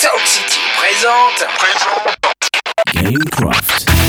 Sound City présente. Gamecraft.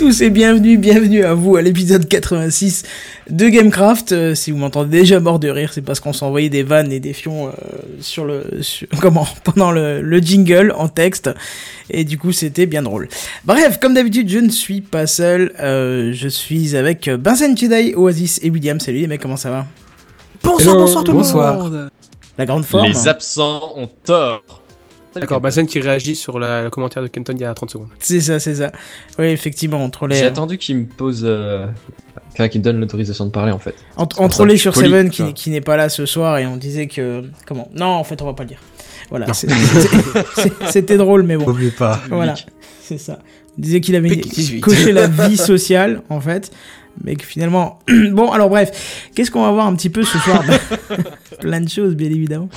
Tous et bienvenue, bienvenue à vous à l'épisode 86 de Gamecraft. Euh, si vous m'entendez déjà mort de rire, c'est parce qu'on envoyé des vannes et des fions euh, sur le, sur- comment, pendant le, le jingle en texte. Et du coup, c'était bien drôle. Bref, comme d'habitude, je ne suis pas seul. Euh, je suis avec Benzen Jedi, Oasis et William. Salut les mecs, comment ça va? Bonsoir, bonsoir tout le bonsoir. monde. La grande forme. Les absents ont tort. D'accord, Bazen qui réagit sur la, le commentaire de Kenton il y a 30 secondes. C'est ça, c'est ça. Oui, effectivement, entre J'ai les, attendu qu'il me pose. Euh... Enfin, qu'il me donne l'autorisation de parler en fait. entre, entre les sur Seven qui, n'est pas là ce soir et on disait que comment? Non, en fait, on va pas le dire. Voilà, c'était drôle, mais bon. N'oubliez pas. Voilà, c'est ça. On disait qu'il avait coché la vie sociale, en fait, mais que finalement... bon, alors bref, qu'est-ce qu'on va voir un petit peu ce soir? Plein de choses, bien évidemment.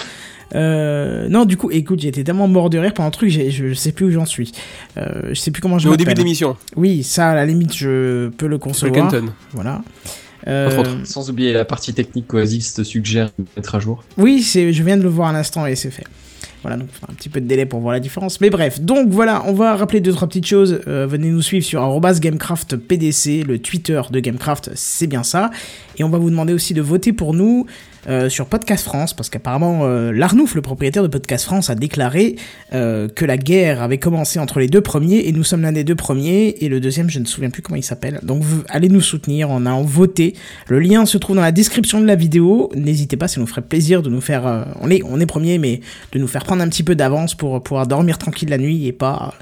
Euh, non, du coup, écoute, j'ai été tellement mort de rire pendant un truc, j'ai- je sais plus où j'en suis. Euh, je sais plus comment je Mais au début de l'émission, Oui, ça, à la limite, je peux le concevoir. Kenton. Voilà. Euh. Sans oublier la partie technique qu'Oasis te suggère de mettre à jour. Oui, c'est, je viens de le voir à l'instant et c'est fait. Voilà, donc un petit peu de délai pour voir la différence. Mais bref, donc voilà, on va rappeler deux, trois petites choses. Euh, venez nous suivre sur GameCraftPDC, le Twitter de GameCraft, c'est bien ça. Et on va vous demander aussi de voter pour nous euh, sur Podcast France, parce qu'apparemment, euh, Larnouf, le propriétaire de Podcast France, a déclaré euh, que la guerre avait commencé entre les deux premiers, et nous sommes l'un des deux premiers, et le deuxième, je ne me souviens plus comment il s'appelle. Donc allez nous soutenir, en voté. Le lien se trouve dans la description de la vidéo. N'hésitez pas, ça nous ferait plaisir de nous faire... on est, on est premier, mais de nous faire prendre un petit peu d'avance pour pouvoir dormir tranquille la nuit et pas,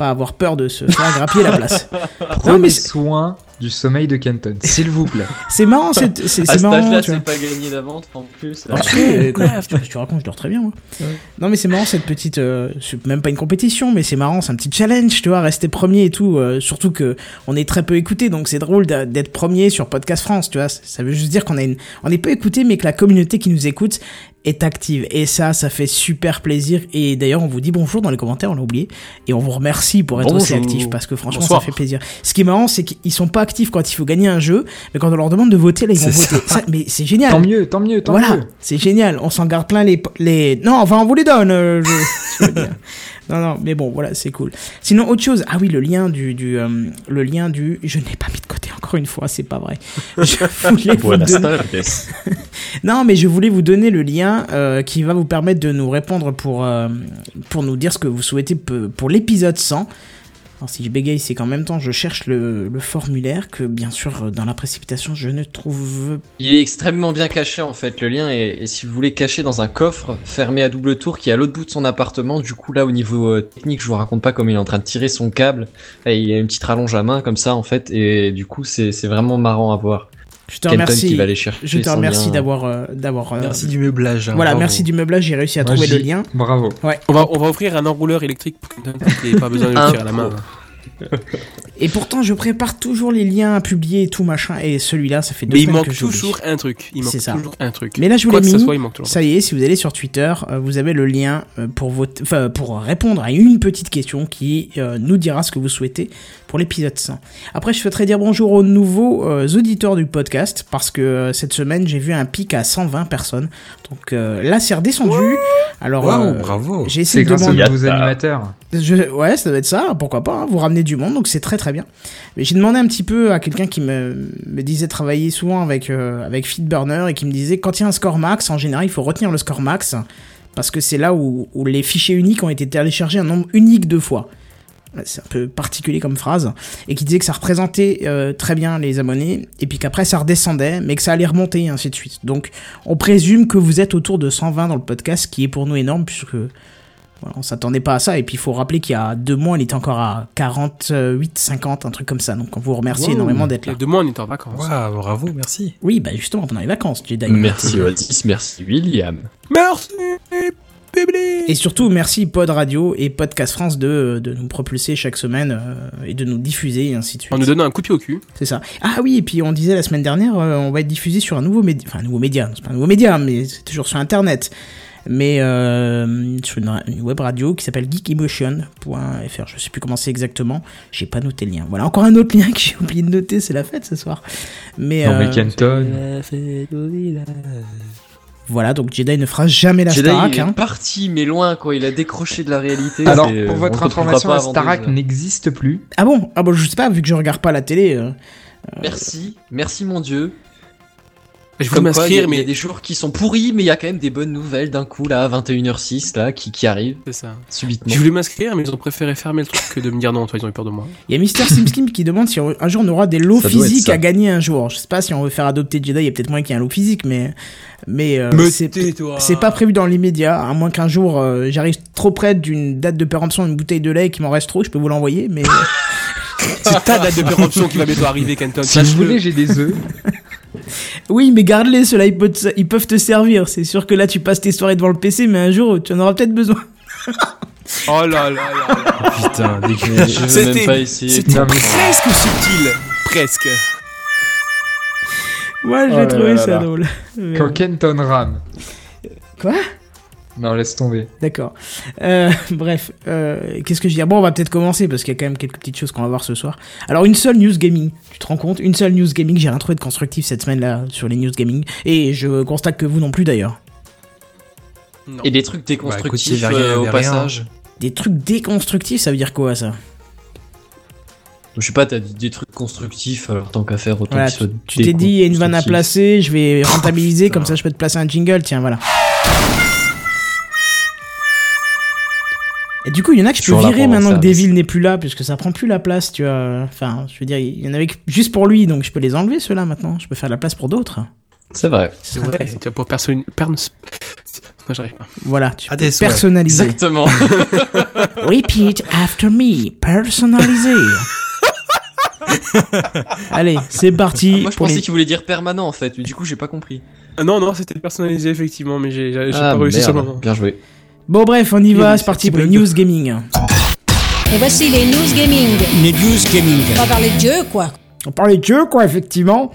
pas avoir peur de se faire grappiller la place. Prenez mais c'est- soin du sommeil de Kenton, s'il vous plaît. C'est marrant, c'est c'est- À cet âge-là, tu vois. c'est pas gagné d'avance en plus. Ah, euh, quoi, tu, tu racontes, je dors très bien, moi. Non, mais c'est marrant cette petite. euh, c'est même pas une compétition, mais c'est marrant, c'est un petit challenge, tu vois, rester premier et tout. euh, surtout que on est très peu écouté, donc c'est drôle d'être premier sur Podcast France, tu vois. Ça- Ça veut juste dire qu'on a une, on est peu écouté, mais que la communauté qui nous écoute est active. Et ça, ça fait super plaisir. Et d'ailleurs, on vous dit bonjour dans les commentaires, on l'a oublié. Et on vous remercie pour être aussi actif, parce que franchement, Bonsoir. ça fait plaisir. Ce qui est marrant, c'est qu'ils sont pas actifs quand il faut gagner un jeu, mais quand on leur demande de voter, là, ils vont voter. Ça, mais c'est génial. Tant mieux, tant mieux, tant Voilà, mieux. c'est génial. On s'en garde plein les, les. Non, enfin, on vous les donne. euh, je- je. Non, non, mais bon, voilà, c'est cool. Sinon, autre chose. Ah oui, le lien du, du, euh, le lien du. Je n'ai pas mis de côté encore une fois, c'est pas vrai. Je voulais vous donner- Non, mais je voulais vous donner le lien euh, qui va vous permettre de nous répondre pour euh, pour nous dire ce que vous souhaitez pour l'épisode 100. Alors si je bégaye, c'est qu'en même temps je cherche le, le formulaire que bien sûr euh, dans la précipitation je ne trouve Il est extrêmement bien caché en fait. Le lien est, et si vous voulez cacher dans un coffre fermé à double tour qui est à l'autre bout de son appartement. Du coup là au niveau euh, technique, je vous raconte pas comment il est en train de tirer son câble. Et il y a une petite rallonge à main comme ça en fait. Et du coup c'est c'est vraiment marrant à voir. Je te Kenton remercie. qui va aller chercher. Je te remercie d'avoir euh, d'avoir. euh, Merci du meublage. hein, Voilà, bravo. merci du meublage, j'ai réussi à Moi, trouver le lien. Bravo. On va, on va offrir un enrouleur électrique pour Kenton qui n'ait pas besoin de le tirer à la main. Et pourtant, je prépare toujours les liens à publier et tout machin. Et celui-là, ça fait deux Mais il manque que toujours un truc. Il manque C'est ça. toujours un truc. Mais là, je vous l'ai mis. soit, il manque toujours. Ça y est, si vous allez sur Twitter, euh, vous avez le lien euh, pour enfin, pour répondre à une petite question qui euh, nous dira ce que vous souhaitez pour l'épisode 100. Après, je souhaiterais dire bonjour aux nouveaux auditeurs du podcast parce que cette semaine, j'ai vu un pic à 120 personnes. Donc là, c'est redescendu. Alors, Waouh, euh, bravo. j'ai essayé C'est de grâce aux demander. Yatta. animateurs. Ouais, ça doit être ça, pourquoi pas, hein, vous ramenez du monde, donc c'est très très bien. Mais j'ai demandé un petit peu à quelqu'un qui me, disait travailler souvent avec, euh, avec Feedburner et qui me disait quand il y a un score max, en général, il faut retenir le score max parce que c'est là où, les fichiers uniques ont été téléchargés un nombre unique de fois. C'est un peu particulier comme phrase. Et qui disait que ça représentait euh, très bien les abonnés, et puis qu'après ça redescendait, mais que ça allait remonter, et ainsi de suite. Donc on présume que vous êtes autour de 120 dans le podcast, qui est pour nous énorme, puisque voilà, on s'attendait pas à ça. Et puis il faut rappeler qu'il y a deux mois, on était encore à 48, 50, un truc comme ça. Donc on vous remercie Wow. énormément d'être là. deux mois, on était en vacances. Waouh, bravo, merci. Oui, bah justement, pendant les vacances, Jedi. Merci Otis, merci William. Merci, Et surtout, merci Pod Radio et Podcast France de, de nous propulser chaque semaine euh, et de nous diffuser et ainsi de suite. En nous donnant un coup de pied au cul. C'est ça. Ah oui, et puis on disait la semaine dernière, euh, on va être diffusé sur un nouveau média, enfin un nouveau média, non, c'est pas un nouveau média, mais c'est toujours sur Internet. Mais euh, sur une, une web radio qui s'appelle geekemotion.fr. Je sais plus comment c'est exactement. J'ai pas noté le lien. Voilà, encore un autre lien que j'ai oublié de noter. C'est la fête ce soir. Mais, Non, euh, mais voilà, donc Jedi ne fera jamais la Jedi, Starac. il est Hein. parti, mais loin, quoi. Il a décroché de la réalité. Alors, pour on votre information, la heures. n'existe plus. Ah bon? Ah bon, je sais pas, vu que je regarde pas la télé. euh, Merci, merci mon dieu. Je voulais Comme quoi, il y, a- m'inscrire, mais. des jours qui sont pourris, mais il y a quand même des bonnes nouvelles d'un coup, là, à 21h06, là, qui, qui arrivent C'est ça. subitement. Je voulais m'inscrire, mais ils ont préféré fermer le truc que de me dire non, toi, ils ont eu peur de moi. Il y a Mister Simskim qui demande si on- un jour on aura des lots Ça physiques à gagner un jour. Je sais pas si on veut faire adopter Jedi, il y a peut-être moins qu'il y ait un lot physique, mais mais, euh, c'est c'est pas prévu dans l'immédiat. À moins qu'un jour euh, j'arrive trop près d'une date de péremption d'une bouteille de lait et qu'il m'en reste trop, je peux vous l'envoyer. Mais C'est ta date de péremption qui va bientôt arriver, Kenton. Si vous voulez, j'ai des œufs. oui, mais garde-les, ceux-là ils peuvent, te, ils peuvent te servir. C'est sûr que là tu passes tes soirées devant le PC, mais un jour tu en auras peut-être besoin. Oh là là là là. Putain, dès que- Je même pas essayer. C'était presque subtil. Presque. Moi j'ai Oh trouvé là ça là. drôle. Quand. Kenton rame. Quoi? Non, laisse tomber. D'accord. Euh, bref, euh, qu'est-ce que je veux dire? Bon, on va peut-être commencer parce qu'il y a quand même quelques petites choses qu'on va voir ce soir. Alors, une seule news gaming. Tu te rends compte? Une seule news gaming. J'ai rien trouvé de constructif cette semaine-là sur les news gaming. Et je constate que vous non plus d'ailleurs. Non. Et des trucs Bah, écoute, déconstructifs rien, euh, y au rien. passage. Des trucs déconstructifs, ça veut dire quoi ça? Je sais pas, t'as dit des trucs constructifs, alors tant qu'à faire, autant Voilà, qu'ils soient Tu t'es dit, il y a une vanne à placer, je vais rentabiliser, comme ça je peux te placer un jingle, tiens, voilà. Et du coup, il y en a que je peux virer pour maintenant que service. Devil n'est plus là, puisque ça prend plus la place, tu vois. Enfin, je veux dire, il y en avait juste pour lui, donc je peux les enlever ceux-là maintenant. Je peux faire la place pour d'autres. C'est vrai. C'est vrai. Tu vas pouvoir personne. J'arrive pas. Voilà, tu peux personnaliser. Exactement. Repeat after me, personnaliser. Allez, c'est parti. Moi, je pour pensais les- qu'il voulait dire permanent, en fait. mais Du coup, j'ai pas compris. Ah non, non, c'était personnalisé, effectivement, mais j'ai Ah, pas réussi sur le moment. Bien joué. Bon, bref, on y va, c'est parti pour les news gaming. Et voici les news gaming. Les news gaming. On va parler de Dieu, quoi. On parlait de jeu, quoi, effectivement.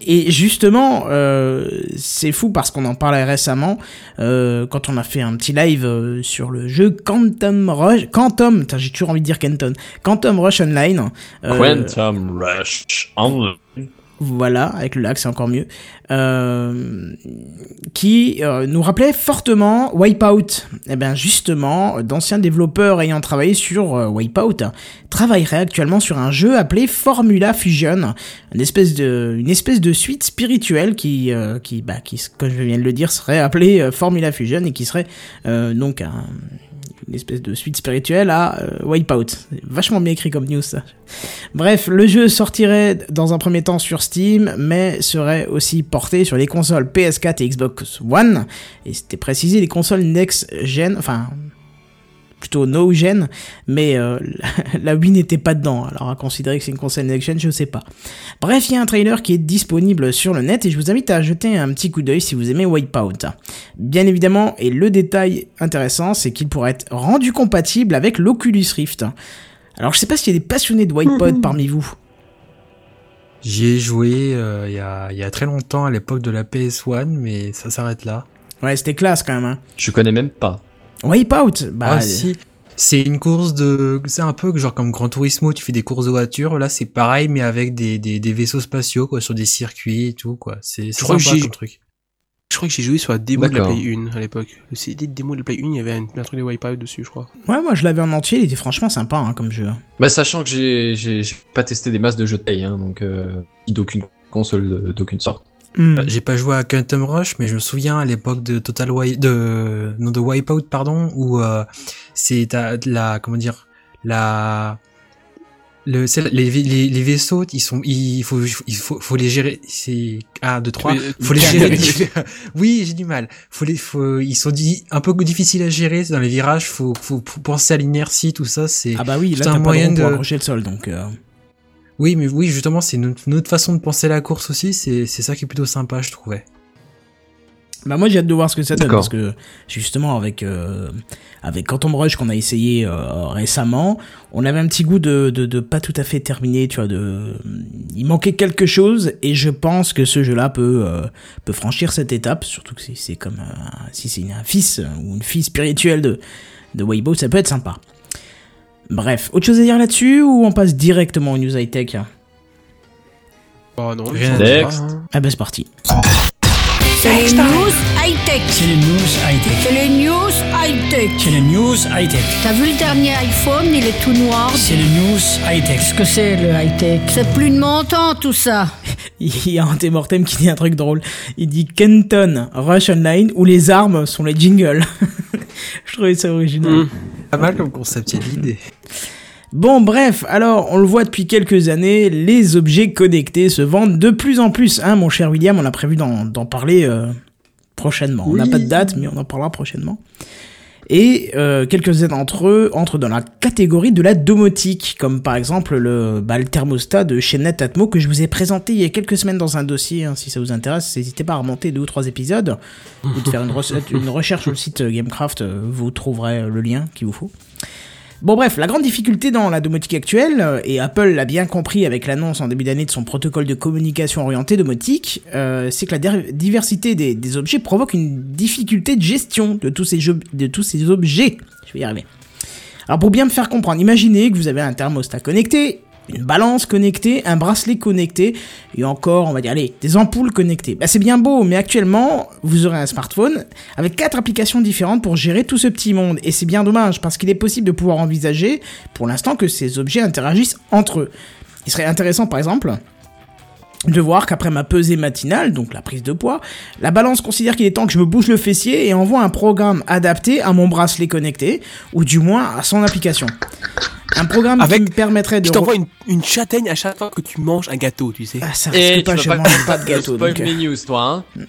Et justement, euh, c'est fou parce qu'on en parlait récemment euh, quand on a fait un petit live euh, sur le jeu Quantum Rush. Quantum, j'ai toujours envie de dire Canton. Quantum Rush Online. Euh, Quantum Rush. Online. Voilà, avec le lac, c'est encore mieux. Euh, qui euh, nous rappelait fortement Wipeout. Et bien justement, d'anciens développeurs ayant travaillé sur euh, Wipeout travailleraient actuellement sur un jeu appelé Formula Fusion, une espèce de, une espèce de suite spirituelle qui, qui, bah, qui, comme je viens de le dire, serait appelée Formula Fusion et qui serait donc un, une espèce de suite spirituelle à euh, Wipeout. Vachement bien écrit comme news ça. Bref, le jeu sortirait dans un premier temps sur Steam, mais serait aussi porté sur les consoles PS4 et Xbox One. Et c'était précisé les consoles next-gen, enfin plutôt no-gen, mais euh, la, Wii n'était pas dedans. Alors à considérer que c'est une console next-gen, je sais pas. Bref, il y a un trailer qui est disponible sur le net et je vous invite à jeter un petit coup d'œil si vous aimez Wipeout. Bien évidemment, et le détail intéressant, c'est qu'il pourrait être rendu compatible avec l'Oculus Rift. Alors je sais pas s'il y a des passionnés de Wipeout parmi vous. J'y ai joué euh, il y, a, il y a très longtemps à l'époque de la PS1, mais ça s'arrête là. Ouais, c'était classe quand même. Hein. Je connais même pas. Wipeout, bah ah si, c'est une course de... C'est un peu genre comme Gran Turismo, tu fais des courses de voiture, là c'est pareil mais avec des, des, des vaisseaux spatiaux quoi, sur des circuits et tout quoi. C'est sympa comme truc. Je crois que j'ai joué sur la démo de la. Play 1 à l'époque. Le CD de démo de la Play 1, il y avait un, un truc de Wipeout dessus, je crois. Ouais, moi je l'avais en entier, il était franchement sympa hein, comme jeu. Bah, sachant que j'ai pas testé des masses de jeux de taille, hein, donc euh, d'aucune console d'aucune sorte. Hmm. J'ai pas joué à Quantum Rush, mais je me souviens à l'époque de Total Wipe, de, non, de Wipeout, pardon, où, euh, c'est la, comment dire, la, le, les, les, les vaisseaux, ils sont, il faut, il faut, faut les gérer, c'est, ah, deux, trois, Oui, faut les gérer. oui, j'ai du mal. Faut les, faut, ils sont un peu difficiles à gérer dans les virages, faut, faut, penser à l'inertie, tout ça, c'est, Ah bah oui, là un pas de moyen de- accrocher le sol, donc... euh, oui, mais oui, justement, c'est une, autre façon de penser la course aussi, c'est, c'est ça qui est plutôt sympa, je trouvais. Bah moi j'ai hâte de voir ce que ça donne parce que justement avec euh, avec Quantum Rush qu'on a essayé euh, récemment, on avait un petit goût de, de de pas tout à fait terminé, tu vois, de il manquait quelque chose et je pense que ce jeu-là peut euh, peut franchir cette étape, surtout que c'est c'est comme euh, si c'est un fils ou une fille spirituelle de de Weibo, ça peut être sympa. Bref, autre chose à dire là-dessus ou on passe directement aux news high tech Oh non, Rien dire. hein. Ah bah c'est parti. C'est les news high-tech. C'est les news high-tech. C'est les news high-tech. C'est les news high-tech. T'as vu le dernier iPhone, il est tout noir. C'est les news high-tech. Qu'est-ce que c'est le high-tech? C'est plus de mon temps tout ça. Il y a un T-Mortem qui dit un truc drôle. Il dit Kenton Rush Online où les armes sont les jingles. Je trouvais ça original. Mm. Pas mal comme concept, il y a de l'idée. Bon, bref, alors on le voit depuis quelques années, les objets connectés se vendent de plus en plus. Hein, mon cher William, on a prévu d'en parler euh, prochainement. On n'a pas de date, mais on en parlera prochainement. Et euh, quelques-uns d'entre eux entrent dans la catégorie de la domotique, comme par exemple le, bah, le thermostat de chez Netatmo que je vous ai présenté il y a quelques semaines dans un dossier. hein, si ça vous intéresse, n'hésitez pas à remonter deux ou trois épisodes ou de faire une, recette- une recherche sur le site Gamecraft. euh, Vous trouverez le lien qu'il vous faut. Bon bref, la grande difficulté dans la domotique actuelle, euh, et Apple l'a bien compris avec l'annonce en début d'année de son protocole de communication orienté domotique, euh, c'est que la diversité des, objets provoque une difficulté de gestion de tous ces, de tous ces objets. Je vais y arriver. Alors pour bien me faire comprendre, imaginez que vous avez un thermostat connecté, une balance connectée, un bracelet connecté, et encore, on va dire, des ampoules connectées. Bah, c'est bien beau, mais actuellement, vous aurez un smartphone avec quatre applications différentes pour gérer tout ce petit monde. Et c'est bien dommage, parce qu'il est possible de pouvoir envisager, pour l'instant, que ces objets interagissent entre eux. Il serait intéressant, par exemple, de voir qu'après ma pesée matinale, donc la prise de poids, la balance considère qu'il est temps que je me bouge le fessier et envoie un programme adapté à mon bracelet connecté, ou du moins à son application. Un programme Avec- qui me permettrait de... Je t'envoie une, une châtaigne à chaque fois que tu manges un gâteau, tu sais. Ah, ça Et risque pas, je pas- mange pas de gâteau. Spoil donc, euh, mes news, toi, hein.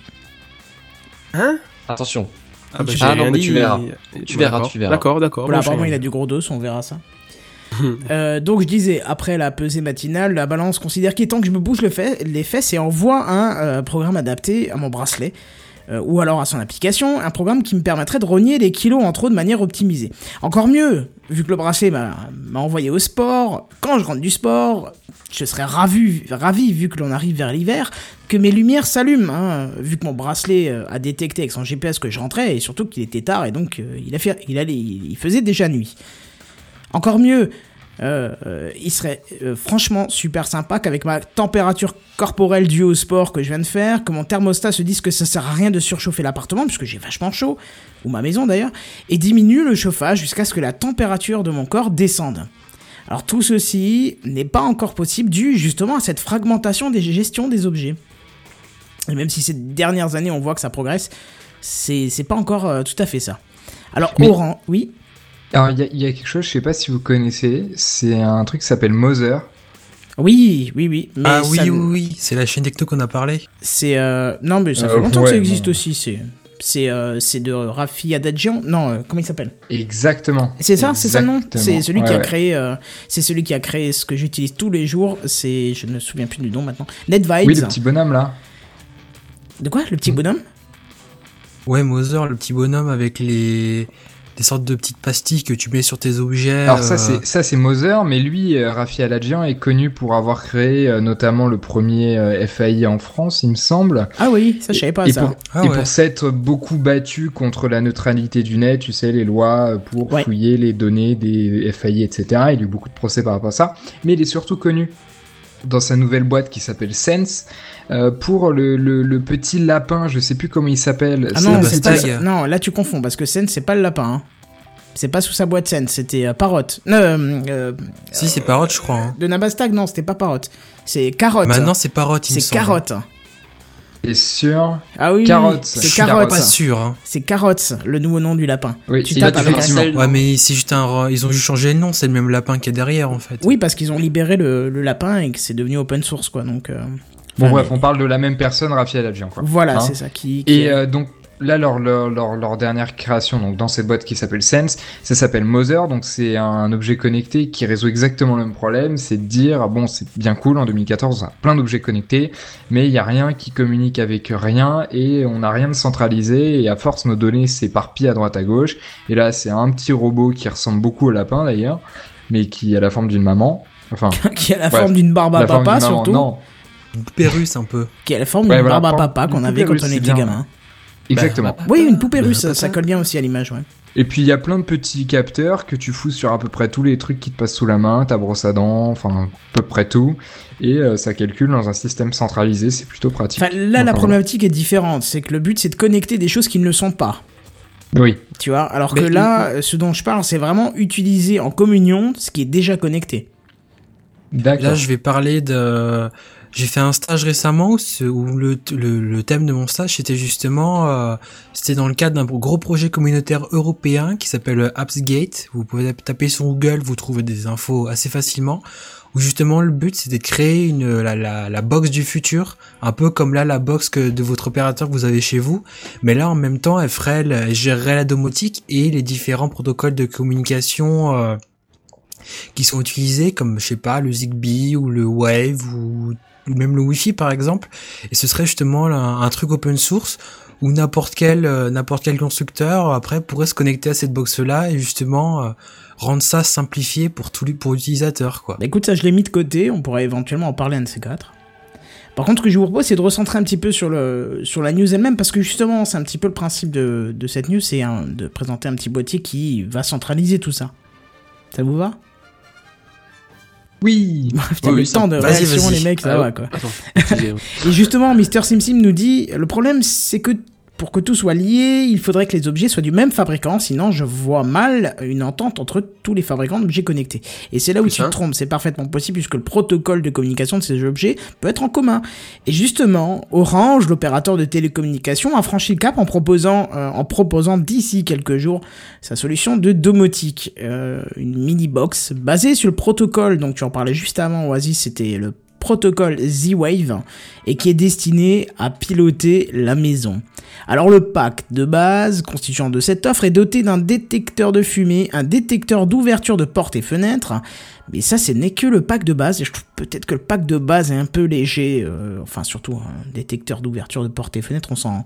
Hein? Attention. Ah, bah, Ah non, mais tu verras. Tu verras, D'accord. tu verras. D'accord, d'accord. Voilà, bon, apparemment il a du gros dos, on verra ça. Euh, donc je disais, après la pesée matinale, la balance considère qu'il est temps que je me bouge le fe- les fesses et envoie un euh, programme adapté à mon bracelet. Euh, ou alors à son application, un programme qui me permettrait de rogner les kilos en trop de manière optimisée. Encore mieux, vu que le bracelet m'a envoyé au sport, quand je rentre du sport, je serais ravi, ravi vu que l'on arrive vers l'hiver, que mes lumières s'allument, hein, vu que mon bracelet euh, a détecté avec son GPS que je rentrais, et surtout qu'il était tard, et donc euh, il, a il, allait, il faisait déjà nuit. Encore mieux, euh, euh, il serait euh, franchement super sympa qu'avec ma température corporelle due au sport que je viens de faire, que mon thermostat se dise que ça sert à rien de surchauffer l'appartement, puisque j'ai vachement chaud, ou ma maison d'ailleurs, et diminue le chauffage jusqu'à ce que la température de mon corps descende. Alors tout ceci n'est pas encore possible dû justement à cette fragmentation des gestions des objets. Et même si ces dernières années on voit que ça progresse, c'est c'est pas encore euh, tout à fait ça. Alors Mais- Oran, oui, Alors, il y, a- il y a quelque chose, je sais pas si vous connaissez, c'est un truc qui s'appelle Mother. oui, oui, oui. Mais ah oui, ça oui, oui, c'est la chaîne techno qu'on a parlé. C'est euh, non mais ça fait Euh, longtemps que ça ouais, existe non. aussi. C'est c'est euh, de Rafi Adadjian. Non, euh, comment il s'appelle? Exactement. C'est ça, c'est ça le nom. C'est celui qui Ouais, a ouais. créé. euh, c'est celui qui a créé ce que j'utilise tous les jours. C'est je ne me souviens plus du nom maintenant. NetVibes. Oui, le petit bonhomme là. De quoi? Le petit bonhomme? Ouais, Mother, le petit bonhomme avec les des sortes de petites pastilles que tu mets sur tes objets. Alors ça euh, c'est ça c'est Mother, mais lui, euh, Rafi Aladjian est connu pour avoir créé euh, notamment le premier FAI en France, il me semble. Ah oui, ça je savais pas et ça. pour, Ah et ouais. pour s'être beaucoup battu contre la neutralité du net, tu sais, les lois pour Ouais. fouiller les données des FAI, etc. Il y a eu beaucoup de procès par rapport à ça. Mais il est surtout connu dans sa nouvelle boîte qui s'appelle Sense euh, pour le, le, le petit lapin, je sais plus comment il s'appelle. Ah non, pas... Non, là tu confonds parce que Sen c'est pas le lapin. hein. C'est pas sous sa boîte Sen, c'était euh, Parrot. Non, euh, euh, Si, c'est Parrot, je crois. Hein. de Nabastag, non, c'était pas Parrot. C'est Carotte. Maintenant, c'est Parrot, il me c'est semble. Et sur. Ah oui, Carotte. c'est Carotte. pas sûr. Hein. C'est Carotte, le nouveau nom du lapin. Oui, Tu tapes avec un. Ouais, mais c'est juste un. Ils ont juste changé le nom, c'est le même lapin qui est derrière, en fait. Oui, parce qu'ils ont libéré le, le lapin et que c'est devenu open source, quoi. Donc, euh, Bon, enfin, bref, mais- on parle de la même personne, Raphaël Adjian, quoi. Voilà, Hein c'est ça qui. qui Et euh, donc là, leur, leur, leur, leur dernière création, donc dans cette boîte qui s'appelle Sense, ça s'appelle Mother, donc c'est un objet connecté qui résout exactement le même problème, c'est de dire, ah bon, c'est bien cool, en 2014, on a plein d'objets connectés, mais il y a rien qui communique avec rien, et on n'a rien de centralisé, et à force, nos données s'éparpillent à droite à gauche, et là, c'est un petit robot qui ressemble beaucoup au lapin, d'ailleurs, mais qui a la forme d'une maman, enfin... qui a la Bref, forme d'une barbe à papa, maman, surtout. Non, Une poupée russe, un peu. Qui a la forme Ouais, d'une voilà, barbe à papa qu'on avait quand on était bien. gamin. Exactement. Oui, une poupée Bah, russe, ça, colle bien aussi à l'image, ouais. Et puis il y a plein de petits capteurs que tu fous sur à peu près tous les trucs qui te passent sous la main, ta brosse à dents, enfin à peu près tout, et euh, ça calcule dans un système centralisé, c'est plutôt pratique. Enfin, là, la problématique est différente. C'est que le but, c'est de connecter des choses qui ne le sont pas. Oui, Tu vois Alors Mais- que là, euh, ce dont je parle, c'est vraiment utiliser en communion ce qui est déjà connecté. d'accord. Là, je vais parler de. J'ai fait un stage récemment où, ce- où le, le, le thème de mon stage c'était justement, euh, c'était dans le cadre d'un gros projet communautaire européen qui s'appelle AppsGate. Vous pouvez taper sur Google, vous trouvez des infos assez facilement. Où justement le but c'était de créer une la, la, la box du futur, un peu comme là la box que de votre opérateur que vous avez chez vous, mais là en même temps elle ferait, le- elle gérerait la domotique et les différents protocoles de communication. euh, qui sont utilisés comme je sais pas le Zigbee ou le Wave ou même le Wi-Fi par exemple et ce serait justement un, truc open source où n'importe quel euh, n'importe quel constructeur après pourrait se connecter à cette box là et justement euh, rendre ça simplifié pour les pour l'utilisateur quoi. Bah, écoute, ça, je l'ai mis de côté. On pourrait éventuellement en parler un de ces quatre. Par contre, ce que je vous propose, c'est de recentrer un petit peu sur, la news elle-même, parce que justement, c'est un petit peu le principe de, cette news, c'est de présenter un petit boîtier qui va centraliser tout ça. Ça vous va? Oui. Putain, Oui, le oui, temps de réaction, les mecs, ça Ah, va quoi. Attends. Et justement, Mister SimSim nous dit le problème, c'est que pour que tout soit lié, il faudrait que les objets soient du même fabricant, sinon je vois mal une entente entre tous les fabricants d'objets connectés. Et c'est là où tu te trompes, c'est parfaitement possible puisque le protocole de communication de ces objets peut être en commun. Et justement, Orange, l'opérateur de télécommunications, a franchi le cap en proposant, euh, en proposant d'ici quelques jours sa solution de domotique, euh, une mini box basée sur le protocole. Donc tu en parlais juste avant, Oasis, c'était le protocole Z-Wave et qui est destiné à piloter la maison. Alors le pack de base constituant de cette offre est doté d'un détecteur de fumée, un détecteur d'ouverture de portes et fenêtres, mais ça ce n'est que le pack de base et je trouve peut-être que le pack de base est un peu léger, euh, enfin surtout un détecteur d'ouverture de portes et fenêtres, on s'en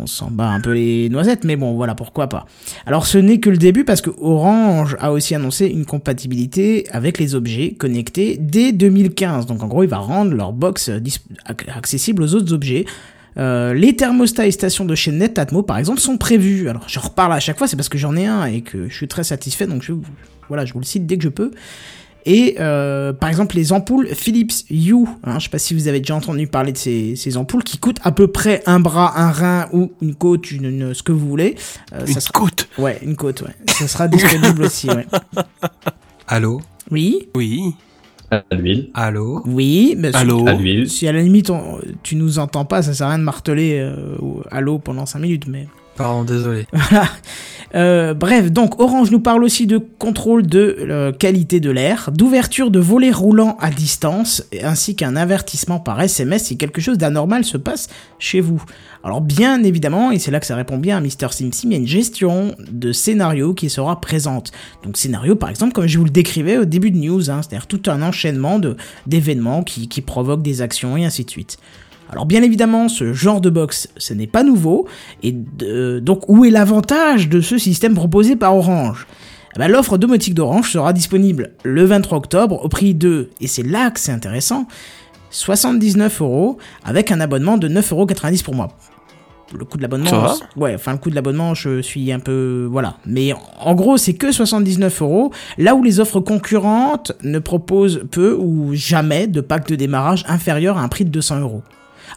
on s'en bat un peu les noisettes, mais bon, voilà, pourquoi pas. Alors ce n'est que le début parce que Orange a aussi annoncé une compatibilité avec les objets connectés dès 2015. Donc en gros, il va rendre leur box euh, accessible aux autres objets. Euh, les thermostats et stations de chez Netatmo, par exemple, sont prévus. Alors, je reparle à chaque fois, c'est parce que j'en ai un et que je suis très satisfait, donc voilà, je vous le cite dès que je peux. Et euh, par exemple, les ampoules Philips Hue, hein, je sais pas si vous avez déjà entendu parler de ces, ces ampoules qui coûtent à peu près un bras, un rein ou une côte, une, une- ce que vous voulez. Euh, ça Une sera- côte. Ouais, une côte, ouais. Ça sera disponible aussi, ouais. Allô Oui, Oui. À l'huile. Allô oui, mais si- Allô. À l'huile. si à la limite on- tu nous entends pas, ça sert à rien de marteler euh, allô pendant 5 minutes, mais. Pardon, désolé. Euh, bref, donc Orange nous parle aussi de contrôle de euh, qualité de l'air, d'ouverture de volets roulants à distance, ainsi qu'un avertissement par SMS si quelque chose d'anormal se passe chez vous. Alors bien évidemment, et c'est là que ça répond bien à Mr. SimSim, il y a une gestion de scénario qui sera présente. Donc scénario par exemple comme je vous le décrivais au début de news, hein, c'est-à-dire tout un enchaînement d'événements qui provoquent des actions et ainsi de suite. Alors bien évidemment, ce genre de box, ce n'est pas nouveau, et de- donc où est l'avantage de ce système proposé par Orange? Eh ben, L'offre domotique d'Orange sera disponible le 23 octobre au prix de, et c'est là que c'est intéressant, 79 euros avec un abonnement de 9,90 euros pour mois. le coût de l'abonnement. Ouais, enfin le coût de l'abonnement, je suis un peu voilà. Mais en gros, c'est que 79 euros. Là où les offres concurrentes ne proposent peu ou jamais de pack de démarrage inférieur à un prix de 200 euros.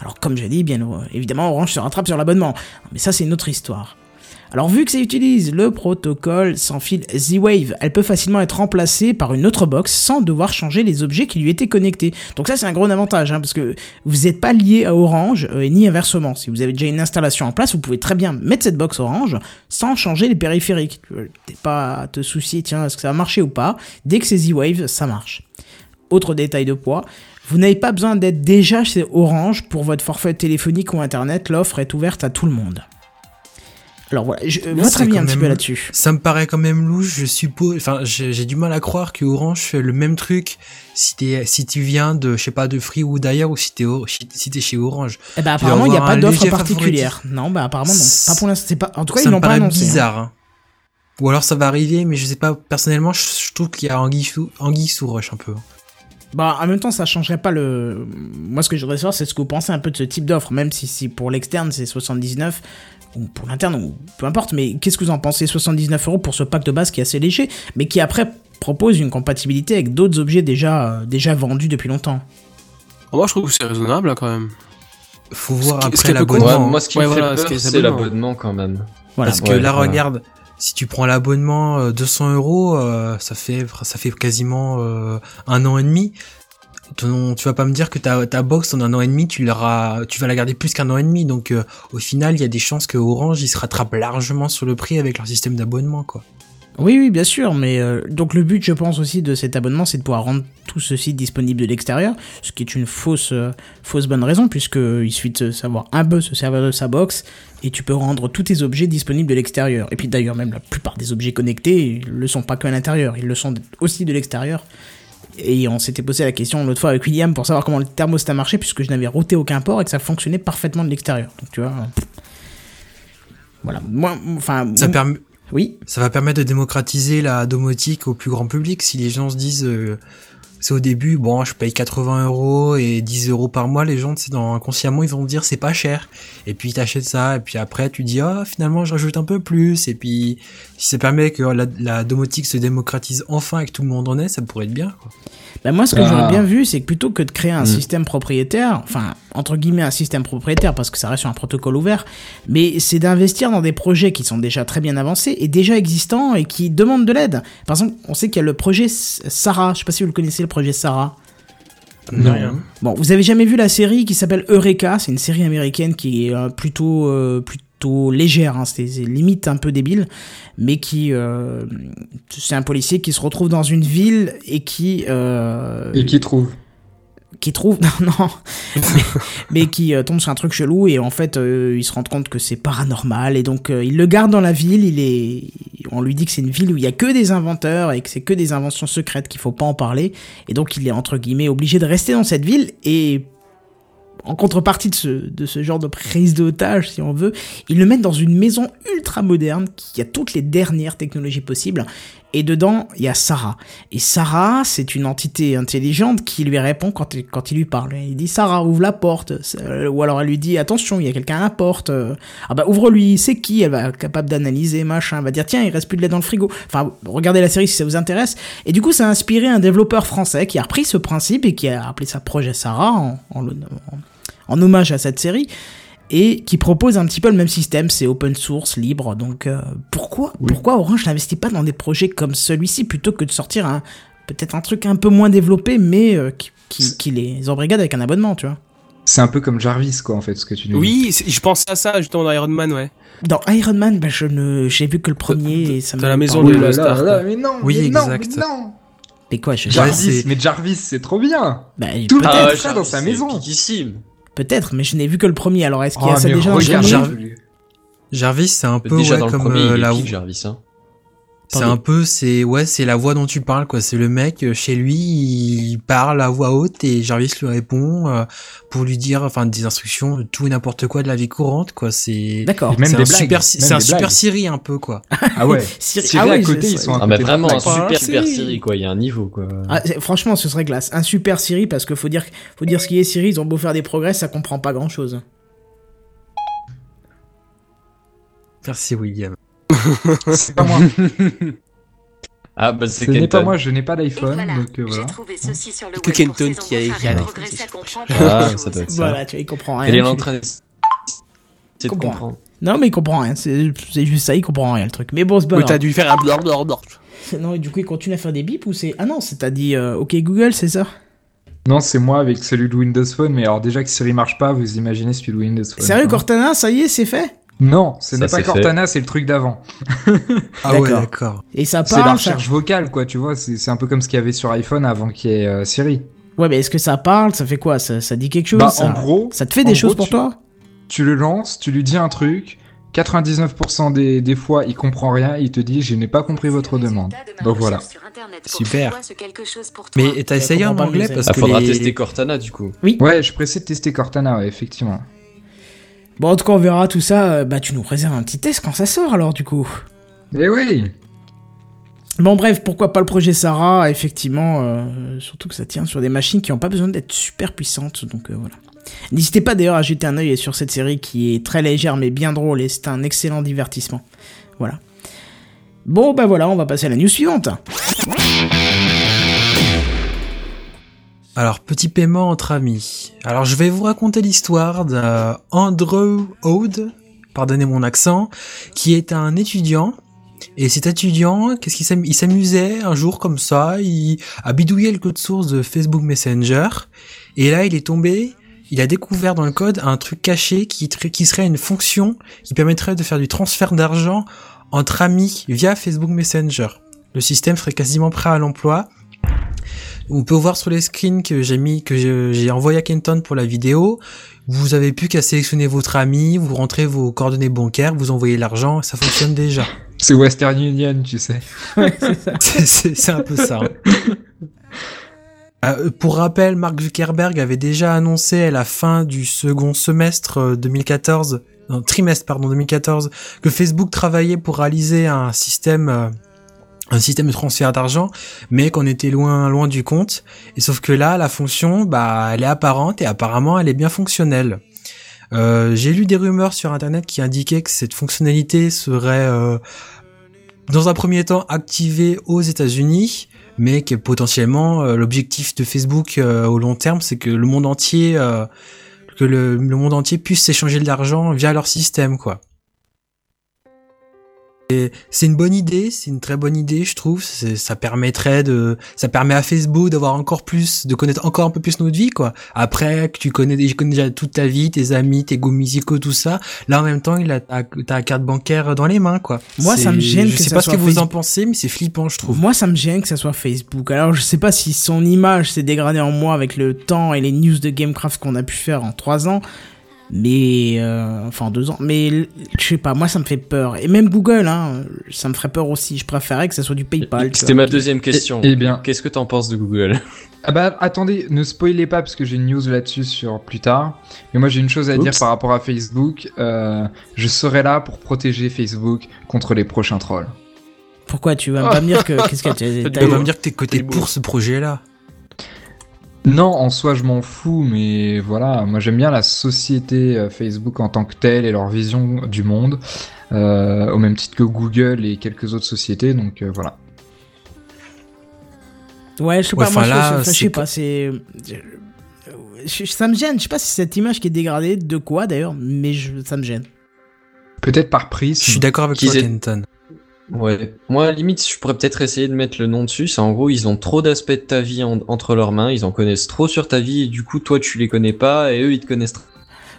Alors comme j'ai dit, bien évidemment, Orange se rattrape sur l'abonnement. Mais ça, c'est une autre histoire. Alors vu que ça utilise le protocole sans fil Z-Wave, elle peut facilement être remplacée par une autre box sans devoir changer les objets qui lui étaient connectés. Donc ça c'est un gros avantage, hein, parce que vous n'êtes pas lié à Orange, euh, et ni inversement. Si vous avez déjà une installation en place, vous pouvez très bien mettre cette box Orange sans changer les périphériques. T'es pas te soucier, tiens, est-ce que ça va marcher ou pas? Dès que c'est Z-Wave, ça marche. Autre détail de poids, vous n'avez pas besoin d'être déjà chez Orange pour votre forfait téléphonique ou internet, l'offre est ouverte à tout le monde. Alors voilà, je, votre avis quand un petit peu là-dessus. Ça me paraît quand même louche, je suppose. Enfin, j'ai du mal à croire que Orange fait le même truc si t'es, si tu viens de, je sais pas, de Free ou d'ailleurs, ou si t'es, si t'es chez Orange. Eh ben, dois apparemment, il n'y a pas d'offre particulière. Non, bah apparemment non. Pas pour l'instant. c'est Pas... En tout cas, ça ils l'ont pas annoncé. hein. bizarre. hein. Ou alors ça va arriver, mais je sais pas. Personnellement, je, je trouve qu'il y a anguille sous, anguille sous roche un peu. Bah, en même temps, ça changerait pas le. Moi, ce que je voudrais savoir, c'est ce que vous pensez un peu de ce type d'offre, même si, si pour l'externe c'est 79 ou pour l'interne ou peu importe. Mais qu'est-ce que vous en pensez? 79 euros pour ce pack de base qui est assez léger, mais qui après propose une compatibilité avec d'autres objets déjà euh, déjà vendus depuis longtemps. Moi, je trouve que c'est raisonnable hein, quand même. Faut voir Ce après l'abonnement. moi, ce qui Ouais, me fait voilà, c'est abonnement. l'abonnement quand même. Voilà. Parce que Ouais, là, regarde, si tu prends l'abonnement euh, 200 euros, euh, ça fait ça fait quasiment euh, un an et demi. Ton- tu vas pas me dire que ta, ta box en un an et demi, tu l'auras, tu vas la garder plus qu'un an et demi. Donc euh, au final, il y a des chances que Orange se rattrape largement sur le prix avec leur système d'abonnement, quoi. Oui, oui, bien sûr, mais euh, donc le but, je pense aussi de cet abonnement, c'est de pouvoir rendre tout ceci disponible de l'extérieur, ce qui est une fausse, euh, fausse bonne raison, puisque il suffit de savoir un peu se servir de sa box et tu peux rendre tous tes objets disponibles de l'extérieur. Et puis d'ailleurs, même la plupart des objets connectés, ils le sont pas que à l'intérieur, ils le sont aussi de l'extérieur. Et on s'était posé la question l'autre fois avec William pour savoir comment le thermostat marchait, puisque je n'avais routé aucun port et que ça fonctionnait parfaitement de l'extérieur. Donc tu vois. Voilà. Moi, enfin. Ça moi- permet, Oui. ça va permettre de démocratiser la domotique au plus grand public. Si les gens se disent, euh, c'est au début, bon, je paye 80 euros et 10 euros par mois, les gens, c'est dans inconsciemment, ils vont dire c'est pas cher. Et puis t'achètes ça, et puis après tu dis, ah, finalement, je rajoute un peu plus. Et puis, si ça permet que la, la domotique se démocratise enfin et que tout le monde en ait, ça pourrait être bien. Quoi. Bah moi, ce que Ah. j'aurais bien vu, c'est que plutôt que de créer un Mm. système propriétaire, enfin, entre guillemets, un système propriétaire, parce que ça reste sur un protocole ouvert, mais c'est d'investir dans des projets qui sont déjà très bien avancés et déjà existants et qui demandent de l'aide. Par exemple, on sait qu'il y a le projet Sarah, je sais pas si vous le connaissez, le projet Sarah. Non. Bon, vous avez jamais vu la série qui s'appelle Eureka? C'est une série américaine qui est euh, plutôt euh, plutôt légère, hein, c'est c'est limite un peu débile, mais qui euh, c'est un policier qui se retrouve dans une ville et qui euh, Et qui trouve qui trouve non non mais, mais qui euh, tombe sur un truc chelou et en fait euh, il se rend compte que c'est paranormal et donc euh, il le garde dans la ville il est on lui dit que c'est une ville où il y a que des inventeurs et que c'est que des inventions secrètes qu'il faut pas en parler et donc il est entre guillemets obligé de rester dans cette ville et en contrepartie de ce, de ce genre de prise d'otage, si on veut, ils le mettent dans une maison ultra moderne qui a toutes les dernières technologies possibles. Et dedans, il y a Sarah. Et Sarah, c'est une entité intelligente qui lui répond quand il, lui parle. Il dit Sarah, ouvre la porte. Euh, Ou alors elle lui dit attention, il y a quelqu'un à la porte. Euh, Ah bah ouvre-lui, c'est qui? Elle va être capable d'analyser, machin. Elle va dire tiens, il reste plus de lait dans le frigo. Enfin, regardez la série si ça vous intéresse. Et du coup, ça a inspiré un développeur français qui a repris ce principe et qui a appelé ça Projet Sarah en hommage à cette série et qui propose un petit peu le même système, c'est open source, libre. Donc euh, pourquoi pourquoi Orange n'investit pas dans des projets comme celui-ci plutôt que de sortir un peut-être un truc un peu moins développé mais euh, qui, qui, qui les embrigade avec un abonnement, tu vois? C'est un peu comme Jarvis, quoi, en fait, ce que tu nous dis. Oui, je pensais à ça justement dans Iron Man, ouais. Dans Iron Man, bah, je ne j'ai vu que le premier et ça Dans la maison de- Oh là mais non, Oui, mais non, exact. mais non. Mais quoi, je, Jarvis, mais Jarvis, c'est trop bien. bah, Tout le temps. Ah, ça dans sa c'est maison. Peut-être, mais je n'ai vu que le premier. Alors est-ce qu'il y a Oh, ça déjà dans le regarde, premier Jarvis. Jarvis, c'est un peu Déjà ouais, dans le comme premier, euh, il est la pique, Jarvis. Hein. C'est un peu, c'est ouais, c'est la voix dont tu parles, quoi. C'est le mec euh, chez lui, il parle à voix haute et Jarvis lui répond euh, pour lui dire, enfin, des instructions, tout et n'importe quoi de la vie courante, quoi. C'est D'accord. Même c'est des blagues, c'est un des super. Siri un peu, quoi. Ah ouais. Siri- Siri ah à côté, c'est- ils sont Ah, mais vraiment un super super Siri. Siri, quoi. Il y a un niveau, quoi. Ah, franchement, ce serait glace. Un super Siri, parce que faut dire, faut dire ce qui est Siri, ils ont beau faire des progrès, ça comprend pas grand chose. Merci William. C'est pas moi. Ah bah c'est Ce n'est pas moi, je n'ai pas d'iPhone, voilà, donc euh, voilà. trouvé ceci sur le Que web pour Kenton qui a- comprendre Ah, ça doit être ça. Voilà, tu vois, il comprend rien. Elle est en train de... C'est de comprendre. Non, mais il comprend rien. C'est juste ça, il comprend rien le truc. Mais bon, c'est pas Oui, t'as dû faire un blablabla. Non, et du coup, il continue à faire des bips ou c'est. Ah non, c'est t'as dit euh, OK Google, c'est ça? Non, c'est moi avec celui de Windows Phone, mais alors déjà que Siri marche pas, vous imaginez celui de Windows Phone. Sérieux. Cortana, ça y est, c'est fait? Non, ce n'est pas. Cortana, c'est le truc d'avant. Ah ouais, D'accord. Et ça C'est la parle ça... recherche vocale, quoi, tu vois. C'est un peu comme ce qu'il y avait sur iPhone avant qu'il y ait euh, Siri. Ouais, mais est-ce que ça parle Ça fait quoi ça, ça dit quelque chose Bah, ça... en gros, ça te fait des gros, choses pour tu- toi? Tu le lances, tu lui dis un truc, 99% des, des fois, il comprend rien, il te dit je n'ai pas compris votre demande. Donc voilà. Super. Mais t'as essayé en anglais parce Ah, que faudra les- tester Cortana du coup. Ouais, je précise de tester Cortana, ouais, effectivement. Bon, en tout cas, on verra tout ça. euh, Bah, tu nous réserves un petit test quand ça sort alors, du coup. Eh oui Bon, bref, pourquoi pas le projet Sarah Effectivement, euh, surtout que ça tient sur des machines qui n'ont pas besoin d'être super puissantes, donc euh, voilà. N'hésitez pas d'ailleurs à jeter un œil sur cette série qui est très légère mais bien drôle et c'est un excellent divertissement. Voilà. Bon, bah voilà, on va passer à la news suivante. Alors, petit paiement entre amis. Alors, je vais vous raconter l'histoire d'Andrew Ode, pardonnez mon accent, qui est un étudiant. Et cet étudiant, qu'est-ce qu'il s'am- il s'amusait un jour comme ça, il a bidouillé le code source de Facebook Messenger. Et là, il est tombé, il a découvert dans le code un truc caché qui, qui serait une fonction qui permettrait de faire du transfert d'argent entre amis via Facebook Messenger. Le système serait quasiment prêt à l'emploi. On peut voir sur les screens que j'ai mis, que j'ai envoyé à Kenton pour la vidéo. Vous avez plus qu'à sélectionner votre ami, vous rentrez vos coordonnées bancaires, vous envoyez l'argent, ça fonctionne déjà. C'est Western Union, tu sais. C'est- un peu ça. hein. Euh, pour rappel, Mark Zuckerberg avait déjà annoncé à la fin du second semestre euh, 2014, non, trimestre pardon 2014, que Facebook travaillait pour réaliser un système, euh, un système de transfert d'argent, mais qu'on était loin, loin du compte. Et sauf que là, la fonction, bah, elle est apparente et apparemment, elle est bien fonctionnelle. Euh, J'ai lu des rumeurs sur internet qui indiquaient que cette fonctionnalité serait euh, dans un premier temps activée aux États-Unis, mais que potentiellement euh, l'objectif de Facebook au long terme, c'est que le monde entier, que monde entier puisse s'échanger de l'argent via leur système, quoi. C'est une bonne idée, c'est une très bonne idée, je trouve. Ça permettrait de, ça permet à Facebook d'avoir encore plus, de connaître encore un peu plus notre vie, quoi. Après que tu connais, je connais déjà toute ta vie, tes amis, tes goûts musicaux, tout ça. Là, en même temps, il a ta, ta carte bancaire dans les mains, quoi. Moi, ça me gêne Je que sais ça pas ce que vous en pensez, mais c'est flippant, je trouve. Moi, ça me gêne que ça soit Facebook. Alors, je sais pas si son image s'est dégradée en moi avec le temps et les news de Gamecraft qu'on a pu faire en 3 ans. Mais, euh, enfin, en 2 ans. Mais, je sais pas, moi, ça me fait peur. Et même Google, hein, ça me ferait peur aussi. Je préférais que ça soit du PayPal. C'était ma deuxième question. Eh bien, Qu'est-ce que t'en penses de Google? Ah bah attendez, ne spoilez pas parce que j'ai une news là-dessus sur plus tard. Mais moi j'ai une chose à dire par rapport à Facebook. Euh, je serai là pour protéger Facebook contre les prochains trolls. Pourquoi tu vas pas me dire que. Qu'est-ce que tu vas me dire que t'es beau. pour ce projet-là. Non, en soi je m'en fous, mais voilà, moi j'aime bien la société euh, Facebook en tant que telle et leur vision du monde, euh, au même titre que Google et quelques autres sociétés, donc euh, voilà. Ouais, je sais Ouais, pas, moi, je- là, je, je sais pas, c'est. Ça me gêne, je sais pas si c'est cette image qui est dégradée, de quoi d'ailleurs, mais je- ça me gêne. Peut-être par prix. Je suis d'accord avec toi, Kenton. Ouais. Moi, limite, je pourrais peut-être essayer de mettre le nom dessus. C'est en gros, ils ont trop d'aspects de ta vie en- entre leurs mains. Ils en connaissent trop sur ta vie et du coup, toi, tu les connais pas et eux, ils te connaissent trop.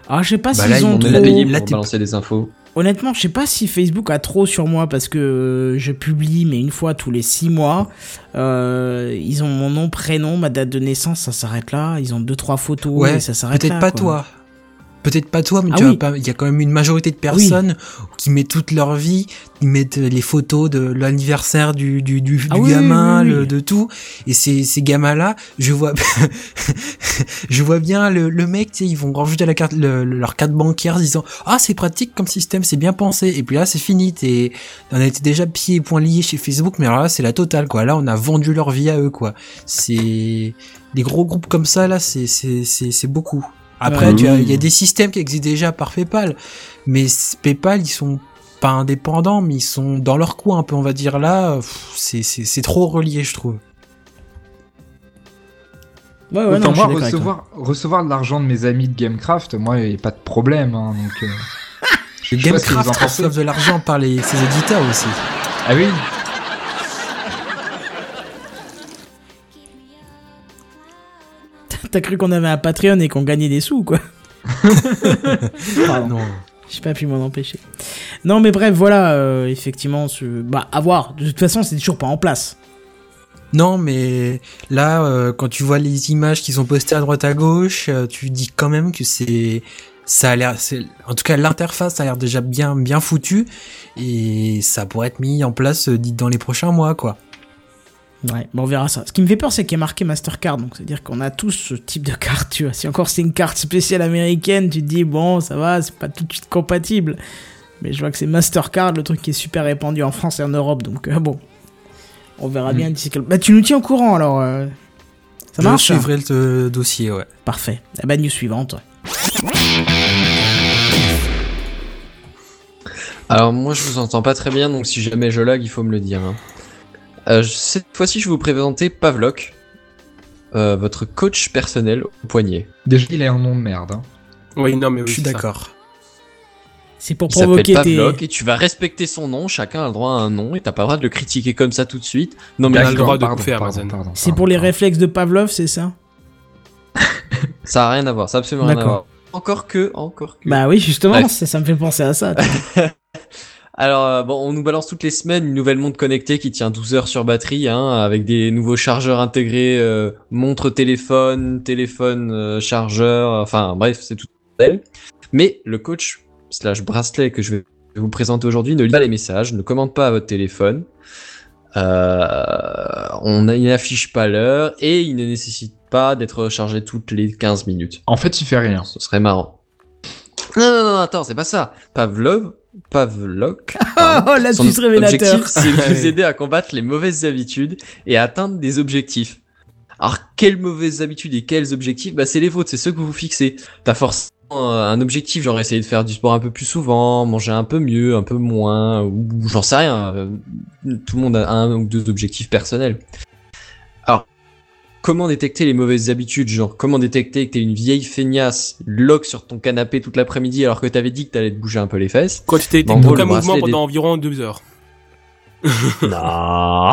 Ah, je sais pas Bah s'ils là, ils ont On trop- payé là, pour t'es- balancer des infos. Honnêtement, je sais pas si Facebook a trop sur moi parce que euh, je publie, mais une fois tous les six mois. Euh, ils ont mon nom, prénom, ma date de naissance, ça s'arrête là. Ils ont deux trois photos Ouais, et ça s'arrête là. Peut-être pas quoi. toi. Peut-être pas toi, mais Ah tu oui. vois pas, il y a quand même une majorité de personnes qui mettent toute leur vie, ils mettent les photos de l'anniversaire du, du, du, Ah du oui, gamin, le- de tout. Et ces, ces gamins-là, je vois, je vois bien le, le mec, tu sais, ils vont rajouter la carte, le- le- leur carte bancaire en disant, ah, c'est pratique comme système, c'est bien pensé. Et puis là, c'est fini, t'es, on a été déjà pieds et poings liés chez Facebook, mais alors là, c'est la totale, quoi. Là, on a vendu leur vie à eux, quoi. C'est, les gros groupes comme ça, là, c'est, c'est, c'est, c'est beaucoup. Après, Ouais. il y a des systèmes qui existent déjà par PayPal, mais PayPal, ils sont pas indépendants, mais ils sont dans leur coin un peu, on va dire là. C'est c'est c'est trop relié, je trouve. Ouais, ouais, Autant non, moi, recevoir, recevoir de l'argent de mes amis de Gamecraft, moi, il n'y a pas de problème. Hein, donc, euh, je Gamecraft reçoivent de l'argent par les, ses éditeurs aussi. Ah oui T'as cru qu'on avait un Patreon et qu'on gagnait des sous, quoi. Pardon. Non. J'ai pas pu m'en empêcher. Non, mais bref, voilà, euh, effectivement, ce... bah, à voir. De toute façon, c'est toujours pas en place. Non, mais là, euh, quand tu vois les images qui sont postées à droite à gauche, euh, tu dis quand même que c'est, ça a l'air, en tout cas l'interface a l'air déjà bien, bien foutue et ça pourrait être mis en place dans les prochains mois, quoi. Ouais, bon, on verra ça. Ce qui me fait peur, c'est qu'il y a marqué Mastercard, donc c'est-à-dire qu'on a tous ce type de carte, tu vois. Si encore c'est une carte spéciale américaine, tu te dis, bon, ça va, c'est pas tout de suite compatible. Mais je vois que c'est Mastercard, le truc qui est super répandu en France et en Europe, donc euh, bon. On verra bien d'ici quelques... Bah, tu nous tiens au courant, alors. euh, Ça Je marche suivrai le euh, dossier, ouais. Parfait. La bah, news suivante. Alors moi je vous entends pas très bien, donc si jamais je lag, il faut me le dire. hein. Euh, cette fois-ci, je vais vous présenter Pavlok, euh, votre coach personnel au poignet. Déjà, il a un nom de merde. Hein. Oui, non, mais oui, Je suis d'accord. C'est pour Il s'appelle provoquer tes... Pavlok et tu vas respecter son nom. Chacun a le droit à un nom et t'as pas le droit de le critiquer comme ça tout de suite. Non mais Il a le droit de pardon, pardon, C'est pour les pardon. réflexes de Pavlov, c'est ça? Ça a rien à voir. Ça a absolument rien à voir. Encore que, encore que. Bah oui, justement, ça me fait penser à ça. Alors, euh, bon, on nous balance toutes les semaines une nouvelle montre connectée qui tient 12 heures sur batterie, hein, avec des nouveaux chargeurs intégrés, euh, montre téléphone, téléphone euh, chargeur, enfin bref, c'est tout. Mais le coach slash bracelet que je vais vous présenter aujourd'hui ne lit pas les messages, ne commente pas à votre téléphone, euh, on n'affiche pas l'heure et il ne nécessite pas d'être rechargé toutes les 15 minutes. En fait, il fait rien. Ce serait marrant. Non, non, non, attends, c'est pas ça. Pavlov, Pavlok. Oh, révélateur. objectif, c'est de vous aider à combattre les mauvaises habitudes et à atteindre des objectifs. Alors, quelles mauvaises habitudes et quels objectifs? Bah, c'est les vôtres, c'est ceux que vous vous fixez. T'as forcément euh, un objectif, genre essayer de faire du sport un peu plus souvent, manger un peu mieux, un peu moins, ou, ou j'en sais rien. euh, Tout le monde a un ou deux objectifs personnels. Comment détecter les mauvaises habitudes Genre, comment détecter que t'es une vieille feignasse, lock sur ton canapé toute l'après-midi alors que t'avais dit que t'allais te bouger un peu les fesses Quand tu t'es aucun le mouvement bracelet pendant environ deux heures. Non.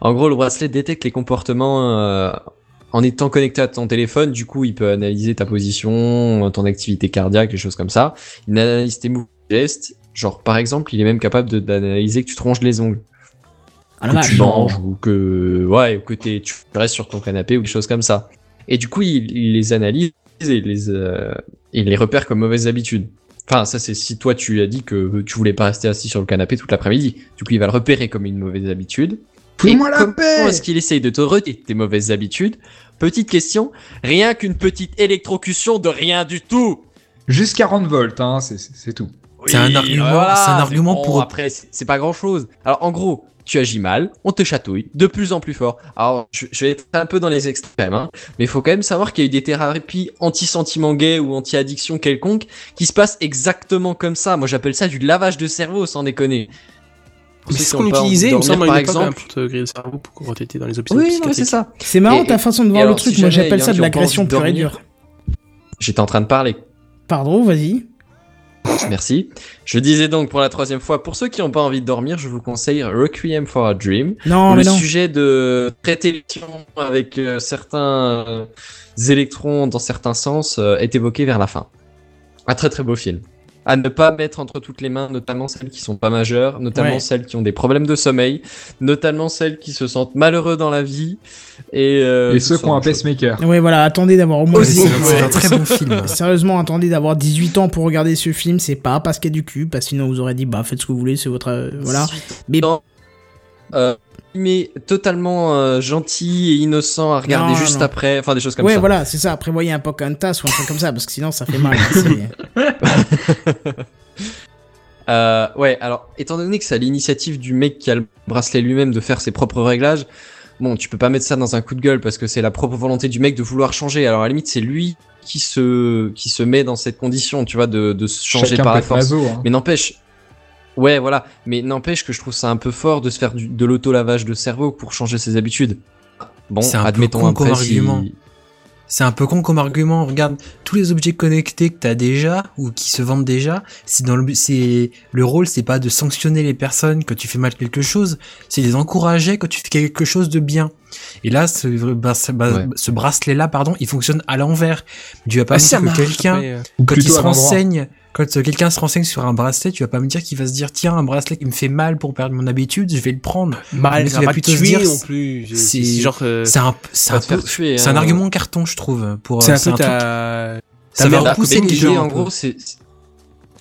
en gros, le bracelet détecte les comportements euh, en étant connecté à ton téléphone. Du coup, il peut analyser ta position, ton activité cardiaque, les choses comme ça. Il analyse tes mouvements, tes gestes. Genre, par exemple, il est même capable d'analyser que tu te ronges les ongles, Ah, que vache. tu manges ou que ouais, ou que t'es- tu restes sur ton canapé ou des choses comme ça. Et du coup, il, il les analyse et les euh, il les repère comme mauvaises habitudes. Enfin, ça c'est si toi tu as dit que tu voulais pas rester assis sur le canapé toute l'après-midi. Du coup, il va le repérer comme une mauvaise habitude. Fous-moi Et la comment paix est-ce qu'il essaye de te retirer tes mauvaises habitudes? Petite question, rien qu'une petite électrocution de rien du tout. Jusqu'à 40 volts, hein, c'est- c'est c'est un argument- c'est un argument bon, pour- Après, c'est pas grand chose. Alors, en gros, tu agis mal, on te chatouille de plus en plus fort. Alors, je, je vais être un peu dans les extrêmes, hein, mais il faut quand même savoir qu'il y a eu des thérapies anti-sentiment gay ou anti-addiction quelconque qui se passent exactement comme ça. Moi, j'appelle ça du lavage de cerveau, sans déconner. C'est ce qu'on utilisait, il me semble, par hein, exemple. pour te griller le cerveau, pour quand t'étais dans les hôpitaux Oui, c'est ça. C'est marrant Et- ta façon de voir le alors, truc. si Moi, j'appelle ça de l'agression pure et dure. J'étais en train de parler. Pardon, vas-y. Merci. Je disais donc pour la troisième fois, pour ceux qui n'ont pas envie de dormir, je vous conseille Requiem for a Dream. Non, mais le non. sujet de traiter avec euh, certains euh, électrons dans certains sens euh, est évoqué vers la fin. Un très très beau film. À ne pas mettre entre toutes les mains, notamment celles qui sont pas majeures, notamment Ouais. celles qui ont des problèmes de sommeil, notamment celles qui se sentent malheureux dans la vie et, euh, Et ceux ce qui ont un pacemaker. Ouais, voilà, attendez d'avoir au moins c'est 18 c'est un très bon film. Sérieusement, attendez d'avoir 18 ans pour regarder ce film, c'est pas parce qu'il y a du cul, parce que sinon vous aurez dit, bah faites ce que vous voulez, c'est votre. euh, voilà. Mais. Euh, mais totalement euh, gentil et innocent à regarder Non, juste non. après, enfin des choses comme ouais, ça. voilà, c'est ça. Prévoyez un Pocahontas ou un truc comme ça, parce que sinon ça fait mal. C'est- Euh, ouais, alors, étant donné que c'est à l'initiative du mec qui a le bracelet lui-même de faire ses propres réglages, bon, tu peux pas mettre ça dans un coup de gueule parce que c'est la propre volonté du mec de vouloir changer. Alors, à la limite, c'est lui qui se, qui se met dans cette condition, tu vois, de, de se changer Chacun par la force. hein. Mais n'empêche, Ouais, voilà. Mais n'empêche que je trouve ça un peu fort de se faire du- de l'auto-lavage de cerveau pour changer ses habitudes. Bon, C'est un peu con après comme si- argument. C'est un peu con comme argument. Regarde, tous les objets connectés que t'as déjà ou qui se vendent déjà, c'est dans le, but- c'est le rôle, c'est pas de sanctionner les personnes quand tu fais mal quelque chose, c'est de les encourager quand tu fais quelque chose de bien. Et là, ce, bah, ce- bah, Ouais. ce bracelet-là, pardon, il fonctionne à l'envers. Tu vas pas Ah, dire que quelqu'un, euh, Ou quand il se l'endroit. Quand euh, quelqu'un se renseigne sur un bracelet, tu vas pas me dire qu'il va se dire tiens un bracelet qui me fait mal pour perdre mon habitude, je vais le prendre. Mal, Mais ça tu vas plutôt te se tuer dire, non plus. C'est genre. euh, C'est un, c'est un peu, tuer. c'est un hein. argument carton je trouve pour. C'est euh, un peu ta. ça va repousser Bah, les gens. en gros, c'est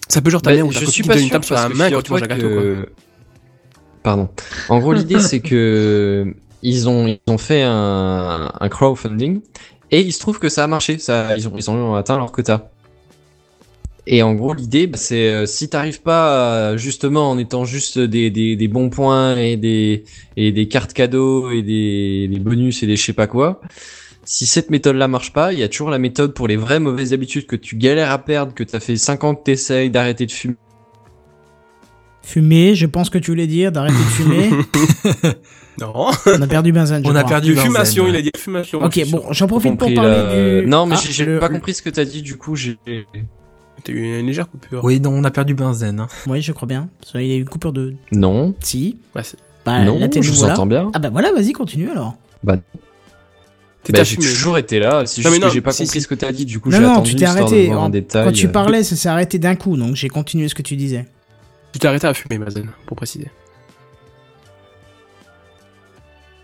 C'est un peu genre ta Bah, mère ou ta je suis pas une sûr tape sur la parce que main quand tu manges un gâteau. Pardon. En gros, l'idée c'est que ils ont ils ont fait un, un crowdfunding et il se trouve que ça a marché. Ça, ils ont ils ont atteint leur quota. Et en gros, l'idée, bah, c'est euh, si t'arrives pas justement en étant juste des, des, des bons points et des et des cartes cadeaux et des, des bonus et des je sais pas quoi. Si cette méthode-là marche pas, il y a toujours la méthode pour les vraies mauvaises habitudes que tu galères à perdre, que t'as fait 50 t'essayes d'arrêter de fumer. Fumer, je pense que tu voulais dire, d'arrêter de fumer. Non. On a perdu Benzen, je On a perdu Benzen, fumation, il a dit fumation. Ok, bon, j'en profite pour parler la- du... Non, mais Ah, j'ai- j'ai le- pas compris ce que t'as dit, du coup, j'ai. T'as eu une légère coupure. Oui, non, on a perdu Benzen. Hein. Oui, je crois bien. Il y a eu une coupure de... Non, Si. Bah, non, là, t'es je vous entends bien. Ah bah voilà, vas-y, continue alors. Bah, à j'ai toujours été là, c'est Non, juste mais non, que j'ai pas si, compris si. ce que t'as dit, du coup, j'ai non, attendu tu t'es arrêté. voir En- en détail. Quand tu euh. parlais, ça s'est arrêté d'un coup, donc j'ai continué ce que tu disais. Tu t'es arrêté à fumer, Mazen, pour préciser.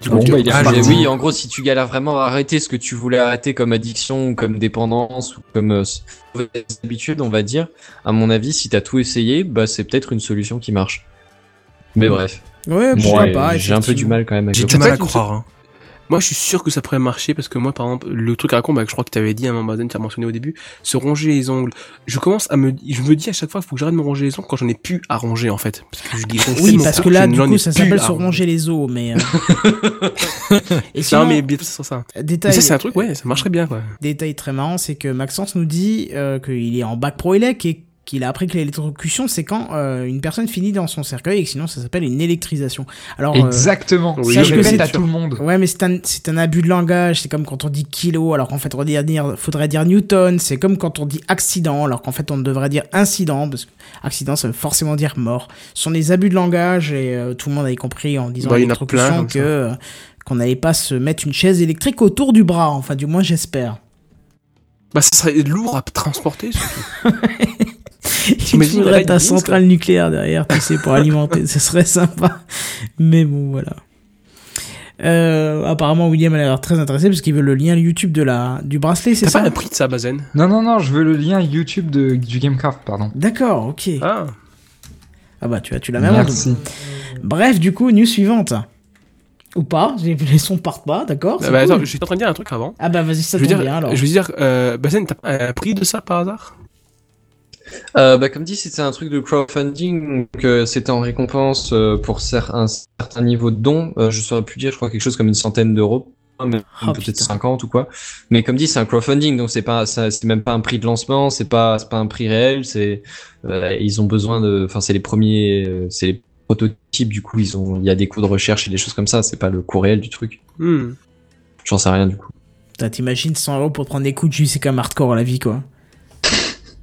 Bon, tu- bah, il est Ah, Mais je- oui, en gros, si tu galères vraiment à arrêter ce que tu voulais arrêter comme addiction ou comme dépendance ou comme euh, habitude, on va dire, à mon avis, si t'as tout essayé, bah c'est peut-être une solution qui marche. Mais bref, Ouais, Bon, pourquoi ouais, pas. j'ai un peu du mal quand même avec J'ai du mal à croire. Hein. Moi, je suis sûr que ça pourrait marcher parce que moi, par exemple, le truc à raconter, bah, que je crois que tu avais dit à un moment, Mazen, tu as mentionné au début, se ronger les ongles. Je commence à me, je me dis à chaque fois, il faut que j'arrête de me ronger les ongles quand j'en ai plus à ronger, en fait. Parce que je dis Oui, parce que là, du coup, ça s'appelle se ronger les os, mais... euh, Et Non, mais bien sur ça. Mais détail, ça, c'est un truc, ouais, ça marcherait bien, quoi. détail très marrant, c'est que Maxence nous dit euh, qu'il est en bac pro élec et qu'il a appris que l'électrocution, c'est quand euh, une personne finit dans son cercueil et que sinon ça s'appelle une électrisation. Alors, euh, Exactement. oui, ça sache je que répète c'est à tout le monde. Ouais, mais c'est un, c'est un abus de langage. C'est comme quand on dit kilo, alors qu'en fait, on devrait dire, faudrait dire Newton. C'est comme quand on dit accident, alors qu'en fait, on devrait dire incident, parce que accident, ça veut forcément dire mort. Ce sont des abus de langage et euh, tout le monde avait compris en disant Bah, électrocution que euh, qu'on n'allait pas se mettre une chaise électrique autour du bras. Enfin, du moins, j'espère. Bah, ça serait lourd à transporter, surtout. Il T'imagines raid ta centrale nucléaire derrière, tu sais, pour alimenter. Ce serait sympa. Mais bon, voilà. Euh, apparemment, William a l'air très intéressé parce qu'il veut le lien YouTube de la, du bracelet, c'est T'as ça? pas le prix de ça, Mazen Non, non, non, je veux le lien YouTube de, du Gamecraft, pardon. D'accord, ok. Ah. Ah bah tu as tu l'as même en Merci. Bref, du coup, news suivante. Ou pas, les sons partent pas, d'accord? Ah bah, cool. attends, j'étais en train de dire un truc avant. Ah bah vas-y, ça je tombe dire, bien alors. je veux dire, euh, Mazen, t'as pas un prix de ça par hasard? Euh, bah, comme dit, c'était un truc de crowdfunding, donc euh, c'était en récompense euh, pour cer- un certain niveau de don. Euh, je saurais plus dire, je crois quelque chose comme une centaine d'euros, même Oh, peut-être putain. 50 ou quoi. Mais comme dit, c'est un crowdfunding, donc c'est pas, c'est même pas un prix de lancement, c'est pas, c'est pas un prix réel. C'est, euh, ils ont besoin de, enfin, c'est les premiers, euh, c'est les prototypes. Du coup, ils ont, il y a des coûts de recherche et des choses comme ça. C'est pas le coût réel du truc. Hmm. J'en sais rien du coup. T'imagines 100 euros pour prendre des coups de jus, c'est comme hardcore à la vie quoi.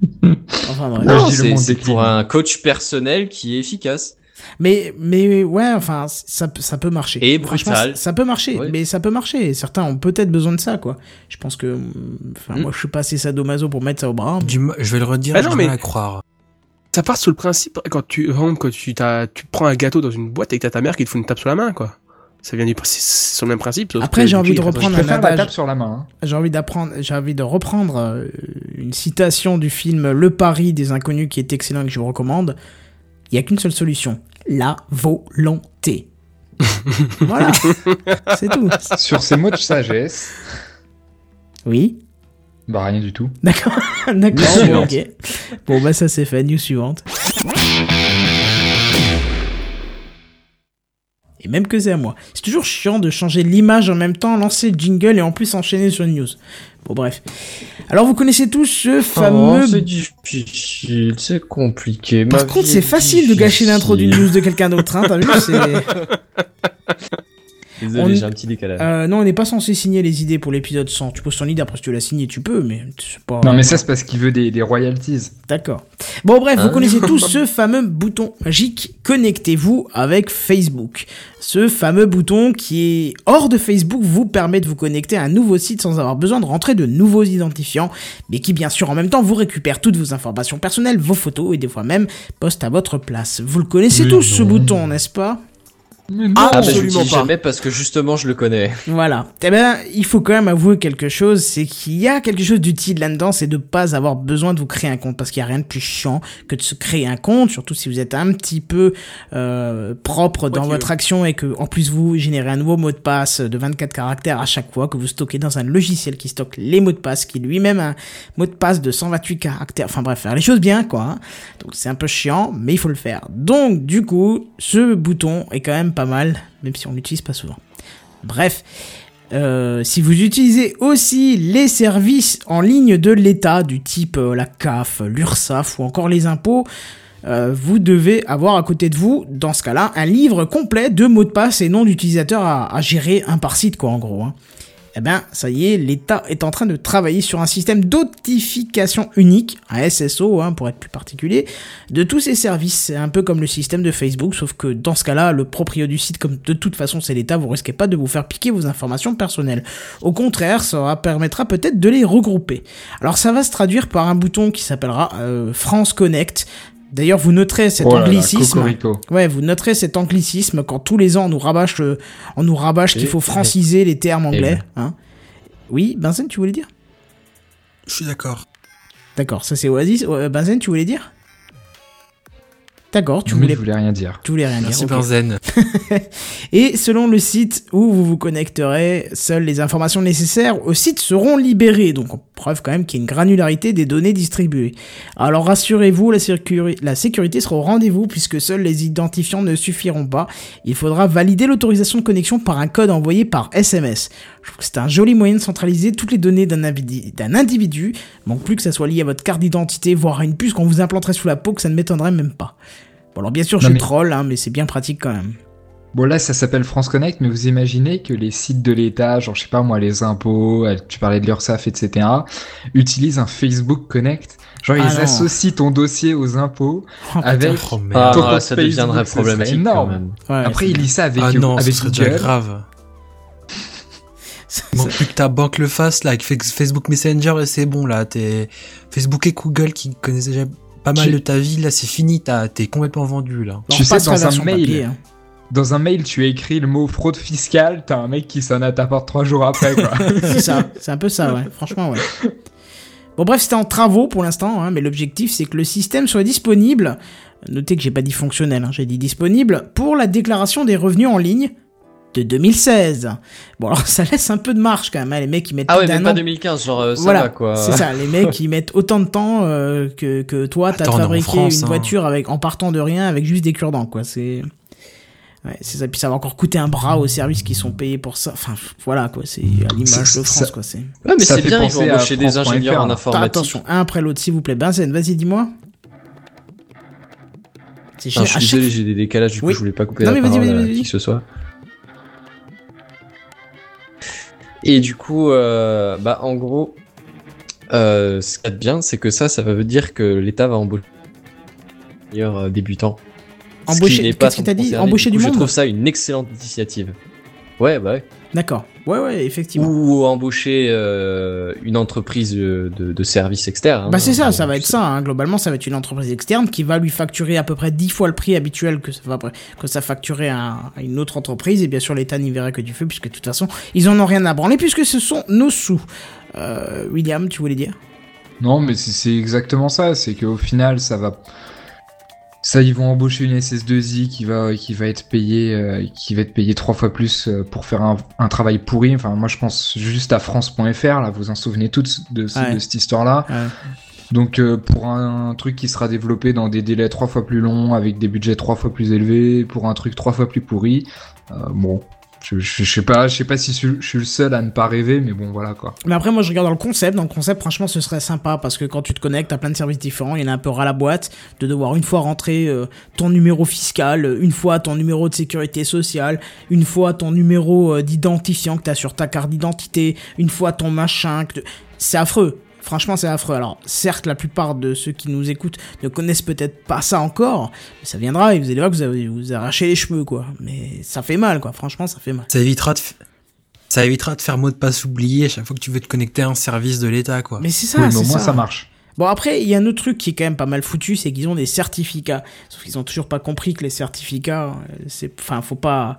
enfin bref. Non, je c'est pour un coach personnel qui est efficace. Mais, mais ouais, enfin, ça, peut- ça peut marcher. Et brutal. Ça, ça peut marcher, Ouais. mais ça peut marcher. Certains ont peut-être besoin de ça, quoi. Je pense que. Enfin, Hmm. moi, je suis pas assez sadomaso pour mettre ça au bras. Du je vais le redire, Ah j'ai non, mal mais- à croire. Ça part sur le principe, quand tu, quand tu, t'as, tu prends un gâteau dans une boîte et que t'as ta mère qui te fout une tape sur la main, quoi. Ça vient du, c'est c'est sur le même principe. Après, que j'ai envie de reprendre Je un préfère la adage. tape sur la main. hein. J'ai envie d'apprendre, j'ai envie de reprendre euh, une citation du film Le Pari des Inconnus qui est excellent et que je vous recommande. Il y a qu'une seule solution. La volonté. voilà. C'est tout. Sur ces mots de sagesse, Oui. bah rien du tout. D'accord. D'accord. Bon, ok. Bon, bah, ça c'est fait. News suivante. Et même que c'est à moi. C'est toujours chiant de changer l'image en même temps, lancer le jingle et en plus enchaîner sur une news. Bon bref. Alors vous connaissez tous ce fameux... Oh, c'est difficile, c'est compliqué. Par contre c'est est facile de gâcher l'intro d'une news de quelqu'un d'autre, hein, t'as vu c'est... Désolé, On- j'ai un petit décalage. Euh, non, on n'est pas censé signer les idées pour l'épisode 100. Tu poses ton idée, après si tu l'as signé, tu peux, mais c'est pas... Non, mais ça, c'est parce qu'il veut des, des royalties. D'accord. Bon, bref, vous Hein connaissez tous ce fameux bouton magique Connectez-vous avec Facebook. Ce fameux bouton qui est hors de Facebook vous permet de vous connecter à un nouveau site sans avoir besoin de rentrer de nouveaux identifiants, mais qui bien sûr en même temps vous récupère toutes vos informations personnelles, vos photos et des fois même poste à votre place. Vous le connaissez tous ce bouton, n'est-ce pas? Ah, bah, je absolument l'utilise pas. jamais parce que justement, je le connais. Voilà. Eh ben, il faut quand même avouer quelque chose, c'est qu'il y a quelque chose d'utile là-dedans, c'est de pas avoir besoin de vous créer un compte, parce qu'il y a rien de plus chiant que de se créer un compte, surtout si vous êtes un petit peu euh, propre dans votre action et que en plus vous générez un nouveau mot de passe de 24 caractères à chaque fois que vous stockez dans un logiciel qui stocke les mots de passe, qui lui-même a un mot de passe de 128 caractères. Enfin bref, faire les choses bien, quoi. Donc c'est un peu chiant, mais il faut le faire. Donc du coup, ce bouton est quand même mal, même si on l'utilise pas souvent. Bref, euh, si vous utilisez aussi les services en ligne de l'État, du type euh, la CAF, l'URSSAF ou encore les impôts, euh, vous devez avoir à côté de vous, dans ce cas-là, un livre complet de mots de passe et noms d'utilisateurs à, à gérer un par site, quoi, en gros. hein. Eh ben, ça y est, l'État est en train de travailler sur un système d'authentification unique, un SSO, hein, pour être plus particulier, de tous ces services. C'est un peu comme le système de Facebook, sauf que dans ce cas-là, le proprio du site, comme de toute façon c'est l'État, vous risquez pas de vous faire piquer vos informations personnelles. Au contraire, ça permettra peut-être de les regrouper. Alors ça va se traduire par un bouton qui s'appellera euh, France Connect. D'ailleurs, vous noterez cet Oh là anglicisme. Ouais, vous noterez cet anglicisme quand tous les ans on nous rabâche, le- on nous rabâche qu'il faut franciser les termes anglais. Hein. Oui, Benzen, tu voulais dire? Je suis d'accord. D'accord, ça c'est Oasis. Euh, Benzen, tu voulais dire? D'accord, tu Mais voulais, je voulais rien dire. tu voulais rien Merci dire. Et selon le site où vous vous connecterez, seules les informations nécessaires au site seront libérées. Donc, on preuve quand même qu'il y a une granularité des données distribuées. Alors, rassurez-vous, la, sécuri- la sécurité sera au rendez-vous puisque seuls les identifiants ne suffiront pas. Il faudra valider l'autorisation de connexion par un code envoyé par SMS. Je trouve que c'est un joli moyen de centraliser toutes les données d'un individu. individu. Manque plus que ça soit lié à votre carte d'identité, voire à une puce qu'on vous implanterait sous la peau, que ça ne m'étonnerait même pas. Bon, alors bien sûr, je Non, suis mais- troll, hein, mais c'est bien pratique quand même. Bon là ça s'appelle France Connect, mais vous imaginez que les sites de l'État, genre je sais pas moi les impôts, euh, tu parlais de l'URSSAF, etc., utilisent un Facebook Connect. Genre Ah ils non. associent ton dossier aux impôts Oh, avec. Oh. Ton Ah, compte ça deviendrait Facebook, problématique quand énorme. même. Ouais, Après c'est- il lit ça avec, ah non, avec Google. grave. Manque plus que ta banque le fasse là avec Face- Facebook Messenger et c'est bon là. T'es Facebook et Google qui connaissent déjà pas mal Tu- de ta vie là, c'est fini. t'as- T'es complètement vendu là. Tu sais, dans un mail, papier, hein. Dans un mail, tu as écrit le mot fraude fiscale, t'as un mec qui sonne à ta porte trois jours après, quoi. c'est ça, c'est un peu ça, ouais. Franchement, ouais. Bon, bref, c'était en travaux pour l'instant, hein, mais l'objectif c'est que le système soit disponible. Notez que j'ai pas dit fonctionnel, hein, j'ai dit disponible pour la déclaration des revenus en ligne de 2016. Bon, alors ça laisse un peu de marge quand même, hein, les mecs qui mettent Ah ouais, mais pas an. 2015, genre euh, ça voilà, va quoi. c'est ça, les mecs qui mettent autant de temps euh, que, que toi, t'as fabriqué France, une hein. voiture avec, en partant de rien avec juste des cure-dents, quoi. C'est. Ouais, c'est ça. Puis ça va encore coûter un bras aux services qui sont payés pour ça. Enfin, voilà, quoi. C'est à l'image Ça- de France, ça- quoi. C'est. Ouais, mais Ça c'est fait bien, ils vont penser à embaucher des ingénieurs en informatique. attention, un après l'autre, s'il vous plaît. Benzen, vas-y, dis-moi. C'est Enfin, chez- je à suis désolé, j'ai des décalages, du coup Oui. je voulais pas couper Non, la mais vas-y, parole vas-y, à vas-y. qui que ce soit. Et du coup, euh, bah en gros, euh, ce qu'il y a de bien, c'est que ça, ça veut dire que l'État va embaucher ingénieurs, euh, débutants. Embaucher- qu'est-ce que t'as dit concerné. Embaucher Du du coup, monde Je trouve ça une excellente initiative. Ouais, bah ouais. D'accord. Ouais, ouais, effectivement. Ou embaucher euh, une entreprise de, de, services externes. hein. Bah c'est ça, ça va être ça. hein. Globalement, ça va être une entreprise externe qui va lui facturer à peu près 10 fois le prix habituel que ça va que ça facturait à, à une autre entreprise. Et bien sûr, l'État n'y verra que du feu, puisque de toute façon, ils en ont rien à branler, puisque ce sont nos sous. Euh, William, tu voulais dire? Non, mais c'est c'est exactement ça. C'est qu'au final, ça va. Ça, ils vont embaucher une SS2I qui va, qui va être payée, euh, qui va être payée trois fois plus euh, pour faire un, un travail pourri. Enfin, moi, je pense juste à France.fr. Là, vous en souvenez toutes de, ce- Ouais. de cette histoire-là. Ouais. Donc euh, pour un, truc qui sera développé dans des délais trois fois plus longs, avec des budgets trois fois plus élevés, pour un truc trois fois plus pourri, euh, bon, je, je, sais pas, je sais pas si je, suis- le seul à ne pas rêver, mais bon voilà quoi. Mais après, moi, je regarde dans le concept. Dans le concept, franchement, ce serait sympa parce que quand tu te connectes, t'as plein de services différents. Il y en a un peu ras la boîte de devoir une fois rentrer euh, ton numéro fiscal, euh, une fois ton numéro de sécurité sociale, une fois ton numéro euh, d'identifiant que t'as sur ta carte d'identité, une fois ton machin. C'est affreux. Franchement, c'est affreux. Alors, certes, la plupart de ceux qui nous écoutent ne connaissent peut-être pas ça encore, mais ça viendra et vous allez voir que vous avez vous arrachez les cheveux, quoi. Mais ça fait mal, quoi. Franchement, ça fait mal. Ça évitera de, f- ça évitera de faire mot de passe oublié à chaque fois que tu veux te connecter à un service de l'État, quoi. Mais c'est ça, oui, mais au c'est moins ça. ça marche. Bon après, il y a un autre truc qui est quand même pas mal foutu, c'est qu'ils ont des certificats. Sauf qu'ils ont toujours pas compris que les certificats, euh, c'est, enfin, faut pas,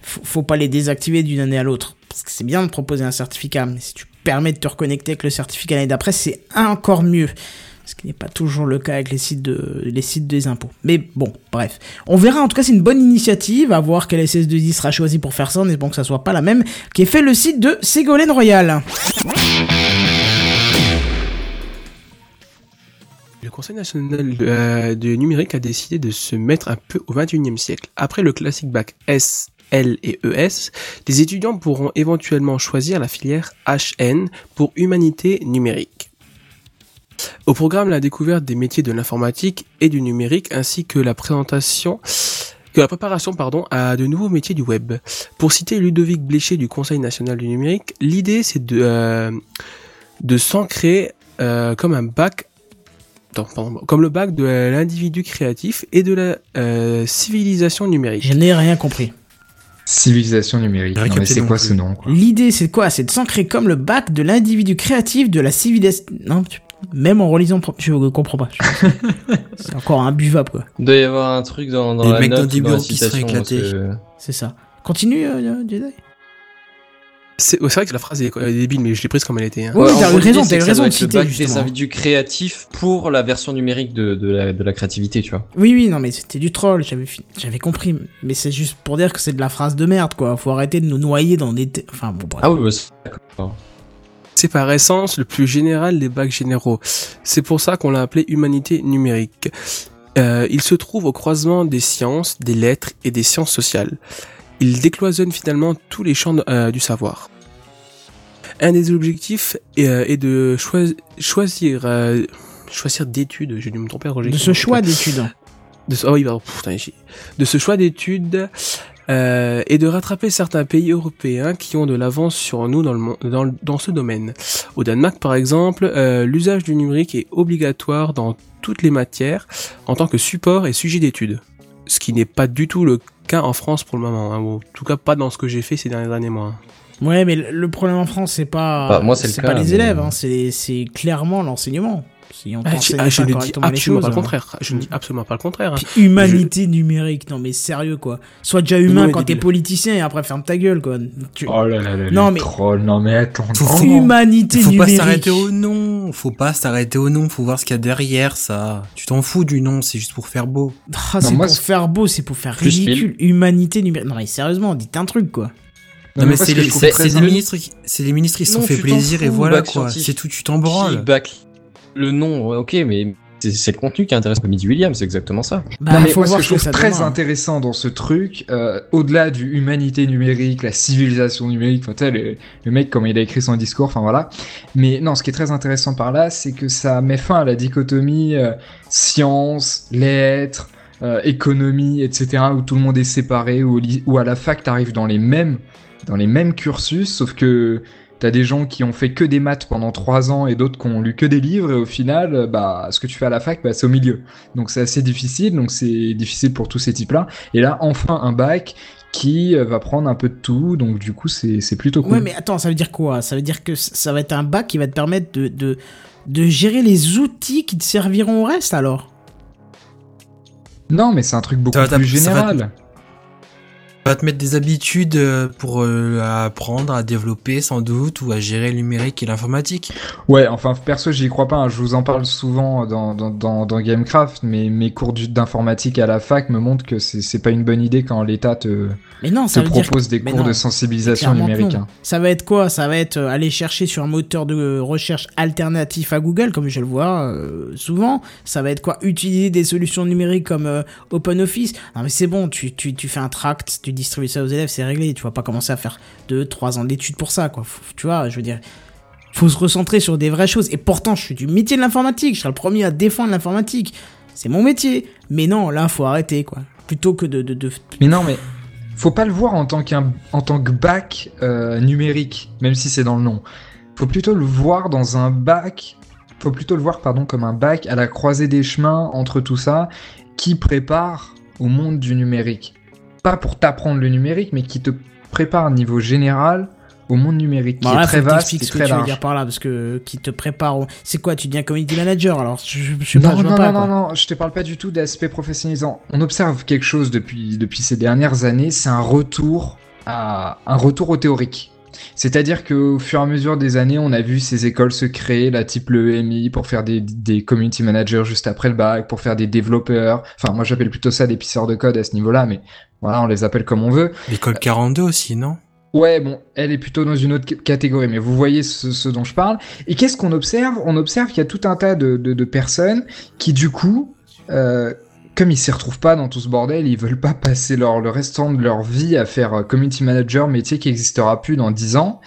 faut, faut pas les désactiver d'une année à l'autre. Parce que c'est bien de proposer un certificat, mais si tu permets de te reconnecter avec le certificat l'année d'après, c'est encore mieux. Ce qui n'est pas toujours le cas avec les sites de, des impôts. Mais bon, bref. On verra, en tout cas, c'est une bonne initiative, à voir quelle SS2I sera choisie pour faire ça, en espérant que ça soit pas la même, qui est fait le site de Ségolène Royal. Le Conseil national euh, du numérique a décidé de se mettre un peu au 21e siècle. Après le classique bac S, L et ES, les étudiants pourront éventuellement choisir la filière HN pour humanité numérique. Au programme, la découverte des métiers de l'informatique et du numérique ainsi que la présentation que la préparation pardon, à de nouveaux métiers du web. Pour citer Ludovic Bléchet du Conseil national du numérique, l'idée c'est de, euh, de s'ancrer euh, comme un bac comme le bac de l'individu créatif et de la euh, civilisation numérique. Je n'ai rien compris. Civilisation numérique. Non, mais c'est quoi ce nom quoi L'idée, c'est quoi? C'est de s'ancrer comme le bac de l'individu créatif de la civilisation. Non, tu- même en relisant, je comprends pas. Je- c'est encore imbuvable, quoi. Il doit y avoir un truc dans, dans Les la mecs note dans la qui citation. éclatés. que- C'est ça. Continue, euh, Jedi. C'est c'est vrai que la phrase est débile, mais je l'ai prise comme elle était. hein. Ouais, t'as eu raison, t'as eu raison de citer, des individus créatifs pour la version numérique de, de, la, de la créativité, tu vois. Oui, oui, non, mais c'était du troll, j'avais compris. Mais c'est juste pour dire que c'est de la phrase de merde, quoi. Faut arrêter de nous noyer dans des. Enfin, bon, bref. Ah oui, bah, c'est- d'accord. C'est par essence le plus général des bacs généraux. C'est pour ça qu'on l'a appelé humanité numérique. Euh, il se trouve au croisement des sciences, des lettres et des sciences sociales. Il décloisonne finalement tous les champs de- euh, du savoir. Un des objectifs est, euh, est de choi- choisir euh, choisir d'études. J'ai dû me tromper. Roger. de ce choix d'études. de ce, oh oui, pardon, putain, de ce choix d'études euh, et de rattraper certains pays européens qui ont de l'avance sur nous dans, le, dans, le- dans ce domaine. Au Danemark, par exemple, euh, l'usage du numérique est obligatoire dans toutes les matières en tant que support et sujet d'études. Ce qui n'est pas du tout le cas en France pour le moment, hein, ou en tout cas pas dans ce que j'ai fait ces derniers derniers mois. hein. Ouais, mais le problème en France, c'est pas. Bah, moi, c'est le pas cas, les mais- élèves, hein, c'est c'est clairement l'enseignement. Si on Ah, ah, je ne dis les absolument choses. pas le hein. contraire. Je ne dis absolument pas le contraire. hein. Puis humanité numérique, non mais sérieux quoi. Sois déjà humain Non, quand t'es politicien et après ferme ta gueule quoi. Tu- Oh là là là, Non, les mais-. Non mais attends. Faut- non. faut- Humanité Faut pas numérique. s'arrêter au nom, faut pas s'arrêter au nom, faut voir ce qu'il y a derrière ça. Tu t'en fous du nom, c'est juste pour faire beau. Ah, c'est Non, moi, pour faire beau, c'est pour faire ridicule. Humanité numérique. Non mais sérieusement, dites un truc quoi. Non, mais c'est les, ministres, qui- c'est les ministres qui se sont fait plaisir et voilà quoi. C'est tout, tu t'en branles. Le nom, ok, mais c'est- le contenu qui intéresse comme dit William, c'est exactement ça. Bah, non, mais faut moi, ce voir que je ce que trouve ça très donnera. intéressant dans ce truc, euh, au-delà du humanité numérique, la civilisation numérique, le, le mec, comme il a écrit son discours, enfin voilà. Mais non, ce qui est très intéressant par là, c'est que ça met fin à la dichotomie euh, science, lettres, euh, économie, etc., où tout le monde est séparé, où, où à la fac, t'arrives dans les mêmes, dans les mêmes cursus, sauf que T'as des gens qui ont fait que des maths pendant trois ans et d'autres qui ont lu que des livres et au final, bah, ce que tu fais à la fac, bah, c'est au milieu. Donc c'est assez difficile, donc c'est difficile pour tous ces types-là. Et là, enfin, un bac qui euh, va prendre un peu de tout, donc du coup, c'est c'est plutôt cool. Ouais, mais attends, ça veut dire quoi? Ça veut dire que ça va être un bac qui va te permettre de, de, de gérer les outils qui te serviront au reste alors? Non, mais c'est un truc beaucoup plus t'app- ça va général. Va te mettre des habitudes euh, pour euh, apprendre à développer sans doute ou à gérer le numérique et l'informatique. Ouais, enfin perso j'y crois pas, hein. je vous en parle souvent dans, dans, dans, dans Gamecraft, mais mes cours d'informatique à la fac me montrent que c'est c'est pas une bonne idée quand l'État te, Mais non, te dire propose des cours non, de sensibilisation numérique. non. hein. Ça va être quoi? Ça va être euh, aller chercher sur un moteur de recherche alternatif à Google, comme je le vois euh, souvent. Ça va être quoi? Utiliser des solutions numériques comme euh, OpenOffice? Non mais c'est bon, tu, tu, tu fais un tract, tu distribues ça aux élèves, c'est réglé. Tu vas pas commencer à faire 2-3 ans d'études pour ça, quoi. Tu vois, je veux dire... Faut se recentrer sur des vraies choses. Et pourtant, je suis du métier de l'informatique. Je serai le premier à défendre l'informatique. C'est mon métier. Mais non, là, faut arrêter, quoi. Plutôt que de... de, de... Mais non, mais faut pas le voir en tant qu'un en tant que bac euh, numérique, même si c'est dans le nom. Faut plutôt le voir dans un bac. Faut plutôt le voir, pardon, comme un bac à la croisée des chemins entre tout ça, qui prépare au monde du numérique. Pas pour t'apprendre le numérique, mais qui te prépare à niveau général au monde numérique, qui Bon, là, est très vaste et ce que très tu veux dire par là, parce que qui te prépare. au- C'est quoi Tu deviens community manager Alors, je, je, je sais pas, Non, je non, pas. non, non, non, je te parle pas du tout d'aspect professionnalisant. On observe quelque chose depuis, depuis ces dernières années, c'est un retour à, un retour au théorique. C'est-à-dire qu'au fur et à mesure des années, on a vu ces écoles se créer, la type le EMI, pour faire des, des community managers juste après le bac, pour faire des développeurs. Enfin, moi j'appelle plutôt ça des pisseurs de code à ce niveau-là, mais voilà, on les appelle comme on veut. L'école 42 aussi, non? Ouais, bon, elle est plutôt dans une autre catégorie, mais vous voyez ce, ce dont je parle. Et qu'est-ce qu'on observe? On observe qu'il y a tout un tas de, de, de personnes qui, du coup, euh, comme ils s'y retrouvent pas dans tout ce bordel, ils veulent pas passer leur, le restant de leur vie à faire euh, community manager, métier qui existera plus dans 10 ans.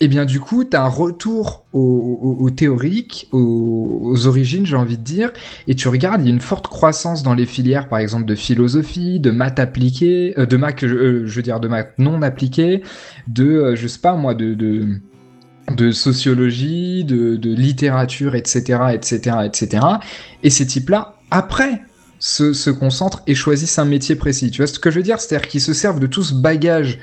Et bien du coup, tu as un retour au, au- théorique, au- aux origines, j'ai envie de dire, et tu regardes, il y a une forte croissance dans les filières, par exemple de philosophie, de maths appliquées, euh, de maths, euh, je veux dire de maths non appliquées, de, euh, je sais pas moi, de, sociologie, de, littérature, etc., etc., etc. Et ces types-là, après, se concentrent et choisissent un métier précis. Tu vois ce que je veux dire? C'est-à-dire qu'ils se servent de tout ce bagage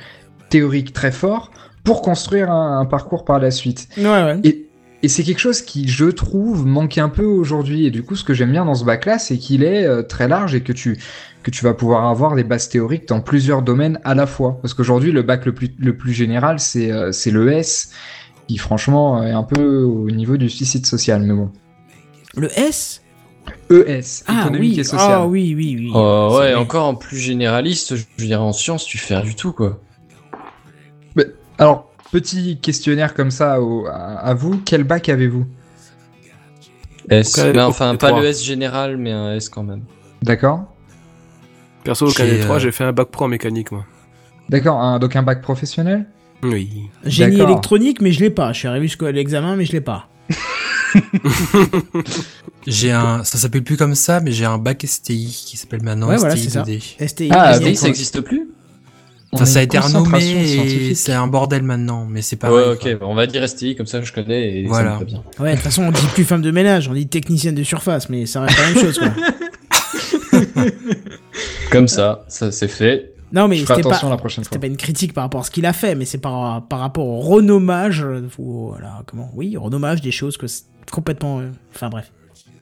théorique très fort pour construire un, un parcours par la suite. Ouais, ouais. Et, et c'est quelque chose qui, je trouve, manque un peu aujourd'hui. Et du coup, ce que j'aime bien dans ce bac-là, c'est qu'il est euh, très large et que tu, que tu vas pouvoir avoir des bases théoriques dans plusieurs domaines à la fois. Parce qu'aujourd'hui, le bac le plus, le plus général, c'est euh, c'est le S, qui franchement est un peu au niveau du suicide social. Mais bon. Le S? ES, Ah économique oui, et social. ah oui, oui, oui. Oh, C'est ouais, vrai. encore en plus généraliste, je je dirais en sciences, tu fais rien du tout, quoi. Alors, petit questionnaire comme ça au- à, à vous, quel bac avez-vous S. Mais enfin, pas le S général, mais un S quand même. D'accord Perso, au KD3, euh, j'ai fait un bac pro en mécanique, moi. D'accord, un- donc un bac professionnel Oui. Génie électronique, mais je l'ai pas. Je suis arrivé jusqu'à l'examen, mais je l'ai pas. J'ai un, ça s'appelle plus comme ça, mais j'ai un bac STI qui s'appelle maintenant Ouais, voilà, STI ça. 2D. STI. Ah, SDI, ça donc, existe plus Ça, a été renommé c'est un bordel maintenant, mais c'est pas Ouais, ok, bah, on va dire STI, comme ça je connais et Voilà. ça me va bien. Ouais, de toute façon, on dit plus femme de ménage, on dit technicienne de surface, mais ça reste la même chose, quoi. Comme ça, ça c'est fait. Non, mais c'était attention pas, la prochaine fois. c'était pas une critique par rapport à ce qu'il a fait, mais c'est par, par rapport au renommage, euh, ou, voilà, comment, oui, renommage des choses que c'est complètement, euh, enfin bref.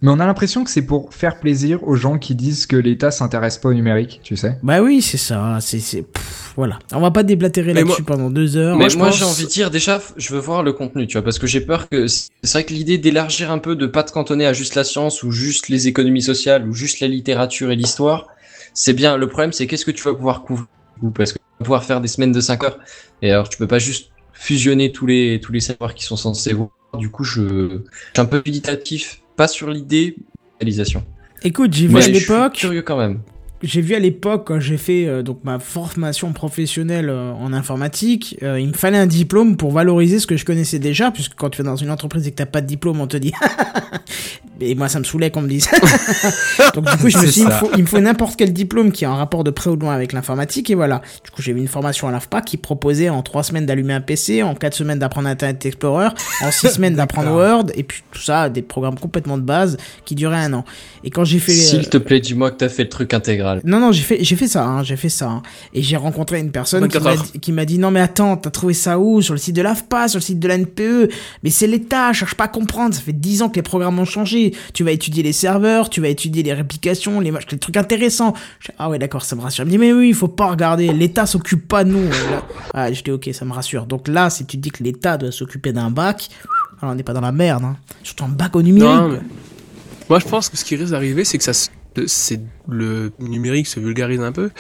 Mais on a l'impression que c'est pour faire plaisir aux gens qui disent que l'État s'intéresse pas au numérique, tu sais. Bah oui, c'est ça, c'est, c'est, pff, voilà. On va pas déblatérer Mais là-dessus pendant deux heures. Mais moi pense. j'ai envie de dire déjà, je veux voir le contenu, tu vois, parce que j'ai peur que c'est vrai que l'idée d'élargir un peu, de pas te cantonner à juste la science ou juste les économies sociales ou juste la littérature et l'histoire, c'est bien. Le problème c'est qu'est-ce que tu vas pouvoir couvrir parce que tu vas pouvoir faire des semaines de 5 heures et alors tu peux pas juste fusionner tous les tous les savoirs qui sont censés voir. Du coup, je, je suis un peu méditatif, pas sur l'idée, réalisation. Écoute, j'ai vu Mais à l'époque, curieux quand même. J'ai vu à l'époque quand j'ai fait euh, donc ma formation professionnelle euh, en informatique, euh, il me fallait un diplôme pour valoriser ce que je connaissais déjà, puisque quand tu es dans une entreprise et que t'as pas de diplôme, on te dit. et moi, ça me saoulait qu'on me dise. donc du coup, je me suis dit, il me faut, il me faut n'importe quel diplôme qui a un rapport de près ou de loin avec l'informatique, et voilà. Du coup, j'ai eu une formation à l'AFPA qui proposait en trois semaines d'allumer un PC, en quatre semaines d'apprendre Internet Explorer, en six semaines d'apprendre Word, et puis tout ça, des programmes complètement de base qui duraient un an. Et quand j'ai fait... euh, S'il te plaît, dis-moi que t'as fait le truc intégral. Non, non, j'ai fait, j'ai fait ça, hein, j'ai fait ça. hein. Et j'ai rencontré une personne qui 24 m'a, dit- non mais attends, t'as trouvé ça où? Sur le site de l'AFPA, sur le site de la NPE Mais c'est l'État, cherche pas à comprendre, ça fait 10 ans que les programmes ont changé. Tu vas étudier les serveurs, tu vas étudier les réplications, les, trucs intéressants. Je dis, ah ouais, d'accord, ça me rassure. Il me dit, mais oui, il faut pas regarder, l'État s'occupe pas de nous. Ah, je dis, ok, ça me rassure. Donc là, si tu dis que l'État doit s'occuper d'un bac, alors on n'est pas dans la merde, hein. Surtout un bac au numérique. Non, mais- Moi, je pense que ce qui risque d'arriver, c'est que ça, se- c'est le numérique se vulgarise un peu.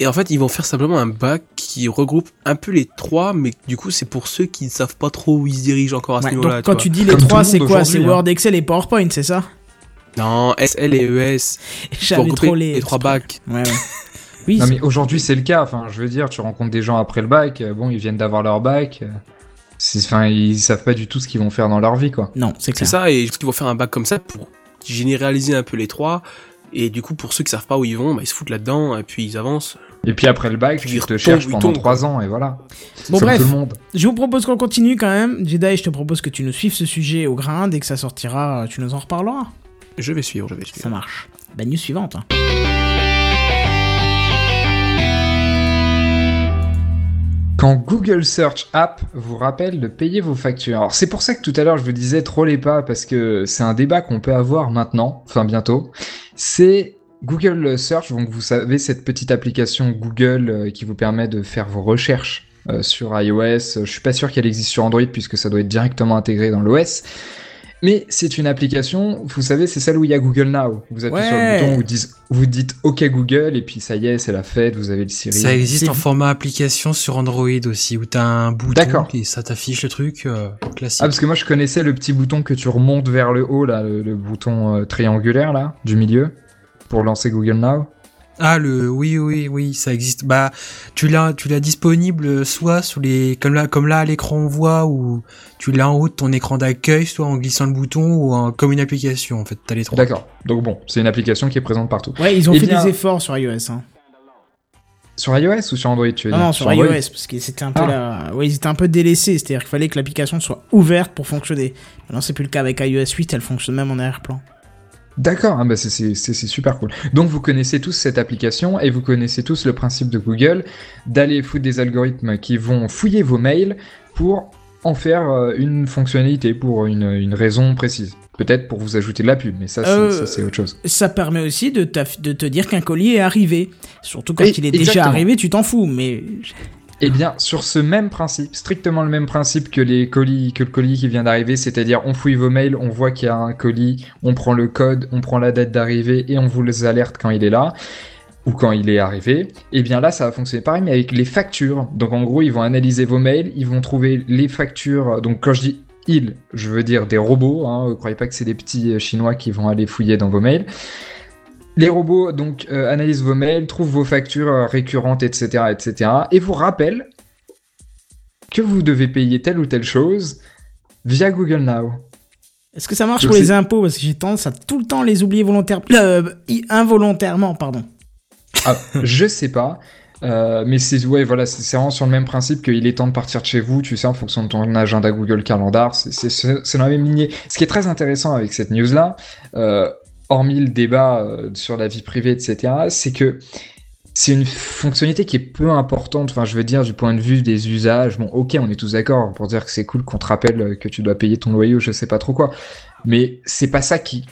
Et en fait, ils vont faire simplement un bac qui regroupe un peu les trois, mais du coup, c'est pour ceux qui ne savent pas trop où ils se dirigent encore à ce Ouais, niveau-là. donc quand tu dis les Comme trois, c'est quoi? C'est aujourd'hui, hein. Word, Excel et PowerPoint, c'est ça? Non, SL et ES. J'avais trop les, les trois bacs. Ouais, ouais. Oui, Non mais aujourd'hui c'est le cas. Enfin, je veux dire, tu rencontres des gens après le bac. euh, Bon, ils viennent d'avoir leur bac. euh, Enfin, ils savent pas du tout ce qu'ils vont faire dans leur vie, quoi. non, c'est ça, et ils vont faire un bac comme ça pour généraliser un peu les trois. Et du coup, pour ceux qui savent pas où ils vont, bah, ils se foutent là-dedans, et puis ils avancent. Et puis après le bac, Puis tu ils te cherches pendant tombent, trois ans et voilà. Bon, bref. tout le monde. Je vous propose qu'on continue quand même. Jedi, je te propose que tu nous suives ce sujet au grain. Dès que ça sortira, tu nous en reparleras. Je vais suivre, je vais suivre. Ça marche. Bah, news suivante. hein. Quand Google Search App vous rappelle de payer vos factures. Alors c'est pour ça que tout à l'heure je vous disais trop les pas parce que c'est un débat qu'on peut avoir maintenant, enfin bientôt. C'est Google Search, donc vous savez cette petite application Google euh, qui vous permet de faire vos recherches euh, sur iOS. Je suis pas sûr qu'elle existe sur Android puisque ça doit être directement intégré dans l'OS. Mais c'est une application, vous savez, c'est celle où il y a Google Now. Vous appuyez sur le bouton, vous dites, vous dites OK Google et puis ça y est, c'est la fête, vous avez le Siri. Ça existe en format application sur Android aussi, où t'as un bouton D'accord. et ça t'affiche le truc euh, classique. Ah parce que moi je connaissais le petit bouton que tu remontes vers le haut là, le, le bouton euh, triangulaire là du milieu pour lancer Google Now. Ah le oui oui oui ça existe bah tu l'as tu l'as disponible soit sous les comme là comme là à l'écran on voit ou tu l'as en haut de ton écran d'accueil soit en glissant le bouton ou en, comme une application en fait t'as les trois D'accord. Donc bon, c'est une application qui est présente partout. Ouais, ils ont Eh fait bien- des efforts sur iOS. Hein. Sur iOS ou sur Android tu veux Non, dire non, sur iOS, parce que c'était un peu Ah. la... Ouais, ils étaient un peu délaissés. C'est-à-dire qu'il fallait que l'application soit ouverte pour fonctionner. Maintenant, c'est plus le cas avec iOS 8. Elle fonctionne même en arrière-plan. D'accord, ah bah c'est- super cool. Donc vous connaissez tous cette application et vous connaissez tous le principe de Google d'aller foutre des algorithmes qui vont fouiller vos mails pour en faire euh, une fonctionnalité, pour une, une raison précise. Peut-être pour vous ajouter de la pub, mais ça c'est Euh, autre chose. Ça permet aussi de, te dire qu'un colis est arrivé. Surtout quand Et- il est déjà arrivé, tu t'en fous. Mais Eh bien, sur ce même principe, strictement le même principe que les colis, que le colis qui vient d'arriver, c'est-à-dire on fouille vos mails, on voit qu'il y a un colis, on prend le code, on prend la date d'arrivée et on vous alerte quand il est là ou quand il est arrivé. Eh bien là, ça va fonctionner pareil, mais avec les factures. Donc en gros, ils vont analyser vos mails, ils vont trouver les factures. Donc quand je dis ils, je veux dire des robots. Hein, croyez pas que c'est des petits euh, chinois qui vont aller fouiller dans vos mails. Les robots donc euh, analysent vos mails, trouvent vos factures euh, récurrentes, etc., etc., et vous rappellent que vous devez payer telle ou telle chose via Google Now. est-ce que ça marche pour les impôts? Parce que j'ai tendance à tout le temps les oublier volontairement. Euh, involontairement, pardon. Ah, je sais pas. euh, mais c'est ouais voilà c'est vraiment sur le même principe qu'il est temps de partir de chez vous tu sais en fonction de ton agenda Google Calendar c'est dans la même lignée ce qui est très intéressant avec cette news là euh, hormis le débat euh, sur la vie privée etc c'est que c'est une fonctionnalité qui est peu importante enfin je veux dire du point de vue des usages bon ok on est tous d'accord pour dire que c'est cool qu'on te rappelle euh, que tu dois payer ton loyer ou je sais pas trop quoi mais c'est pas ça qui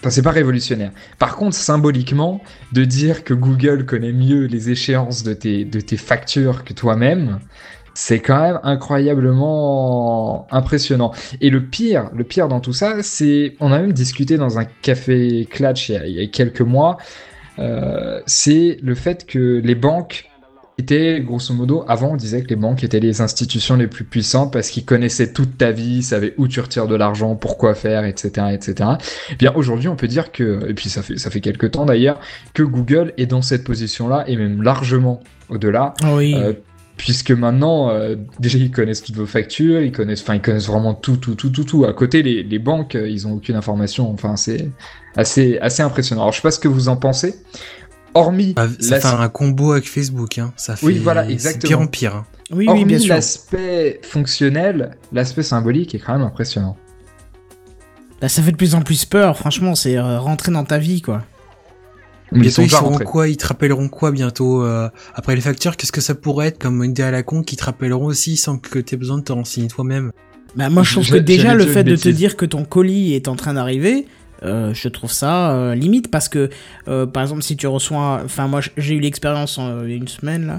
Enfin, c'est pas révolutionnaire. Par contre, symboliquement, de dire que Google connaît mieux les échéances de tes, de tes factures que toi-même, c'est quand même incroyablement impressionnant. Et le pire, le pire dans tout ça, c'est, on a même discuté dans un café Clutch il y a, quelques mois, euh, c'est le fait que les banques étaient, grosso modo, avant on disait que les banques étaient les institutions les plus puissantes parce qu'ils connaissaient toute ta vie, savaient où tu retires de l'argent, pourquoi faire, etc., etc. Eh bien aujourd'hui on peut dire que, et puis ça fait ça fait quelques temps d'ailleurs, que Google est dans cette position-là et même largement au-delà, Oui. euh, puisque maintenant euh, déjà ils connaissent toutes vos factures, ils connaissent, enfin ils connaissent vraiment tout, tout, tout, tout, tout. À côté les, les banques, euh, ils ont aucune information. Enfin c'est assez assez impressionnant. Alors je sais pas ce que vous en pensez. Hormis Ah, ça la- fait un combo avec Facebook hein ça fait Oui, voilà, exactement. pire en pire hein. oui, oui, hormis bien sûr. l'aspect fonctionnel, l'aspect symbolique est quand même impressionnant. Là, ça fait de plus en plus peur. Franchement, c'est euh, rentrer dans ta vie, quoi. Mais ils Bientôt sont ils déjà sauront rentrés. quoi, ils te rappelleront quoi bientôt euh, après les factures? Qu'est-ce que ça pourrait être comme une idée à la con qui te rappelleront aussi sans que tu aies besoin de te renseigner toi-même? Bah, moi, je trouve que déjà, le fait de te dire que ton colis est en train d'arriver, euh, je trouve ça euh, limite parce que, euh, par exemple, si tu reçois. Enfin, moi, j'ai eu l'expérience euh, il y a une semaine, là.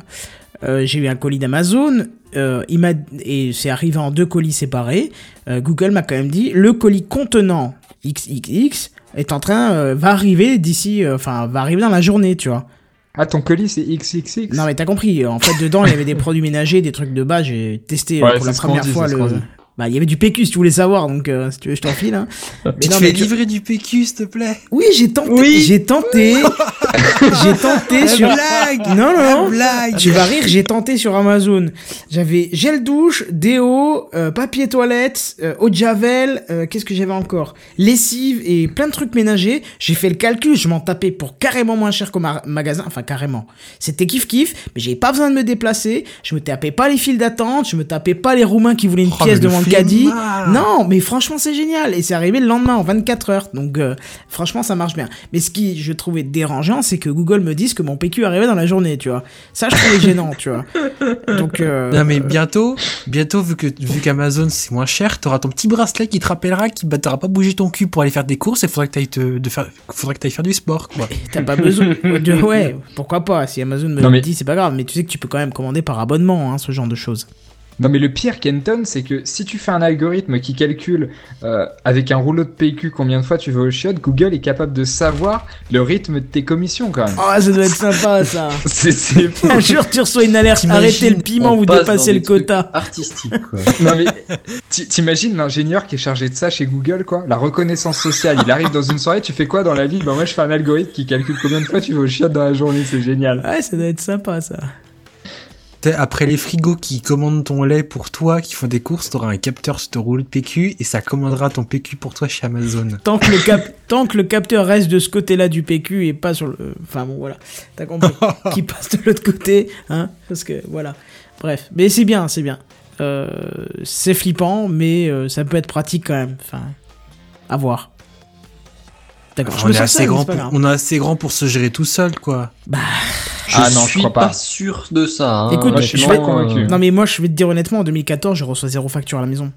Euh, j'ai eu un colis d'Amazon. euh, il m'a et c'est arrivé en deux colis séparés. Euh, Google m'a quand même dit le colis contenant XXX est en train euh, va arriver d'ici euh, enfin va arriver dans la journée tu vois Ah, ton colis, c'est XXX non mais t'as compris en fait dedans il y avait des produits ménagers des trucs de base j'ai testé euh, Ouais, pour la première dit, fois le. Bah il y avait du PQ si tu voulais savoir donc euh, si tu veux je t'en file hein. Mais Tu te non, fais mais tu- livrer du PQ, s'il te plaît oui j'ai tenté Oui. j'ai tenté j'ai tenté sur blague non non non blague tu vas rire, j'ai tenté sur Amazon. J'avais gel douche, déo, euh, papier toilette, euh, eau de javel, euh, qu'est-ce que j'avais encore? Lessive et plein de trucs ménagers. J'ai fait le calcul, je m'en tapais pour carrément moins cher qu'au ma- magasin. Enfin, carrément. C'était kiff kiff, mais j'avais pas besoin de me déplacer. Je me tapais pas les files d'attente, je me tapais pas les Roumains qui voulaient une Oh, pièce devant le flemmard. Non, mais franchement, c'est génial. Et c'est arrivé le lendemain, en 24 heures. Donc, euh, franchement, ça marche bien. Mais ce qui, je trouvais dérangeant, c'est que Google me dise que mon PQ arrivait dans la journée, tu vois. Ça, je trouvais gênant, tu vois. Donc, euh, Non mais bientôt, bientôt vu que vu qu'Amazon c'est moins cher, t'auras ton petit bracelet qui te rappellera qui bah, t'auras pas bougé ton cul pour aller faire des courses et faudrait que t'ailles te de faire faudrait que t'ailles faire du sport quoi. t'as pas besoin de... Ouais, pourquoi pas. Si Amazon me Non, le mais- dit, c'est pas grave. Mais tu sais que tu peux quand même commander par abonnement, hein, ce genre de choses. Non mais le pire Kenton c'est que si tu fais un algorithme qui calcule euh, avec un rouleau de PQ combien de fois tu vas au chiottes, Google est capable de savoir le rythme de tes commissions quand même. Oh, ça doit être sympa, ça. C'est. Un jour, tu reçois une alerte. Arrêtez le piment, vous passe dépassez le quota. Artistique, quoi. Non mais ti- t'imagines l'ingénieur qui est chargé de ça chez Google quoi? La reconnaissance sociale, il arrive dans une soirée, tu fais quoi dans la vie? Bah moi je fais un algorithme qui calcule combien de fois tu vas au chiottes dans la journée, c'est génial. Ouais, ça doit être sympa, ça. Après les frigos qui commandent ton lait pour toi, qui font des courses, t'auras un capteur sur ton rouleau de PQ et ça commandera ton PQ pour toi chez Amazon. Tant que, le cap... Tant que le capteur reste de ce côté-là du PQ et pas sur le. Enfin bon, voilà. T'as compris. Qui passe de l'autre côté, hein. Parce que, voilà. Bref. Mais c'est bien, c'est bien. Euh, c'est flippant, mais euh, ça peut être pratique quand même. Enfin, à voir. D'accord. je on, me est sens assez seul, grand pour, grave. on est assez grand pour se gérer tout seul quoi. Je Ah non, je suis crois pas. pas. sûr de ça. Hein. Écoute, moi, je suis je pas convaincu. Non, mais moi, je vais te dire honnêtement, en 2014, je reçois zéro facture à la maison.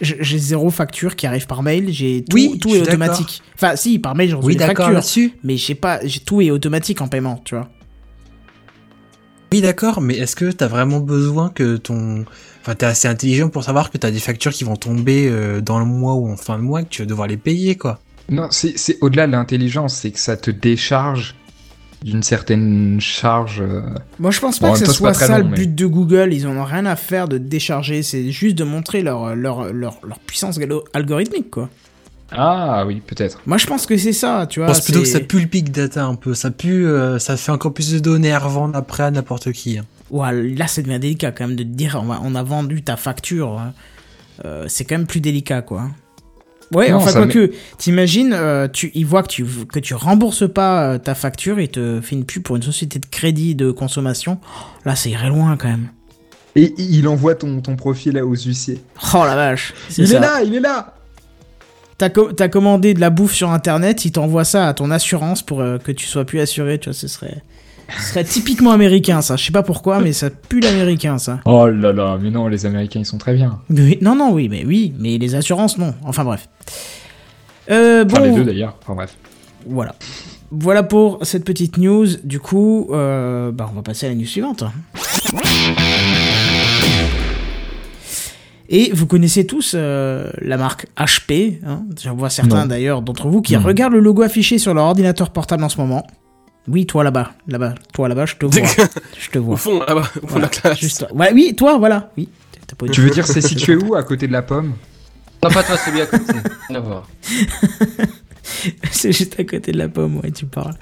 J'ai j'ai zéro facture qui arrive par mail. J'ai tout, Oui, tout je est automatique. Enfin, si, par mail, je reçois Oui des d'accord factures. là-dessus. Mais je sais pas, j'ai- tout est automatique en paiement, tu vois. Oui d'accord, mais est-ce que t'as vraiment besoin que ton... Enfin t'es assez intelligent pour savoir que t'as des factures qui vont tomber euh, dans le mois ou en fin de mois que tu vas devoir les payer quoi? Non, c'est c'est au-delà de l'intelligence, c'est que ça te décharge d'une certaine charge. euh, Moi, je pense pas que ce temps, soit ça long, le mais- but de Google. Ils en ont rien à faire de décharger. C'est juste de montrer leur, leur, leur, leur puissance galo- algorithmique, quoi. Ah oui, peut-être. Moi, je pense que c'est ça, tu Je vois. pense plutôt que ça pue le big data un peu. Ça pue, euh, ça fait encore plus de données à revendre après à n'importe qui. hein. Ouais, là, ça devient délicat quand même de te dire on, a vendu ta facture. hein. Euh, c'est quand même plus délicat, quoi. Ouais, Non, enfin, ça quoi met- que, t'imagines, euh, tu, ils voient que tu, que tu rembourses pas euh, ta facture et te fait une pub pour une société de crédit de consommation. Là, ça irait loin quand même. Et il envoie ton, ton profil aux huissiers. Oh la vache. Il ça. est là, il est là T'as co- t'as commandé de la bouffe sur internet, ils t'envoient ça à ton assurance pour euh, que tu sois plus assuré, tu vois, ce serait, ce serait typiquement américain ça. Je sais pas pourquoi, mais ça pue l'américain ça. Oh là là, mais non, les Américains ils sont très bien. Non, non, oui, mais oui, mais les assurances non. Enfin bref. Euh, bon, Enfin, les deux d'ailleurs. Enfin bref. voilà. Voilà pour cette petite news. Du coup, euh, bah, on va passer à la news suivante. Et vous connaissez tous euh, la marque HP. Hein J'en vois certains d'ailleurs d'entre vous qui regardent le logo affiché sur leur ordinateur portable en ce moment. Oui, toi là-bas, là-bas, toi là-bas, je te vois, je te Au vois. fond, là-bas, au fond de Voilà, la classe. juste, ouais, oui, toi, voilà, oui. T'as pas eu- Tu veux dire c'est situé où À côté de la pomme Non, pas toi, celui à côté. Rien à voir. C'est juste à côté de la pomme, ouais, tu parles.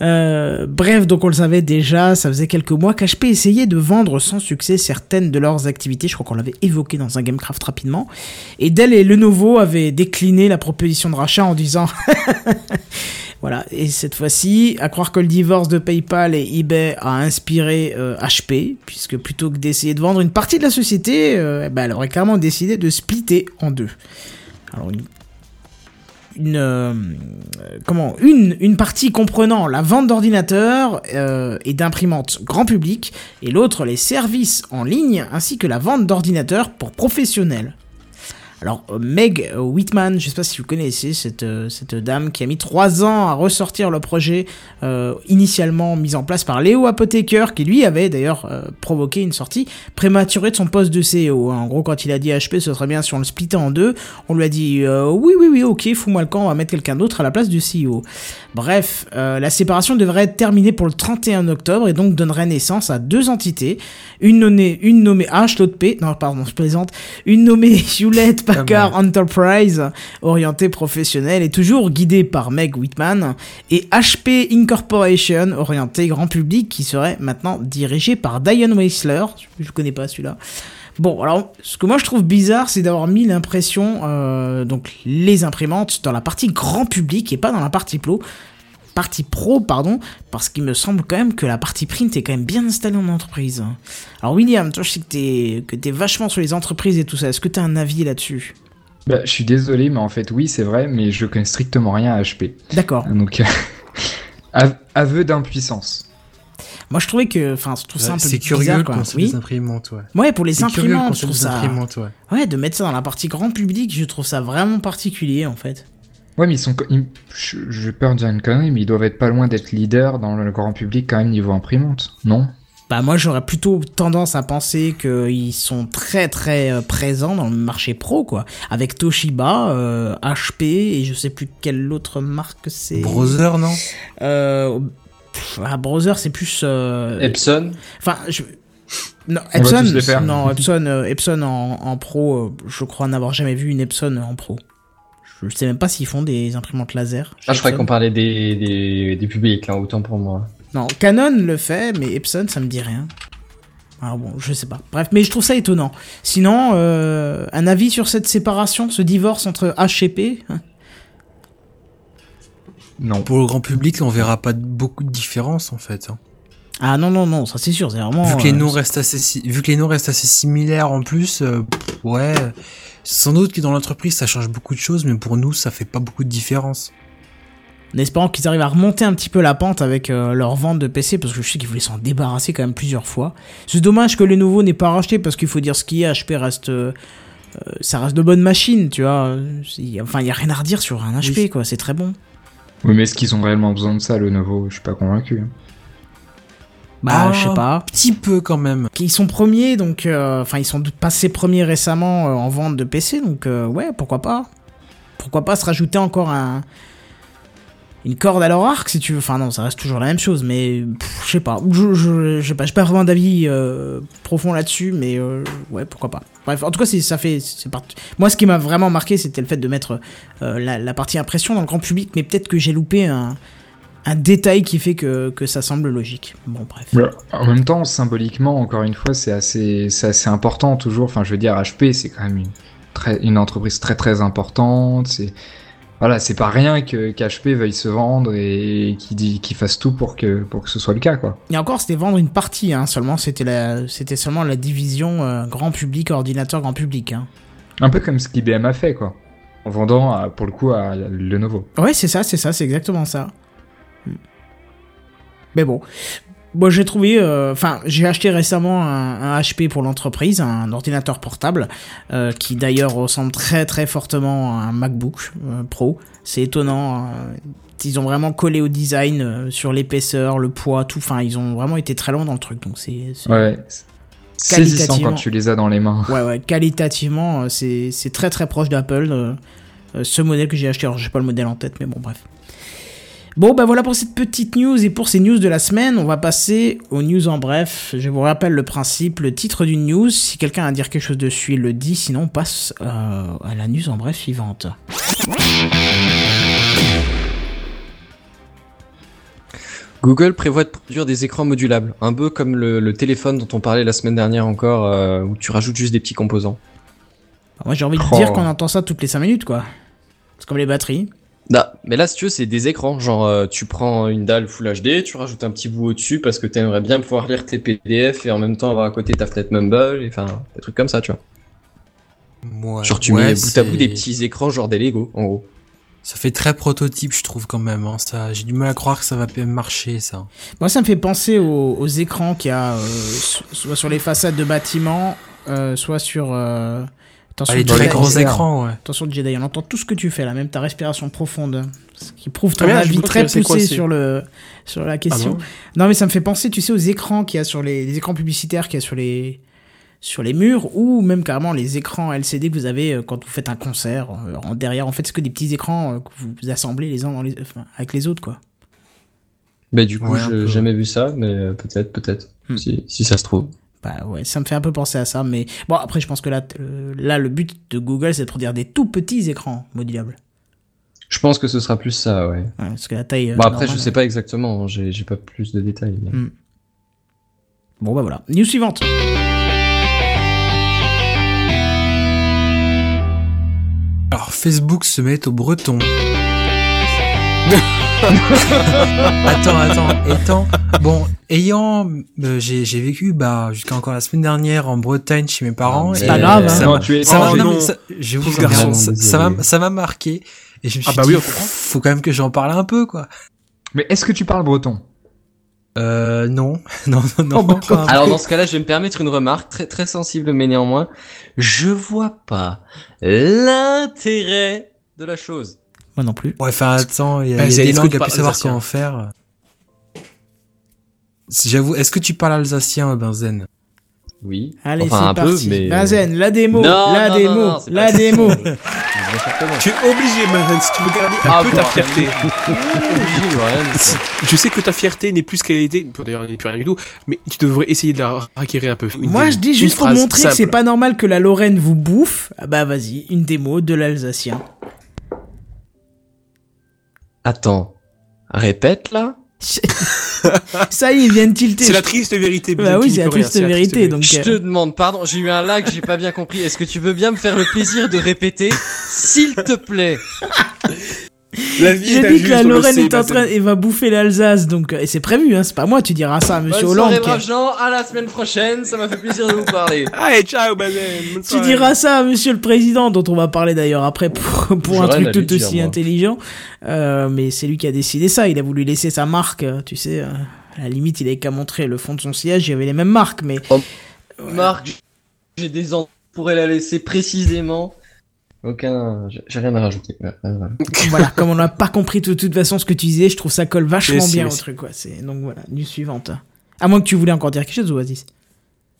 Euh, bref, donc on le savait déjà, ça faisait quelques mois qu'HP essayait de vendre sans succès certaines de leurs activités. Je crois qu'on l'avait évoqué dans un Gamecraft rapidement. Et Dell et Lenovo avaient décliné la proposition de rachat en disant Voilà, et cette fois-ci, à croire que le divorce de PayPal et eBay a inspiré euh, HP, puisque plutôt que d'essayer de vendre une partie de la société, euh, eh ben, elle aurait carrément décidé de splitter en deux. Alors, une euh, comment une une partie comprenant la vente d'ordinateurs euh, et d'imprimantes grand public et l'autre les services en ligne ainsi que la vente d'ordinateurs pour professionnels. Alors euh, Meg Whitman, je sais pas si vous connaissez cette, euh, cette dame qui a mis trois ans à ressortir le projet euh, initialement mis en place par Léo Apotheker, qui lui avait d'ailleurs euh, provoqué une sortie prématurée de son poste de CEO. En gros, quand il a dit HP ce serait bien si on le splittait en deux, on lui a dit euh, oui oui oui ok, fous-moi le camp, on va mettre quelqu'un d'autre à la place du CEO. Bref, euh, la séparation devrait être terminée pour le 31 octobre et donc donnerait naissance à deux entités, une nommée, une nommée H, l'autre P, non pardon, je plaisante, une nommée Hewlett Packard Enterprise, orientée professionnelle et toujours guidée par Meg Whitman, et HP Incorporation, orientée grand public, qui serait maintenant dirigée par Diane Weisler, je connais pas celui-là. Bon, alors, ce que moi je trouve bizarre, c'est d'avoir mis l'impression, euh, donc les imprimantes, dans la partie grand public et pas dans la partie pro, partie pro, pardon, parce qu'il me semble quand même que la partie print est quand même bien installée en entreprise. Alors William, toi je sais que t'es que t'es vachement sur les entreprises et tout ça. Est-ce que t'as un avis là-dessus? Bah, je suis désolé, mais en fait, oui, c'est vrai, mais je connais strictement rien à HP. D'accord. Donc, av- aveu d'impuissance. Moi je trouvais que, enfin, je trouve ça un peu C'est bizarre, curieux quoi. quand c'est Oui. des imprimantes, ouais. Ouais, pour les C'est le imprimantes, je concept trouve des ça. imprimantes, ouais. Ouais, de mettre ça dans la partie grand public, je trouve ça vraiment particulier en fait. Ouais, mais ils sont. ils- je- J'ai peur de dire une connerie, mais ils doivent être pas loin d'être leaders dans le grand public quand même niveau imprimante, non? Bah moi j'aurais plutôt tendance à penser qu'ils sont très très euh, présents dans le marché pro quoi, avec Toshiba, euh, HP et je sais plus quelle autre marque c'est. Browser, non? Euh, pff, ah, Browser c'est plus. euh, Epson. Enfin je. Non, Epson, non, Epson, euh, Epson en, en pro, euh, je crois n'avoir jamais vu une Epson en pro. Je sais même pas s'ils font des imprimantes laser. Ah, je croyais qu'on parlait des, des, des publics, là, autant pour moi. Non, Canon le fait, mais Epson, ça me dit rien. Alors bon, je sais pas. Bref, mais je trouve ça étonnant. Sinon, euh, un avis sur cette séparation, ce divorce entre H et P hein? Non. Pour le grand public, on verra pas beaucoup de différence en fait. hein. Ah non, non, non, ça c'est sûr, c'est vraiment... Vu que les euh, noms restent assez, si- vu que les noms restent assez similaires en plus, euh, pff, ouais. Sans doute que dans l'entreprise ça change beaucoup de choses, mais pour nous ça fait pas beaucoup de différence. En espérant qu'ils arrivent à remonter un petit peu la pente avec euh, leur vente de PC, parce que je sais qu'ils voulaient s'en débarrasser quand même plusieurs fois. C'est dommage que le nouveau n'ait pas racheté, parce qu'il faut dire ce qui est, HP reste... euh, ça reste de bonnes machines, tu vois. Enfin, il y a rien à redire sur un HP, Oui. quoi, c'est très bon. Oui, mais est-ce qu'ils ont réellement besoin de ça, le nouveau? Je suis pas convaincu. hein. Bah, Ah, je sais pas. Petit peu quand même. Ils sont premiers, donc... euh, Enfin, ils sont passés premiers récemment euh, en vente de PC, donc euh, ouais, pourquoi pas Pourquoi pas se rajouter encore un... Une corde à leur arc, si tu veux. Enfin non, ça reste toujours la même chose, mais je sais pas. Je, je, je sais pas, j'ai pas vraiment d'avis euh, profond là-dessus, mais euh, ouais, pourquoi pas. Bref, en tout cas, ça fait... Moi, ce qui m'a vraiment marqué, c'était le fait de mettre euh, la, partie impression dans le grand public, mais peut-être que j'ai loupé un, détail qui fait que, que ça semble logique. Bon, bref. En même temps, symboliquement, encore une fois, c'est assez, assez important toujours. Enfin, je veux dire, HP, c'est quand même une, une entreprise très très importante. C'est voilà, c'est pas rien que qu'HP veuille se vendre et qu'il dit qu'il fasse tout pour que pour que ce soit le cas, quoi. Et encore, c'était vendre une partie, hein, seulement. C'était la, c'était seulement la division euh, grand public, ordinateur grand public. Hein. Un peu comme ce qu'IBM a fait, quoi, en vendant à- pour le coup à Lenovo. Ouais, c'est ça, c'est ça, c'est exactement ça. Hmm. Mais bon. Moi, j'ai trouvé, euh, enfin, j'ai acheté récemment un, un HP pour l'entreprise, un ordinateur portable, euh, qui d'ailleurs ressemble très très fortement à un MacBook euh, Pro. C'est étonnant. euh, ils ont vraiment collé au design sur l'épaisseur, le poids, tout. Enfin, ils ont vraiment été très loin dans le truc. Donc c'est, Ouais. Saisissant quand tu les as dans les mains. Ouais, ouais, qualitativement, c'est très très proche d'Apple. ce modèle que j'ai acheté, alors j'ai pas le modèle en tête, mais bon, bref. Bon, bah voilà pour cette petite news et pour ces news de la semaine, on va passer aux news en bref. Je vous rappelle le principe, le titre d'une news. Si quelqu'un a à dire quelque chose dessus, il le dit, sinon on passe euh, à la news en bref suivante. Google prévoit de produire des écrans modulables, un peu comme le, le téléphone dont on parlait la semaine dernière encore, euh, où tu rajoutes juste des petits composants. Moi j'ai envie de Oh. dire qu'on entend ça toutes les 5 minutes, quoi. C'est comme les batteries. Nah, mais là, si tu veux, c'est des écrans. Genre, euh, tu prends une dalle Full HD, tu rajoutes un petit bout au-dessus parce que t'aimerais bien pouvoir lire tes PDF et en même temps avoir à côté ta fenêtre Mumble, et enfin, des trucs comme ça, tu vois. Ouais, Genre, tu ouais, mets bout à bout des petits écrans, genre des Lego, en gros. Ça fait très prototype, je trouve quand même. Hein. Ça, j'ai du mal à croire que ça va bien marcher, ça. Moi, ça me fait penser aux, aux écrans qu'il y a euh, so- soit sur les façades de bâtiments, euh, soit sur. Attention, Ah, les Jedi. très gros écrans, ouais. Attention, Jedi, on entend tout ce que tu fais là, même ta respiration profonde, ce qui prouve ton Ah, merde, je avis très poussé sur le sur la question. Ah non, mais ça me fait penser, tu sais, aux écrans qu'il y a sur les, les écrans publicitaires qu'il y a sur les sur les murs ou même carrément les écrans LCD que vous avez euh, quand vous faites un concert euh, en derrière en fait c'est que des petits écrans euh, que vous assemblez les uns dans les enfin, avec les autres quoi. Bah, du coup, Ouais, j'ai jamais vu ça, mais peut-être, peut-être. Hmm. Si, si ça se trouve. Bah ouais, ça me fait un peu penser à ça mais bon après je pense que là euh, là le but de Google c'est de produire des tout petits écrans modulables. Je pense que ce sera plus ça, ouais. Ouais, parce que la taille euh, Bah, après, je sais pas exactement, hein, j'ai j'ai pas plus de détails. mais- Hmm. Bon bah voilà. News suivante. Alors, Facebook se met au breton. attends, attends, étant, bon, ayant, euh, j'ai, j'ai vécu, bah, jusqu'à encore la semaine dernière en Bretagne chez mes parents. Ah, c'est pas grave, euh, hein. Ça, Non, m'a- tu es ça m'a- Oh, non, ça- je vous garçon, ça, ça m'a, ça m'a marqué. Et je me suis Ah bah dit, oui, on comprend. faut quand même que j'en parle un peu, quoi. Mais est-ce que tu parles breton? Euh, non, non, non, non. Oh, bah, pas. Alors dans ce cas-là, je vais me permettre une remarque très très sensible, mais néanmoins, je vois pas l'intérêt de la chose. Moi non plus. Ouais, enfin, attends, il y a, il y a des langues à plus savoir alsacien comment faire. Si J'avoue, est-ce que tu parles alsacien, Benzen? Oui. Allez, enfin un parti. peu, mais. Benzen, la démo, Non, la non, démo, non, non, c'est la démo. Tu es obligé, Mazen, si tu veux garder un Ah, peu bon, ta fierté. Obligé, ouais, Je sais que ta fierté n'est plus ce qu'elle était, d'ailleurs elle n'est plus rien du tout, mais tu devrais essayer de la acquérir un peu. Une Moi, démo, je dis une juste pour montrer que c'est pas normal que la Lorraine vous bouffe. Ah bah vas-y, une démo de l'alsacien. Attends. Répète là. Ça y est, il vient de tilter. C'est la triste vérité. Bah oui, c'est la rien, triste vérité. Donc, Je te demande, pardon, j'ai eu un lag, j'ai pas bien compris. Est-ce que tu veux bien me faire le plaisir de répéter, s'il te plaît? La vie j'ai est dit que la Lorraine est en train et va bouffer l'Alsace, donc euh, et c'est prévu, hein, c'est pas moi, tu diras ça à Monsieur Bonne Hollande. soirée, gens, à la semaine prochaine, ça m'a fait plaisir de vous parler. Allez, ciao, Tu diras ça à Monsieur le Président, dont on va parler d'ailleurs après pour, pour un truc tout dire, aussi intelligent. Euh, mais c'est lui qui a décidé ça. Il a voulu laisser sa marque, euh, tu sais. euh, à la limite, il avait qu'à montrer le fond de son siège. Il y avait les mêmes marques, mais Marc, j'ai des ans, je pourrais la laisser précisément. Aucun, j'ai rien à rajouter. Ouais, voilà, comme on n'a pas compris de toute façon ce que tu disais, je trouve ça colle vachement bien au truc. Quoi. C'est donc voilà, news suivante. À moins que tu voulais encore dire quelque chose, Oasis.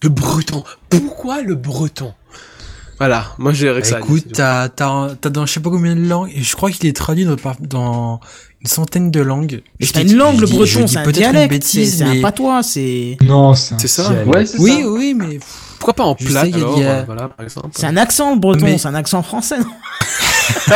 Le breton. Pourquoi le breton? Voilà, moi j'ai que ça. à dire, Écoute, t'as, t'as, t'as dans je sais pas combien de langues, et je crois qu'il est traduit dans, une centaine de langues. Mais c'est une langue, le breton, c'est un peut-être une dialecte, c'est bêtise, c'est un mais- patois, c'est Non, c'est un C'est ça? dialecte. Ouais, c'est Oui, ça. oui, mais Pourquoi pas en Je plat sais, alors a- euh, Voilà, par exemple. c'est un accent le breton, Mais- c'est un accent français. non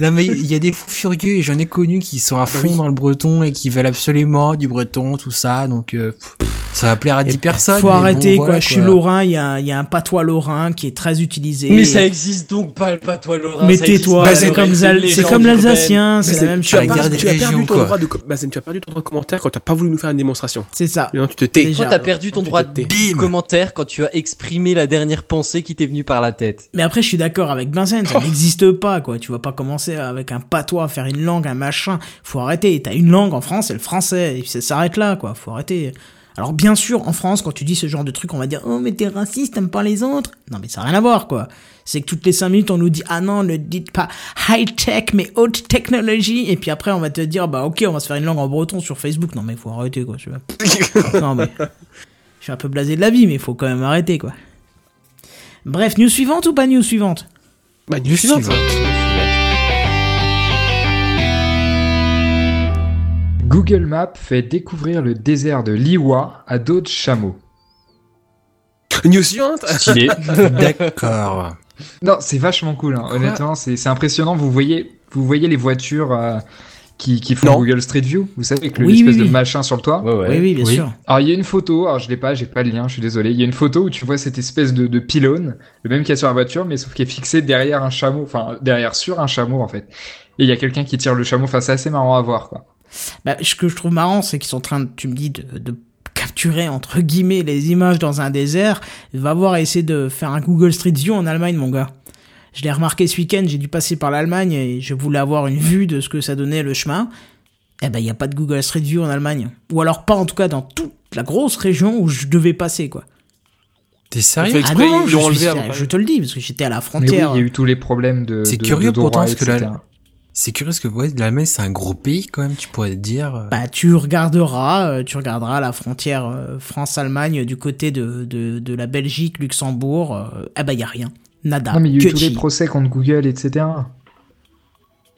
Non mais il y a des fous furieux et j'en ai connu qui sont à fond dans le breton et qui veulent absolument du breton, tout ça, donc euh, pff, ça va plaire à 10 personnes. Faut mais arrêter bon, quoi. voilà, Je suis lorrain, il y a, il y a un patois lorrain qui est très utilisé. Mais ça existe donc pas le patois lorrain. Mais tais-toi, c'est comme, c'est l'alsacien, c'est la même tu as, chose. Tu as perdu ton quoi. droit de Bazen, tu as perdu ton droit de commentaire quand t'as pas voulu nous faire une démonstration. C'est ça. Maintenant tu te tais. Déjà. T'as perdu ton droit te de commentaire quand tu as exprimé la dernière pensée qui t'est venue par la tête. Mais après, je suis d'accord avec Benzen, Oh. ça n'existe pas, quoi. Tu vas pas commencer avec un patois à faire une langue, un machin. Faut arrêter. T'as une langue en France, c'est le français. Et puis ça s'arrête là, quoi. Faut arrêter. Alors, bien sûr, en France, quand tu dis ce genre de truc, on va dire, oh, mais t'es raciste, t'aimes pas les autres. Non, mais ça n'a rien à voir, quoi. C'est que toutes les 5 minutes, on nous dit, ah non, ne dites pas high tech, mais haute technologie. Et puis après, on va te dire, bah, ok, on va se faire une langue en breton sur Facebook. Non, mais faut arrêter, quoi. Non, mais. Je suis un peu blasé de la vie, mais il faut quand même arrêter, quoi. Bref, news suivante ou pas news suivante? Bah, news suivante. Google Maps fait découvrir le désert de Liwa à dos de chameau. News suivante. Stylé. D'accord. Non, c'est vachement cool, hein. honnêtement, c'est impressionnant. Vous voyez, vous voyez les voitures euh, qui, qui font Non. Google Street View, vous savez, avec le- Oui, l'espèce oui, de oui. machin sur le toit? Ouais, ouais. Oui, oui, bien Oui. sûr. Alors il y a une photo, alors je l'ai pas, j'ai pas le lien, je suis désolé. Il y a une photo où tu vois cette espèce de, de pylône, le même qu'il y a sur la voiture, mais sauf qu'il est fixé derrière un chameau, enfin derrière sur un chameau en fait. Et il y a quelqu'un qui tire le chameau, enfin c'est assez marrant à voir quoi. Bah, ce que je trouve marrant, c'est qu'ils sont en train, de, tu me dis, de, de capturer, entre guillemets, les images dans un désert. Va voir essayer de faire un Google Street View en Allemagne, mon gars. Je l'ai remarqué ce week-end, j'ai dû passer par l'Allemagne et je voulais avoir une vue de ce que ça donnait le chemin. Eh ben, il n'y a pas de Google Street View en Allemagne. Ou alors pas en tout cas dans toute la grosse région où je devais passer, quoi. T'es sérieux? Ah exprès, non, ils je, suis- je te le dis, parce que j'étais à la Mais oui, frontière. il y a eu tous les problèmes de. C'est curieux de droit, pourtant, parce que etc. C'est curieux parce que ouais, l'Allemagne c'est un gros pays quand même, tu pourrais te dire. euh, Bah, tu regarderas, euh, tu regarderas la frontière euh, France-Allemagne du côté de, de, de la Belgique, Luxembourg. ah bah, il y a rien. Nada. Non, mais il y a Que eu tous les procès contre Google, etc.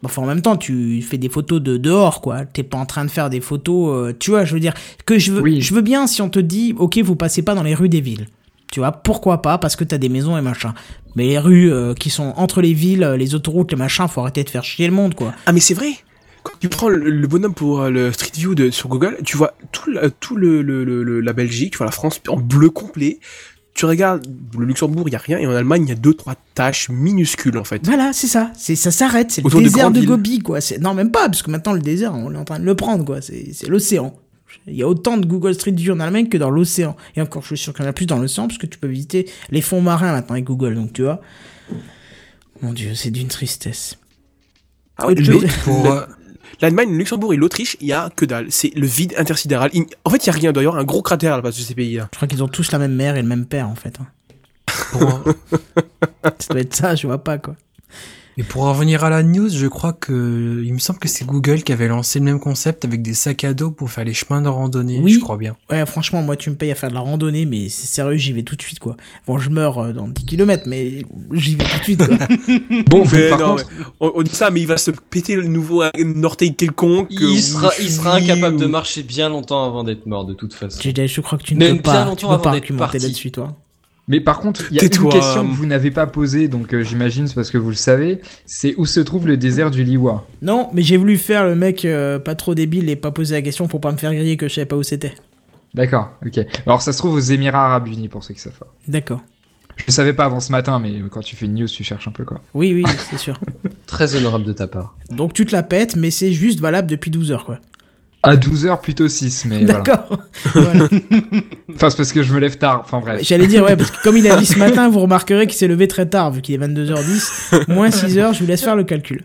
Enfin, en même temps, tu fais des photos de dehors, quoi. T'es pas en train de faire des photos, euh, tu vois, je veux dire, que je veux, Oui. je veux bien si on te dit, ok, vous passez pas dans les rues des villes. Tu vois, pourquoi pas, parce que t'as des maisons et machin. Mais les rues euh, qui sont entre les villes, euh, les autoroutes, les machins, faut arrêter de faire chier le monde, quoi. Ah mais c'est vrai. Quand tu prends le, bonhomme pour euh, le Street View de, sur Google, tu vois tout, la- tout le, le, le- la Belgique, tu vois la France en bleu complet. Tu regardes le Luxembourg, il y a rien, et en Allemagne, il y a deux trois taches minuscules en fait. Voilà, c'est ça. C'est ça s'arrête. C'est le de désert de villes. Gobi, quoi. C'est non même pas, parce que maintenant le désert, on est en train de le prendre, quoi. C'est c'est l'océan. Il y a autant de Google Street View en Allemagne que dans l'océan. Et encore, je suis sûr qu'il y en a plus dans l'océan, parce que tu peux visiter les fonds marins maintenant avec Google. Donc tu vois. Mon Dieu, c'est d'une tristesse. Ah chose. pour, euh, L'Allemagne, le Luxembourg et l'Autriche, il y a que dalle. C'est le vide intersidéral. En fait, il y a rien. D'ailleurs, un gros cratère là-bas sur ces pays-là. Je crois qu'ils ont tous la même mère et le même père, en fait. hein. pour, Ça doit être ça, je vois pas, quoi. Et pour revenir à la news, je crois que il me semble que c'est Google qui avait lancé le même concept avec des sacs à dos pour faire les chemins de randonnée. Oui. Je crois bien. Ouais, franchement, moi, tu me payes à faire de la randonnée, mais c'est sérieux, j'y vais tout de suite, quoi. Bon, je meurs euh, dans 10 km, mais j'y vais tout de suite, quoi. Bon, Mais par non, contre, mais on, on dit ça, mais il va se péter le nouveau un orteil quelconque. Il sera, il sera incapable de marcher bien longtemps avant d'être mort, de toute façon. J'ai- Je crois que tu ne peux pas, bien tu longtemps peux avant pas d'être argumenter là-dessus, toi. Mais par contre, il y a une question que vous n'avez pas posée, donc euh, j'imagine c'est parce que vous le savez. C'est où se trouve le désert du Liwa Non, mais j'ai voulu faire le mec euh, pas trop débile et pas poser la question pour pas me faire griller que je savais pas où c'était. D'accord, ok. Alors ça se trouve aux Émirats Arabes Unis pour ceux qui savent pas. D'accord. Je le savais pas avant ce matin, mais quand tu fais une news, tu cherches un peu quoi. Oui, oui, c'est sûr. Très honorable de ta part. Donc tu te la pètes, mais c'est juste valable depuis 12 heures, quoi. À 12h plutôt 6, mais voilà. D'accord. Voilà. Enfin, c'est parce que je me lève tard, enfin bref. J'allais dire, ouais, parce que comme il a dit ce matin, vous remarquerez qu'il s'est levé très tard, vu qu'il est 22h10, moins 6h, je vous laisse faire le calcul.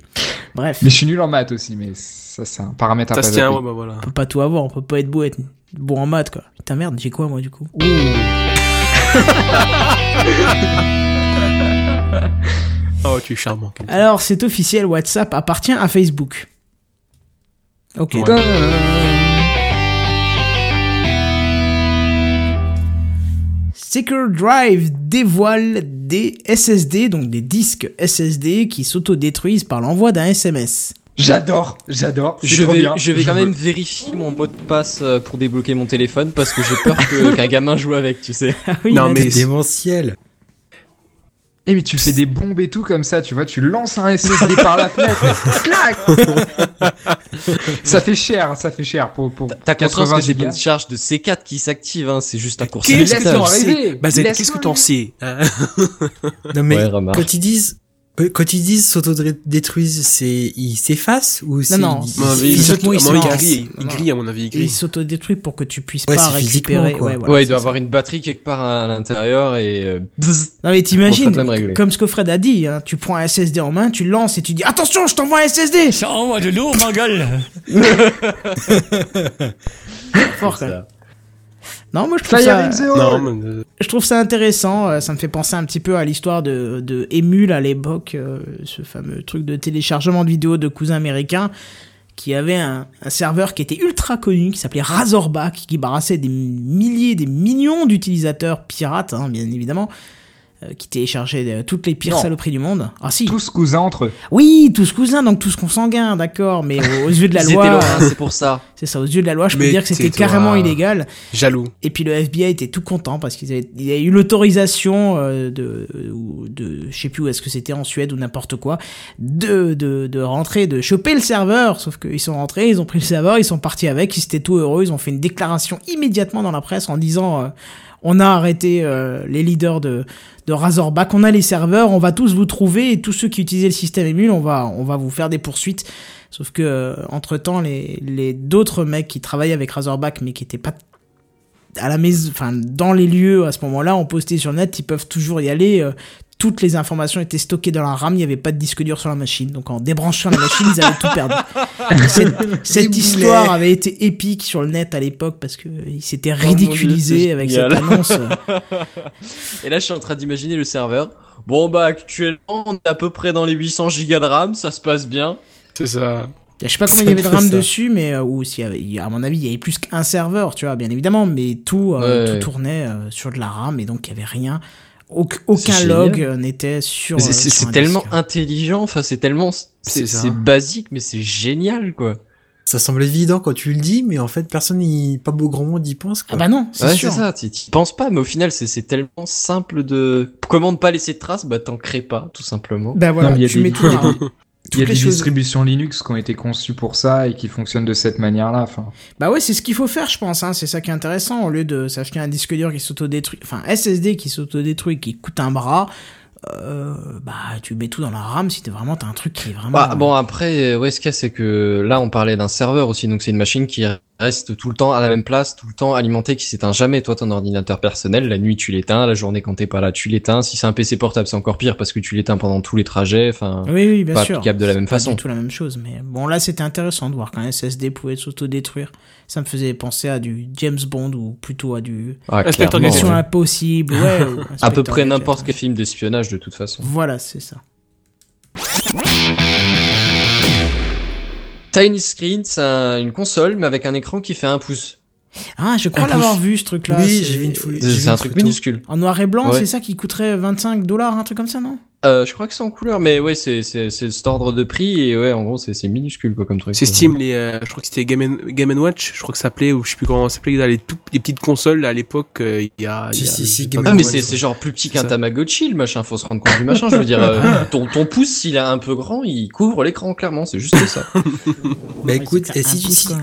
Bref, Mais je suis nul en maths aussi, mais ça c'est un paramètre à Ça pas se tient, ouais, bah voilà. on peut pas tout avoir, on peut pas être beau, être bon en maths, quoi. Putain, merde, j'ai quoi, moi, du coup? Oh, tu es charmant. Alors, c'est officiel, WhatsApp appartient à Facebook. Ok. Secure Drive dévoile des SSD, donc des disques SSD qui s'autodétruisent par l'envoi d'un SMS. J'adore, j'adore. Je trop vais, bien. je vais quand veux. même vérifier mon mot de passe euh, pour débloquer mon téléphone parce que j'ai peur que- qu'un gamin joue avec, tu sais. Ah oui, Non, mais- C'est démentiel. Eh mais tu fais des bombes et tout comme ça, tu vois, tu lances un SSD par la fenêtre, clac Ça fait cher, ça fait cher pour pour T'as conscience 80 que j'ai une charge de C4 qui s'active, hein, c'est juste un court Qu'est-ce que t'en sais Bah, qu'est-ce que t'en sais hein? Non mais quand ils disent quand ils disent s'autodétruisent, c'est ils s'effacent ou c'est non. ils- À mon avis, physiquement ils à se mon avis, il cassent grille, il Non. grille, à mon avis, il il grille. s'autodétruit pour que tu puisses Ouais, pas récupérer. quoi. Ouais, voilà, Ouais, il doit ça. avoir une batterie quelque part à l'intérieur et... euh. Non mais t'imagines, comme ce que Fred a dit, hein, tu prends un SSD en main, tu le lances et tu dis attention, je t'envoie un SSD. Ça envoie de lourd, ma gueule. Fort quand même. Non, moi je trouve ça, Non, mais, euh, je trouve ça intéressant. euh, Ça me fait penser un petit peu à l'histoire de, de Emule à l'époque, euh, ce fameux truc de téléchargement de vidéos de cousins américains qui avait un, un serveur qui était ultra connu, qui s'appelait Razorback, qui barrassait des milliers, des millions d'utilisateurs pirates, hein, bien évidemment, qui téléchargeaient euh, toutes les pires Non. saloperies du monde. Ah si, Tous cousins entre eux. oui, tous cousins, donc tous consanguins, d'accord, mais aux, yeux de la loi, hein, c'est pour ça. c'est ça, aux yeux de la loi, je peux dire que c'était carrément illégal. jaloux. Et puis le FBI était tout content parce qu'ils avaient, il y a eu l'autorisation euh, de, de, je sais plus où est-ce que c'était en Suède ou n'importe quoi, de, de, de rentrer, de choper le serveur. Sauf qu'ils sont rentrés, ils ont pris le serveur, ils sont partis avec, ils étaient tout heureux, ils ont fait une déclaration immédiatement dans la presse en disant, euh, on a arrêté euh, les leaders de, de Razorback, on a les serveurs, on va tous vous trouver et tous ceux qui utilisaient le système Emule, on va, on va vous faire des poursuites. Sauf que entre temps, les, les d'autres mecs qui travaillaient avec Razorback mais qui étaient pas à la maison, enfin dans les lieux à ce moment-là, ont posté sur le net, ils peuvent toujours y aller. euh, toutes les informations étaient stockées dans la RAM, il n'y avait pas de disque dur sur la machine. Donc en débranchant la machine, ils avaient tout perdu. Cette, histoire avait été épique sur le net à l'époque parce que il s'était Oh mon Dieu, ridiculisé c'est avec cette annonce. Et là, je suis en train d'imaginer le serveur. Bon, bah, actuellement, on est à peu près dans les 800 gigas de RAM, ça se passe bien. C'est ça. Je sais pas combien il y avait de RAM ça. dessus, mais euh, ou a- à mon avis, il y avait plus qu'un serveur, tu vois, bien évidemment, mais tout, euh, Ouais. tout tournait euh, sur de la RAM et donc il y avait rien. Auc- aucun log euh, n'était sur. Euh, C'est un tellement disque. intelligent, enfin, c'est tellement. C'est basique, mais c'est génial, quoi. Ça semble évident quand tu le dis, mais en fait, personne, y... pas beau grand monde y pense, Ah quoi. bah non, c'est Ouais, sûr. c'est ça, tu penses pas, mais au final, c'est c'est tellement simple de. Comment ne pas laisser de traces? Bah, t'en crées pas, tout simplement. Bah voilà, Non, tu mets tout. Il y a Toutes des choses- distributions Linux qui ont été conçues pour ça et qui fonctionnent de cette manière-là. Enfin, Bah ouais, c'est ce qu'il faut faire, je pense. Hein. C'est ça qui est intéressant. Au lieu de s'acheter un disque dur qui s'autodétruit, enfin SSD qui s'autodétruit, qui coûte un bras, euh, bah tu mets tout dans la RAM si t'es vraiment t'as un truc qui est vraiment. Bah, bon, après, euh, ouais, ce qu'il y a, c'est que là, on parlait d'un serveur aussi, donc c'est une machine qui reste tout le temps à la même place, tout le temps alimentée, qui s'éteint jamais. Toi, ton ordinateur personnel, la nuit, tu l'éteins, la journée, quand t'es pas là, tu l'éteins. Si c'est un PC portable, c'est encore pire parce que tu l'éteins pendant tous les trajets. Enfin, Oui, oui, bien pas sûr. applicable de la même Pas façon. du tout la même chose, mais bon là c'était intéressant de voir qu'un SSD pouvait s'autodétruire. Ça me faisait penser à du James Bond ou plutôt à du Ah, Mission ouais. Impossible, ouais. ou À peu près n'importe quel film d'espionnage, de toute façon. Voilà, c'est ça. Tiny Screen, c'est un- une console, mais avec un écran qui fait un pouce. Ah, je crois l'avoir vu ce truc-là. Oui, c'est- j'ai vu une foule. C'est un truc photo. minuscule. En noir et blanc, Ouais. c'est ça qui coûterait 25 dollars, un truc comme ça, non? Euh, je crois que c'est en couleur, mais ouais, c'est c'est c'est cet ordre de prix et ouais, en gros, c'est c'est minuscule quoi comme truc. C'est Steam, les, euh, je crois que c'était Game, and- Game and Watch, je crois que ça s'appelait, ou je sais plus comment ça s'appelait, les, les petites consoles, là, à l'époque, euh, il y a... Si, il y a- si, si, Game Ah mais c'est genre plus petit qu'un. Tamagotchi le machin, faut se rendre compte du machin, je veux dire euh, ton ton pouce s'il est un peu grand, il couvre l'écran clairement, c'est juste ça. Bah écoute, et c'est si tu, pouce, si- quoi. que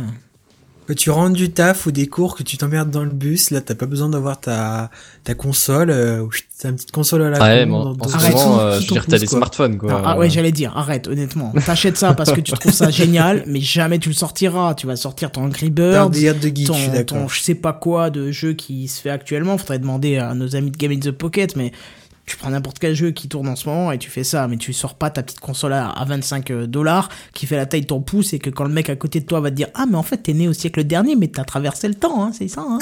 tu rentres du taf ou des cours, que tu t'emmerdes dans le bus, là t'as pas besoin d'avoir ta, ta console, euh, t'as une petite console à la Ouais, con mais dans- en, ton- Arrête, moment, euh, je veux ton dire, t'as des smartphones quoi. Ah, ah ouais, j'allais dire, arrête, honnêtement. T'achètes ça parce que tu trouves ça génial, mais jamais tu le sortiras. Tu vas sortir ton Angry de geek, je ton, ton je sais pas quoi de jeu qui se fait actuellement. Faudrait demander à nos amis de Game in the Pocket, mais tu prends n'importe quel jeu qui tourne en ce moment et tu fais ça, mais tu sors pas ta petite console à, à 25 dollars qui fait la taille de ton pouce et que quand le mec à côté de toi va te dire Ah, mais en fait, t'es né au siècle dernier, mais t'as traversé le temps, hein, c'est ça, hein.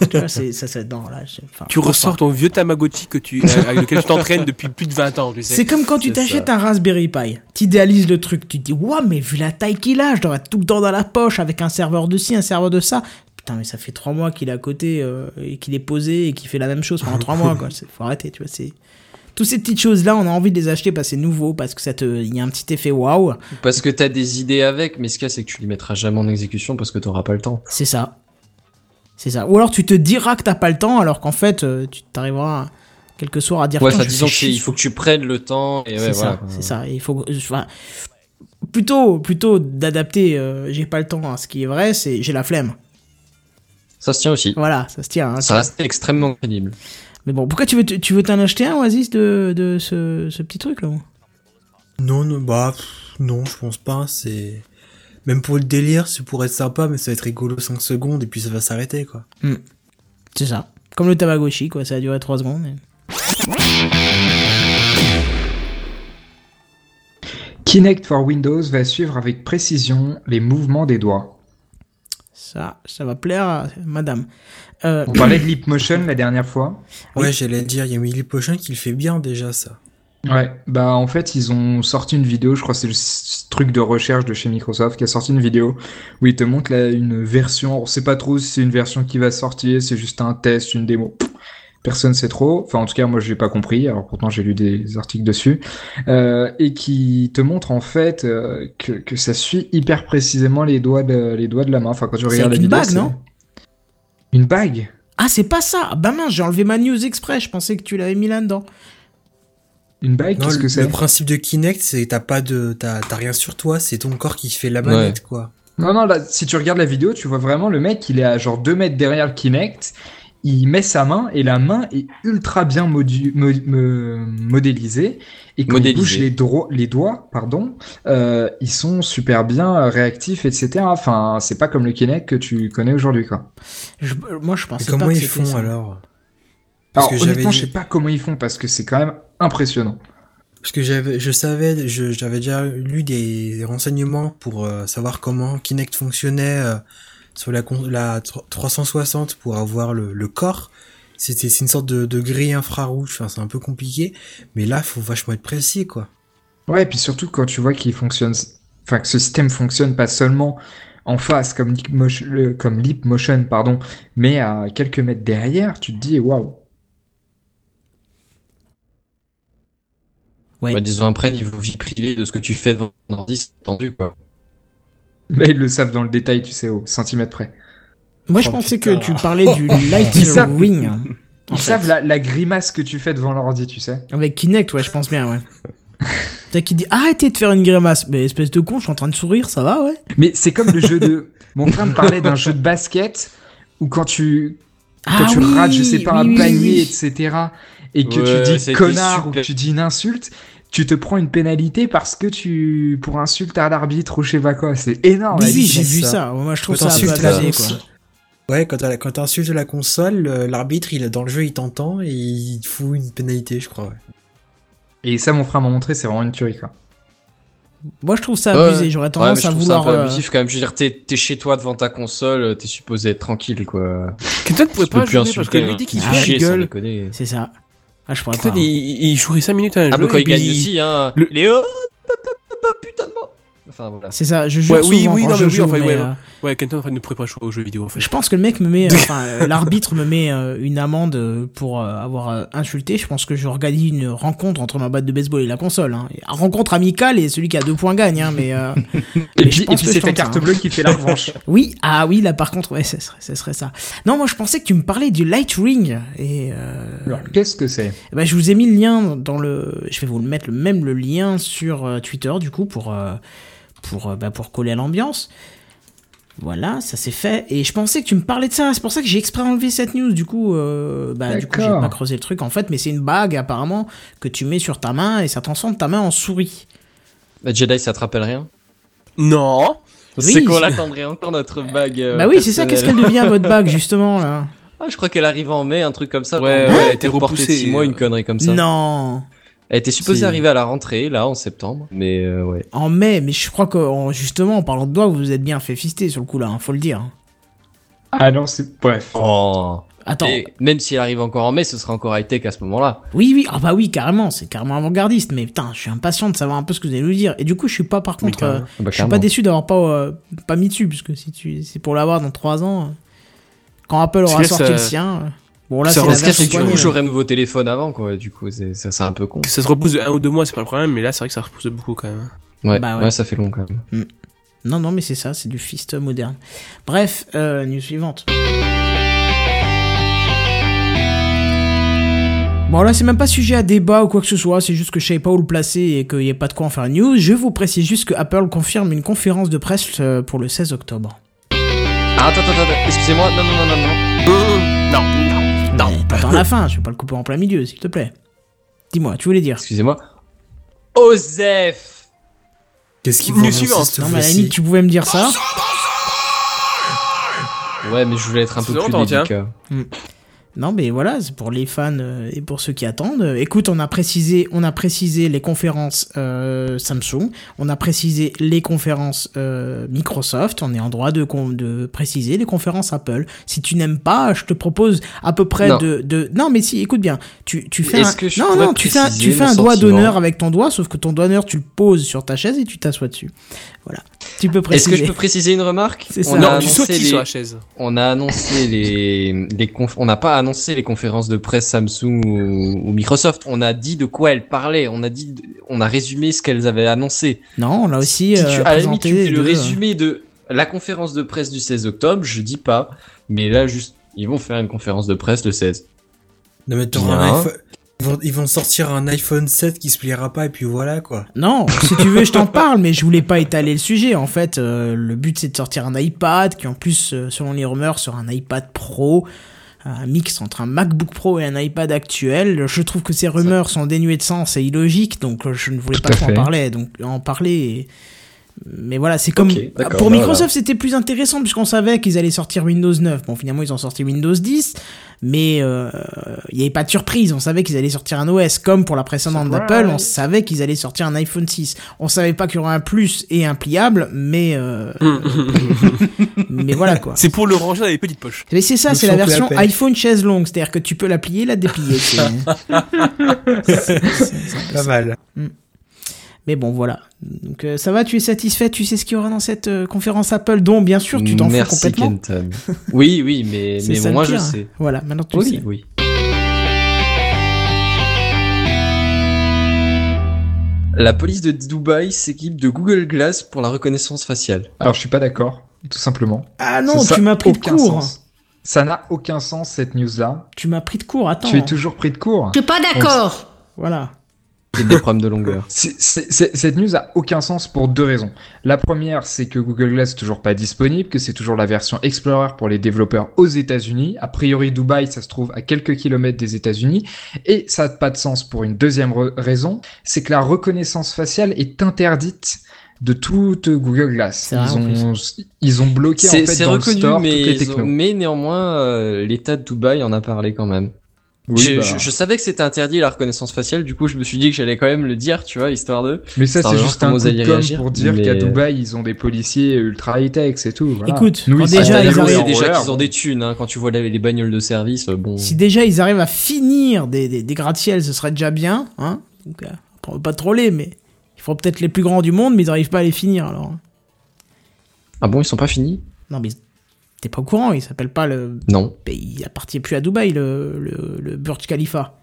tu vois, c'est ça, c'est non, là, je- enfin, Tu enfin, ressors ton vieux Tamagotchi que tu, euh, avec lequel tu t'entraînes depuis plus de 20 ans, tu sais. C'est comme quand tu t'achètes ça. un Raspberry Pi. T'idéalises le truc. Tu te dis, waouh, mais vu la taille qu'il a, je devrais être tout le temps dans la poche avec un serveur de ci, un serveur de ça. Putain, mais ça fait trois mois qu'il est à côté euh, et qu'il est posé et qu'il fait la même chose pendant trois mois, quoi. Faut arrêter, tu vois. C'est toutes ces petites choses-là, on a envie de les acheter parce que c'est nouveau, parce que ça te, il y a un petit effet waouh. Parce que t'as des idées avec, mais ce qu'il y a, c'est que tu les mettras jamais en exécution parce que t'auras pas le temps. C'est ça. C'est ça. Ou alors tu te diras que t'as pas le temps, alors qu'en fait, euh, tu t'arriveras quelques soirs à dire. Ouais, je disons fais que c'est- chier il faut que tu prennes le temps et ouais, c'est voilà. ça, c'est ça. Il faut enfin, plutôt plutôt d'adapter euh, j'ai pas le temps à ce qui est vrai, c'est j'ai la flemme. Ça se tient aussi. Voilà, ça se tient. hein, Ça reste extrêmement crédible. Mais bon, pourquoi tu veux te- tu veux t'en acheter un Oasis de, de ce, ce petit truc là Non, non, bah, pff, non, je pense pas, c'est... Même pour le délire, c'est pour être sympa, mais ça va être rigolo 5 secondes et puis ça va s'arrêter, quoi. C'est ça. Comme le Tamagotchi quoi, ça a duré 3 secondes. mais- Kinect for Windows va suivre avec précision les mouvements des doigts. Ça ça va plaire à madame. Euh, On parlait de Leap Motion la dernière fois. Oui. Ouais, j'allais dire, il y a Willy Pochon qui le fait bien déjà, ça. Ouais, bah en fait ils ont sorti une vidéo, je crois que c'est le truc de recherche de chez Microsoft qui a sorti une vidéo où ils te montrent là une version, on sait pas trop si c'est une version qui va sortir, c'est juste un test, une démo. Pff, Personne sait trop, enfin en tout cas moi j'ai pas compris, alors pourtant j'ai lu des articles dessus, euh, et qui te montre en fait euh, que, que ça suit hyper précisément les doigts de, les doigts de la main. Enfin quand tu C'est regardes la avec une vidéo, bague, non? Une bague? Ah, c'est pas ça. Ah, Bah mince, j'ai enlevé ma news exprès, je pensais que tu l'avais mis là-dedans. Une bague Non, Qu'est-ce le, que c'est? le principe de Kinect, c'est t'as pas de, t'as, t'as rien sur toi, c'est ton corps qui fait la manette, quoi. Non, non, là, si tu regardes la vidéo, tu vois vraiment le mec, il est à genre 2 mètres derrière le Kinect, il met sa main et la main est ultra bien modu- mo- me- modélisée. Et quand il bouge les, doigts, pardon, euh, ils sont super bien euh, réactifs, etc. Enfin, c'est pas comme le Kinect que tu connais aujourd'hui, quoi. Je- moi, je Et pensais pas comment que ils font ça. alors? Parce Alors que honnêtement, je dit- sais pas comment ils font parce que c'est quand même impressionnant. Parce que j'avais, je savais, je- j'avais déjà lu des renseignements pour euh, savoir comment Kinect fonctionnait euh, sur la, con- la tro- 360 pour avoir le, le corps. C'était, c'est une sorte de, de grille infrarouge. Enfin, c'est un peu compliqué. Mais là, faut vachement être précis, quoi. Ouais, et puis surtout quand tu vois qu'il fonctionne, enfin que ce système fonctionne pas seulement en face comme Leap Motion, le- comme Leap Motion, pardon, mais à quelques mètres derrière, tu te dis waouh. Ouais. Bah, disons après, niveau vie privée de ce que tu fais devant ton ordi, c'est tendu, quoi. Là, ils le savent dans le détail, tu sais, au centimètre près. Moi, je Oh, pensais putain. que tu parlais du Light Ils savent- Ring. en Ils fait. savent la, la grimace que tu fais devant l'ordi, tu sais. Avec Kinect, ouais, je pense bien, ouais. T'as qui dit arrêtez de faire une grimace. Mais espèce de con, je suis en train de sourire, ça va, ouais. Mais c'est comme le jeu de. Mon frère me parlait d'un jeu de basket où quand tu quand Ah tu oui, rates, je sais pas, oui, un panier, oui. etc., et que Ouais, tu dis connard ou que tu dis une insulte, tu te prends une pénalité parce que tu pour insulte à l'arbitre ou je sais pas quoi. C'est énorme. Oui, oui, j'ai vu ça. Moi, je trouve Quand ça abusé, console- quoi. Ouais, quand t'insultes la console, euh, l'arbitre, il est dans le jeu, il t'entend et il te fout une pénalité, je crois. Ouais. Et ça, mon frère m'a montré, c'est vraiment une tuerie, quoi. Moi, je trouve ça Ouais, abusé. ouais. J'aurais Ouais, mais tendance je à trouve ça un vouloir. peu euh, abusif quand même. Je veux dire, t'es chez toi devant ta console, t'es supposé être tranquille, quoi. Kenton peux pas jouer parce que lui hein. dit qu'il Ah, fait la sans gueule. C'est ça. Ah, je pourrais pas. il, il jouerait 5 minutes à un Ah, jeu. mais quand et il gagne aussi, hein. le- Léo Putain de mort Enfin, voilà. C'est ça. Je joue Ouais, souvent oui, quand non, je mais oui, joue, en fait, mais, ouais, euh, Ouais, Kenton en fait ne pourrait pas jouer aux jeux vidéo en fait. Je pense que le mec me met, enfin, euh, l'arbitre me met euh, une amende euh, pour euh, avoir euh, insulté. Je pense que je organise une rencontre entre ma batte de baseball et la console. Hein. Rencontre amicale et celui qui a deux points gagne. Hein, mais euh, Et Mais puis, et c'est ta carte hein. bleue qui fait la revanche. oui, ah oui, là par contre, ouais, ce serait, ce serait ça. Non, moi je pensais que tu me parlais du Light Ring et euh, Alors, qu'est-ce que c'est? Ben, je vous ai mis le lien dans le. Je vais vous le mettre le même le lien sur euh, Twitter du coup pour euh, pour euh, bah, pour coller à l'ambiance. Voilà, ça c'est fait. Et je pensais que tu me parlais de ça. C'est pour ça que j'ai exprès enlevé cette news. Du coup, euh, bah du coup j'ai pas creusé le truc en fait, mais c'est une bague apparemment que tu mets sur ta main et ça transforme ta main en souris. Bah, Jedi, ça te rappelle rien? Non Oui, C'est qu'on attendrait encore notre bague. euh, bah oui, c'est ça. Qu'est-ce qu'elle devient votre bague justement là? Ah, je crois qu'elle arrive en mai, un truc comme ça. Ouais, ouais, elle était était reportée de repoussée, 6 mois, une connerie comme ça. Non, Elle était supposée arriver à la rentrée, là, en septembre. Mais euh, ouais. en mai. Mais je crois que en- justement en parlant de doigts, vous vous êtes bien fait fister sur le coup là. hein, faut le dire. hein. Ah non, c'est. Bref. Oh. Attends. Et même si elle arrive encore en mai, ce sera encore high-tech à ce moment-là. Oui, oui, ah bah oui, carrément, c'est carrément avant-gardiste, mais putain, je suis impatient de savoir un peu ce que vous allez nous dire. Et du coup, je suis pas, par contre, euh, Bah, je suis pas déçu d'avoir pas, euh, pas mis dessus, parce que si tu, c'est pour l'avoir dans 3 ans, euh, quand Apple Parce aura que sorti ça- le sien, euh, bon là, ça c'est la version du coup, là. j'aurai un nouveau téléphone avant, quoi. Du coup, c'est ça, c'est un peu con. Que ça se repousse de un ou deux mois, c'est pas le problème, mais là, c'est vrai que ça repousse beaucoup quand même. Ouais, Bah ouais. ouais. ça fait long quand même. Non, non, mais c'est ça, c'est du fist moderne. Bref, euh, news suivante. Bon là c'est même pas sujet à débat ou quoi que ce soit, c'est juste que je savais pas où le placer et qu'il n'y a pas de quoi en faire une news. Je vous précise juste que Apple confirme une conférence de presse euh, pour le 16 octobre. Ah, attends, attends, attends, excusez-moi, non, non, non, non, non. Non, non. Mais Attends la fin, je vais pas le couper en plein milieu, s'il te plaît. Dis-moi, tu voulais dire Excusez-moi. Osef Qu'est-ce qu'il suivante. cette Non mais à la fois-ci limite tu pouvais me dire ça. Ouais, mais je voulais être un peu plus délicat. Non mais voilà, c'est pour les fans euh, et pour ceux qui attendent. Écoute, on a précisé, on a précisé les conférences euh, Samsung, on a précisé les conférences euh, Microsoft, on est en droit de, de préciser les conférences Apple. Si tu n'aimes pas, je te propose à peu près Non. de, de non mais si, écoute bien, tu tu fais un que je non non, tu fais un, tu préciser fais mon un doigt d'honneur avec ton doigt, sauf que ton doigt d'honneur tu le poses sur ta chaise et tu t'assois dessus. Voilà, tu peux Est-ce préciser. que je peux préciser une remarque C'est ça. On Non, a Non, annoncé les- sur la chaise. on a annoncé les, les conf- on n'a pas annoncé les conférences de presse Samsung ou, ou Microsoft. On a dit de quoi elles parlaient. On a dit, on a résumé ce qu'elles avaient annoncé. Non, on a aussi Si euh, tu, à la limite, présenté tu fais le euh, résumé de la conférence de presse du 16 octobre, je dis pas. Mais là, juste, ils vont faire une conférence de presse le 16. Non, mais Bien. Ils vont, ils vont sortir un iPhone 7 qui se pliera pas et puis voilà quoi. Non, si tu veux, je t'en parle, mais je voulais pas étaler le sujet. En fait, euh, le but c'est de sortir un iPad qui, en plus, euh, selon les rumeurs, sera un iPad Pro, un mix entre un MacBook Pro et un iPad actuel. Je trouve que ces rumeurs sont dénuées de sens et illogiques, donc euh, je ne voulais Tout pas en parler. Donc en parler, et- Mais voilà, c'est comme pour bah Microsoft, c'était plus intéressant puisqu'on savait qu'ils allaient sortir Windows 9. Bon, finalement, ils ont sorti Windows 10, mais euh, il n'y avait pas de surprise. On savait qu'ils allaient sortir un OS, comme pour la précédente d'Apple, on savait qu'ils allaient sortir un iPhone 6. On savait pas qu'il y aurait un plus et un pliable, mais euh, mais voilà quoi. C'est pour le ranger dans les petites poches. Mais c'est ça, c'est la version iPhone chaise longue, c'est-à-dire que tu peux la plier, la déplier. c'est- Pas mal. Mais bon, voilà. Donc euh, ça va, tu es satisfait, tu sais ce qu'il y aura dans cette euh, conférence Apple, dont bien sûr tu t'en fous Merci complètement. Kenton. Oui, oui, mais, bon, moi je pire. sais. Voilà, maintenant tu Oui, sais. oui. La police de Dubaï s'équipe de Google Glass pour la reconnaissance faciale. Alors, je suis pas d'accord, tout simplement. Ah non, Ça tu m'as pris de court. sens. Ça n'a aucun sens, cette news-là. Tu m'as pris de court, attends. Tu es toujours pris de court. Je suis pas d'accord. Voilà. Des problèmes de longueur. C'est- c'est- c'est- cette news a aucun sens pour deux raisons. La première, c'est que Google Glass est toujours pas disponible, que c'est toujours la version Explorer pour les développeurs aux États-Unis. A priori, Dubaï, ça se trouve à quelques kilomètres des États-Unis. Et ça n'a pas de sens pour une deuxième re- raison, c'est que la reconnaissance faciale est interdite de toute Google Glass. Ils ont, ils ont bloqué en C'est fait c'est dans le reconnu, store mais, toutes les ils ont- technos. mais néanmoins, euh, l'État de Dubaï en a parlé quand même. Oui, je, bah. je- je savais que c'était interdit la reconnaissance faciale, du coup je me suis dit que j'allais quand même le dire, tu vois, histoire de... Mais ça, c'est juste un coup de réagir, pour dire mais- qu'à Dubaï, ils ont des policiers ultra high-tech, c'est tout. voilà. Écoute, Nous, déjà, ils arrivent- déjà qu'ils ont des thunes, hein, quand tu vois les, les bagnoles de service, euh, bon... Si déjà ils arrivent à finir des, des, des gratte-ciels, ce serait déjà bien. Hein Donc, euh, on va pas troller, mais ils feront peut-être les plus grands du monde, mais ils n'arrivent pas à les finir alors. Ah bon, ils sont pas finis? Non, mais t'es pas au courant, il s'appelle pas le. Non. Il appartient plus à Dubaï, le, le, le Burj Khalifa.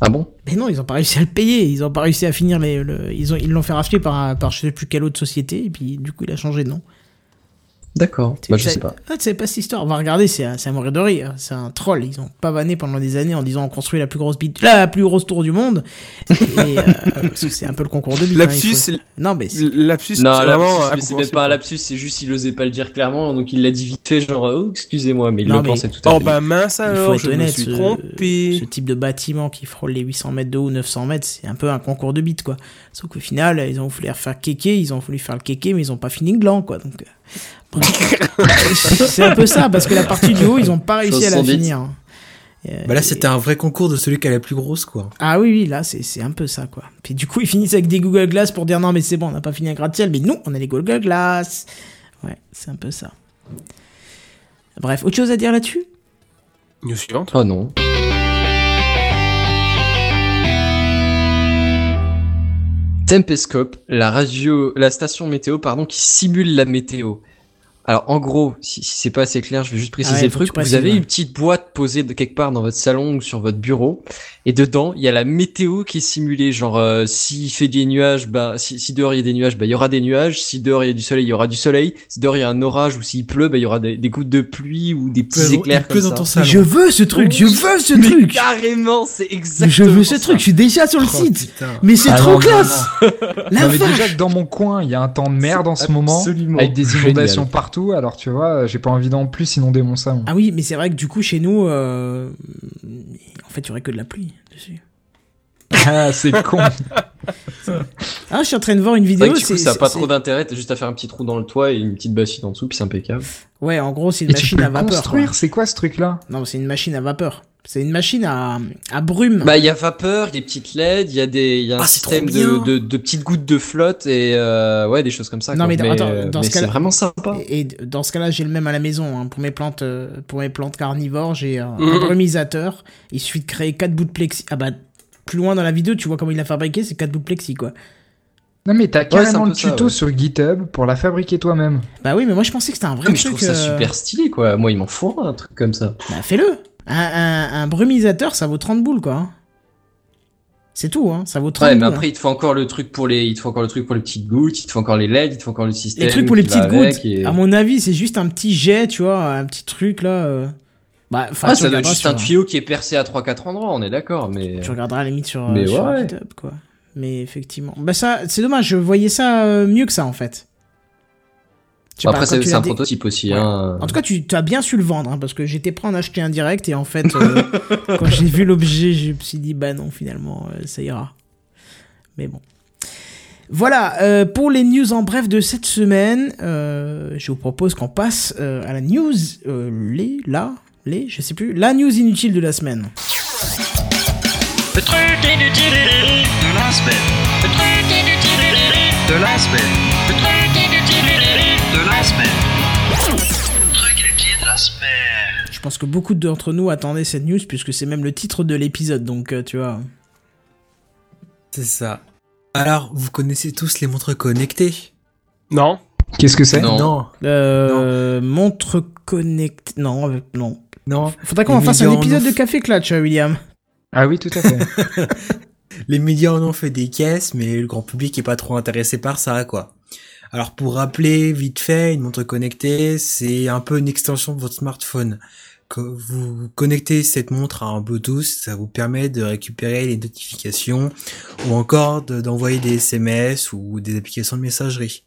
Ah bon? Mais non, ils ont pas réussi à le payer, ils ont pas réussi à finir les. le- ils ont ils l'ont fait racheter par, par je sais plus quelle autre société, et puis du coup il a changé de nom. D'accord. Tu Bah, je sais- pas. Ah, tu sais pas cette histoire. On va regarder, c'est à mourir de rire. C'est un troll. Ils ont pavané pendant des années en disant on construit la plus grosse bite, la plus grosse tour du monde. Et, euh, parce que c'est un peu le concours de bite. hein, Lapsus, faut- Non, mais c'est- lapsus, Non, c'est vraiment c'est même pas un lapsus, c'est juste il osait pas le dire clairement, donc il l'a dit vite fait, genre, oh, excusez-moi, mais il Non, le mais- pensait tout à fait. Oh bah mince alors, je me suis ce, trompé. ce type de bâtiment qui frôle les 800 mètres de haut, 900 mètres, c'est un peu un concours de bite, quoi. Sauf qu'au final, ils ont voulu faire kéké, ils ont voulu faire le kéké, mais ils ont pas fini le gland, quoi. Donc, euh. c'est un peu ça, parce que la partie du haut, ils ont pas réussi à la 70. finir. Bah là, c'était un vrai concours de celui qui a la plus grosse, quoi. Ah oui, oui, là, c'est c'est un peu ça, quoi. Puis du coup, ils finissent avec des Google Glass pour dire non, mais c'est bon, on n'a pas fini un gratte-ciel, mais nous, on a les Google Glass. Ouais, c'est un peu ça. Bref, autre chose à dire là-dessus? News suivante. Oh non. Tempescope, la radio, la station météo, pardon, qui simule la météo. Alors, en gros, si, si c'est pas assez clair, je vais juste préciser Ah ouais, le truc. Vous avez une petite boîte posée de quelque part dans votre salon ou sur votre bureau, et dedans, il y a la météo qui est simulée. Genre, euh, s'il fait des nuages, bah, si, si dehors il y a des nuages, bah, il y aura des nuages. Si dehors il y a du soleil, il y aura du soleil. Si dehors il y a un orage ou s'il pleut, bah, il y aura des, des gouttes de pluie ou des petits éclairs comme dans ton ça. salon. Je veux ce truc, je veux ce Mais truc Carrément, c'est Mais exactement Je veux ce ça. truc, je suis déjà sur le Oh, site putain. Mais c'est Ah trop non, non, classe La Non, mais vache déjà que dans mon coin, il y a un temps de merde en ce moment, avec des inondations partout. Alors tu vois, j'ai pas envie d'en plus inonder mon salon. Ah oui, mais c'est vrai que du coup, chez nous, euh, en fait, il y aurait que de la pluie dessus. Ah, c'est con. Ah, je suis en train de voir une vidéo. que du coup, c'est- ça a pas trop d'intérêt, t'as juste à faire un petit trou dans le toit et une petite bassine en dessous, puis c'est impeccable. Ouais, en gros, c'est une Et tu machine peux à vapeur. construire. C'est quoi ce truc-là? Non, c'est une machine à vapeur. C'est une machine à, à brume. Bah, il y a vapeur, il y a des petites LED, il y a des, il y a un Ah, système de, de, de petites gouttes de flotte et euh, ouais, des choses comme ça. Non, quoi. mais attends, euh, dans mais ce c'est vraiment sympa. Et, et dans ce cas-là, j'ai le même à la maison. hein. Pour mes plantes, euh, pour mes plantes carnivores, j'ai un, un brumisateur. Il suffit de créer quatre bouts de plexi. Ah bah, plus loin dans la vidéo, tu vois comment il l'a fabriqué, c'est quatre bouts de plexi, quoi. Non mais t'as un carrément le ça, tuto ouais. sur GitHub pour la fabriquer toi-même. Bah oui, mais moi je pensais que c'était un vrai mais je truc. trouve ça euh, super stylé, quoi. Moi, il m'en faut un truc comme ça. Bah fais-le. Un, un, un brumisateur, ça vaut 30 boules, quoi. hein. C'est tout, hein. Ça vaut 30 Ouais, mais après, il te faut encore le truc pour les, il te faut encore le truc pour les petites gouttes, il te faut encore les LED, il te faut encore le système. Les trucs pour les petites gouttes, et- à mon avis, c'est juste un petit jet, tu vois, un petit truc là. euh. Bah, Ah, ça doit être juste un tuyau qui est percé à 3-4 endroits, on est d'accord, mais. Tu regarderas à la limite sur, Mais sur ouais. GitHub, quoi. Mais effectivement. Bah, ça, c'est dommage, je voyais ça euh, mieux que ça, en fait. Bon, après, c'est un dé- prototype aussi, Ouais. hein. En tout cas, tu as bien su le vendre, hein, parce que j'étais prêt à en acheter un direct, et en fait, euh, quand j'ai vu l'objet, je me suis dit, bah non, finalement, euh, ça ira. Mais bon. Voilà, euh, pour les news en bref de cette semaine, euh, je vous propose qu'on passe euh, à la news, euh, les, la, les, je sais plus, la news inutile de la semaine. Le truc inutile de la semaine. Le truc inutile de la semaine. Semaine. Le truc inutile de la semaine. Je pense que beaucoup d'entre nous attendaient cette news puisque c'est même le titre de l'épisode, donc euh, tu vois. C'est ça. Alors, vous connaissez tous les montres connectées? Non. Qu'est-ce que c'est? Non. Non. Euh, montre connectée, non, avec- non. Non. Faudrait qu'on Les fasse un en épisode de Café Clutch, euh, William. Ah oui, tout à fait. Les médias en ont fait des caisses, mais le grand public est pas trop intéressé par ça, quoi. Alors pour rappeler vite fait, une montre connectée, c'est un peu une extension de votre smartphone. Vous connectez cette montre à un Bluetooth, ça vous permet de récupérer les notifications ou encore de- d'envoyer des SMS ou des applications de messagerie.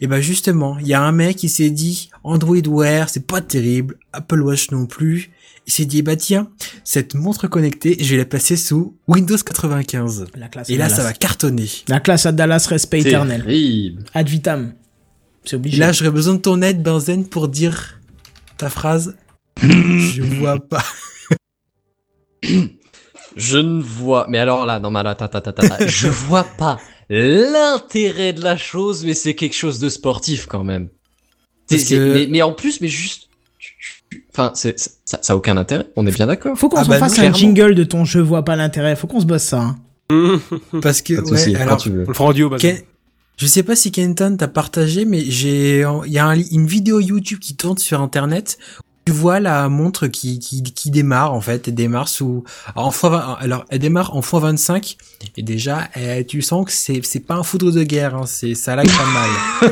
Et ben justement, il y a un mec qui s'est dit Android Wear, c'est pas terrible, Apple Watch non plus. Il s'est dit bah tiens, cette montre connectée, je vais la passer sous Windows 95. La classe Et là, Dallas. ça va cartonner. La classe à Dallas, respect éternel. Terrible. Ad vitam. C'est Et obligé. là, j'aurais besoin de ton aide, Benzen, pour dire ta phrase. je vois pas. Je ne vois. Mais alors là, non, mais là, ta, ta, ta, ta, ta, je vois pas l'intérêt de la chose, mais c'est quelque chose de sportif quand même. Que- mais en plus, mais juste. Enfin, c'est, ça, ça a aucun intérêt. On est bien d'accord. Faut qu'on Ah s'en bah fasse non, un clairement. jingle de ton je vois pas l'intérêt. Faut qu'on se bosse ça. hein. Parce que, ouais, alors, tu veux. On le fera en duo, Basil. Ken- je sais pas si Kenton t'a partagé, mais j'ai, il y a un une vidéo YouTube qui tourne sur Internet. Tu vois la montre qui, qui, qui démarre, en fait. Elle démarre sous, en fois, vingt- alors, elle démarre en x25. Et déjà, eh, tu sens que c'est, c'est pas un foudre de guerre, hein, c'est, ça lag pas mal.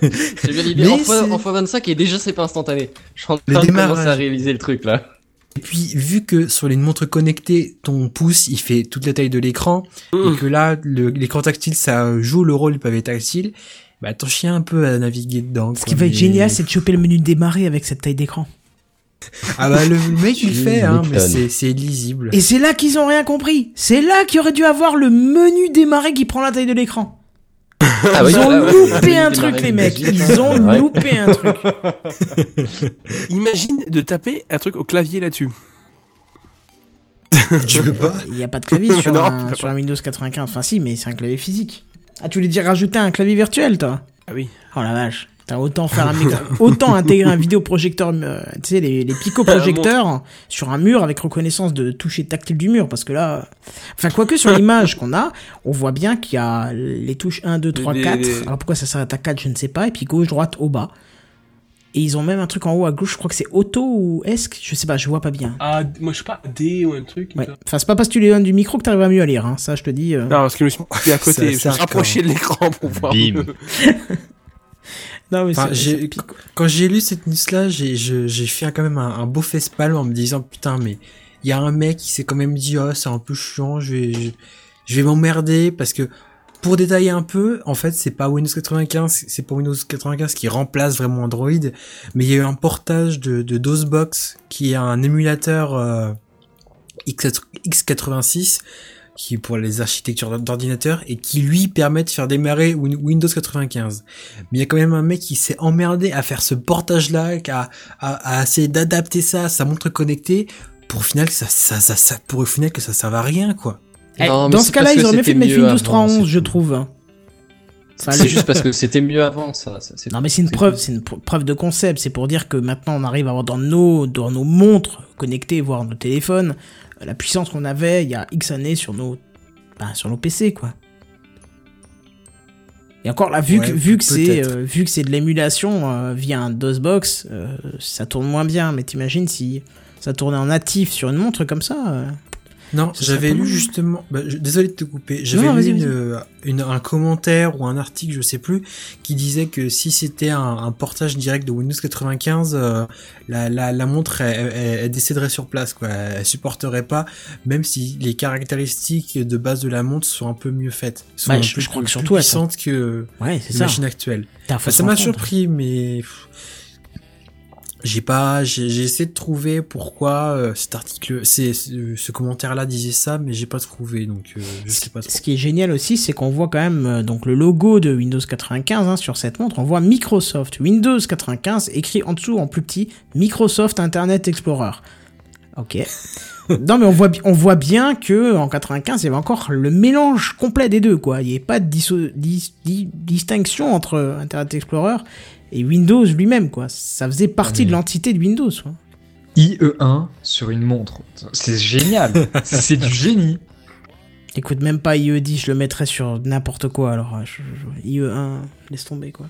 J'ai bien l'idée. En fois, c'est- en fois 25 et déjà c'est pas instantané. Je suis en Le train de commencer à réaliser le truc là. Et puis, vu que sur les montres connectées, ton pouce, il fait toute la taille de l'écran, et que là, le- l'écran tactile, ça joue le rôle du pavé tactile, bah, t'en chies un peu à naviguer dedans. Ce qui va être génial, c'est de choper le menu démarrer avec cette taille d'écran. Ah bah, le mec, il fait, hein, mais c'est, lisible. Et c'est là qu'ils ont rien compris. C'est là qu'il aurait dû avoir le menu démarrer qui prend la taille de l'écran. Ah Ils ont ouais, loupé un truc, les mecs. Ils ont Ouais. loupé un truc. Imagine de taper un truc au clavier là-dessus. tu peux pas. Il n'y a pas de clavier sur, Non, un, sur un Windows 95. Enfin, si, mais c'est un clavier physique. Ah, tu voulais dire rajouter un clavier virtuel, toi? Ah oui. Oh la vache. T'as autant faire un méga- autant intégrer un vidéoprojecteur, euh, tu sais, les, les picoprojecteurs sur un mur avec reconnaissance de toucher tactile du mur. Parce que là, enfin, quoique sur l'image qu'on a, on voit bien qu'il y a les touches 1, 2, 3, Les- 4. les- Alors pourquoi ça s'arrête à 4, je ne sais pas. Et puis gauche, droite, au bas. Et ils ont même un truc en haut à gauche, je crois que c'est auto ou ESC, je sais pas, je vois pas bien. Ah, moi je sais pas, D ou un truc. Ouais. Enfin, c'est pas parce que tu les donnes du micro que t'arrives à mieux à lire, hein. ça je te dis. euh. Non, parce que je me suis à côté, Ça- je me ça suis rapproché de l'écran pour voir. Bim. Non, mais Enfin, j'ai-. Quand j'ai lu cette news-là, j'ai, fait quand même un, un beau facepalm en me disant, putain, mais il y a un mec qui s'est quand même dit, oh, c'est un peu chiant, je vais, je, je vais m'emmerder parce que, pour détailler un peu, en fait, c'est pas Windows 95, c'est pas Windows 95 qui remplace vraiment Android, mais il y a eu un portage de, de DOSBox qui est un émulateur euh, X, x86 qui est pour les architectures d'ordinateur et qui lui permet de faire démarrer Win- Windows 95. Mais il y a quand même un mec qui s'est emmerdé à faire ce portage-là, à, à essayer d'adapter ça à sa montre connectée pour au final que ça, ça, ça, ça- pour au final que ça serve à rien, quoi. Eh, Non, dans ce cas-là, ils auraient mieux fait mettre Windows avant, 3.11, c'est je trouve. hein. Enfin, C'est juste parce que c'était mieux avant ça. Non, mais c'est une preuve, c'est une pr- preuve de concept. C'est pour dire que maintenant, on arrive à avoir dans nos, dans nos montres connectées, voire nos téléphones, la puissance qu'on avait il y a X années sur nos, ben, sur nos PC, quoi. Et encore là, vu Ouais, que, vu que c'est, peut-être. euh, vu que c'est de l'émulation euh, via un DOSBox, euh, ça tourne moins bien. Mais t'imagines si ça tournait en natif sur une montre comme ça Non, j'avais lu justement, bah, je- désolé de te couper, j'avais lu une, une- un commentaire ou un article, je sais plus, qui disait que si c'était un, un portage direct de Windows 95, euh, la, la, la montre elle, elle- elle décéderait sur place, quoi. Elle supporterait pas, même si les caractéristiques de base de la montre sont un peu mieux faites, sont Ouais, un je- peu je crois plus- que plus surtout, sont- puissantes que Ouais, c'est les ça. machines actuelles. Ça m'a surpris, mais pff, J'ai pas, j'ai essayé de trouver pourquoi euh, cet article, c'est ce, ce commentaire-là disait ça, mais j'ai pas trouvé, donc euh, je sais pas trop. Ce qui est génial aussi, c'est qu'on voit quand même euh, donc le logo de Windows 95 hein, sur cette montre. On voit Microsoft Windows 95 écrit en dessous en plus petit Microsoft Internet Explorer. Ok. non mais on voit on voit bien que en 95 il y avait encore le mélange complet des deux quoi. Il n'y avait pas de dis- distinction entre Internet Explorer et Windows lui-même quoi. Ça faisait partie de l'entité de Windows. Quoi. IE1 sur une montre. C'est génial. c'est du génie. Écoute même pas IE10, je le mettrais sur n'importe quoi alors. euh, je- je- IE1, laisse tomber quoi.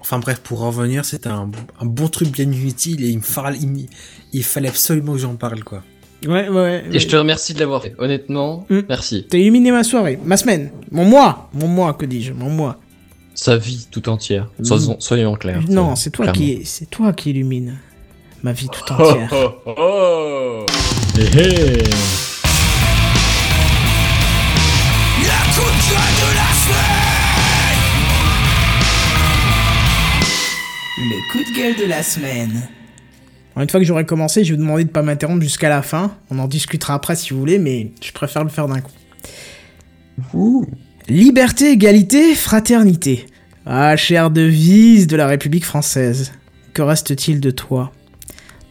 Enfin bref, pour revenir, c'était un, un bon truc bien utile et il me fallait, il, me- il fallait absolument que j'en parle quoi. Ouais, ouais. Et je te remercie de l'avoir fait. Honnêtement, Mm. merci. T'as illuminé ma soirée, ma semaine, mon mois, mon mois, que dis-je, mon mois. Sa vie tout entière. Soyons, soyons clairs. non, c'est toi clairement. qui, c'est toi qui illumine ma vie tout entière. Oh, oh. Eh, eh. Le coup de gueule de la semaine. Alors, une fois que j'aurai commencé, je vais vous demander de pas m'interrompre jusqu'à la fin. On en discutera après si vous voulez, mais je préfère le faire d'un coup. Liberté, égalité, fraternité. Ah, chère devise de la République française. Que reste-t-il de toi?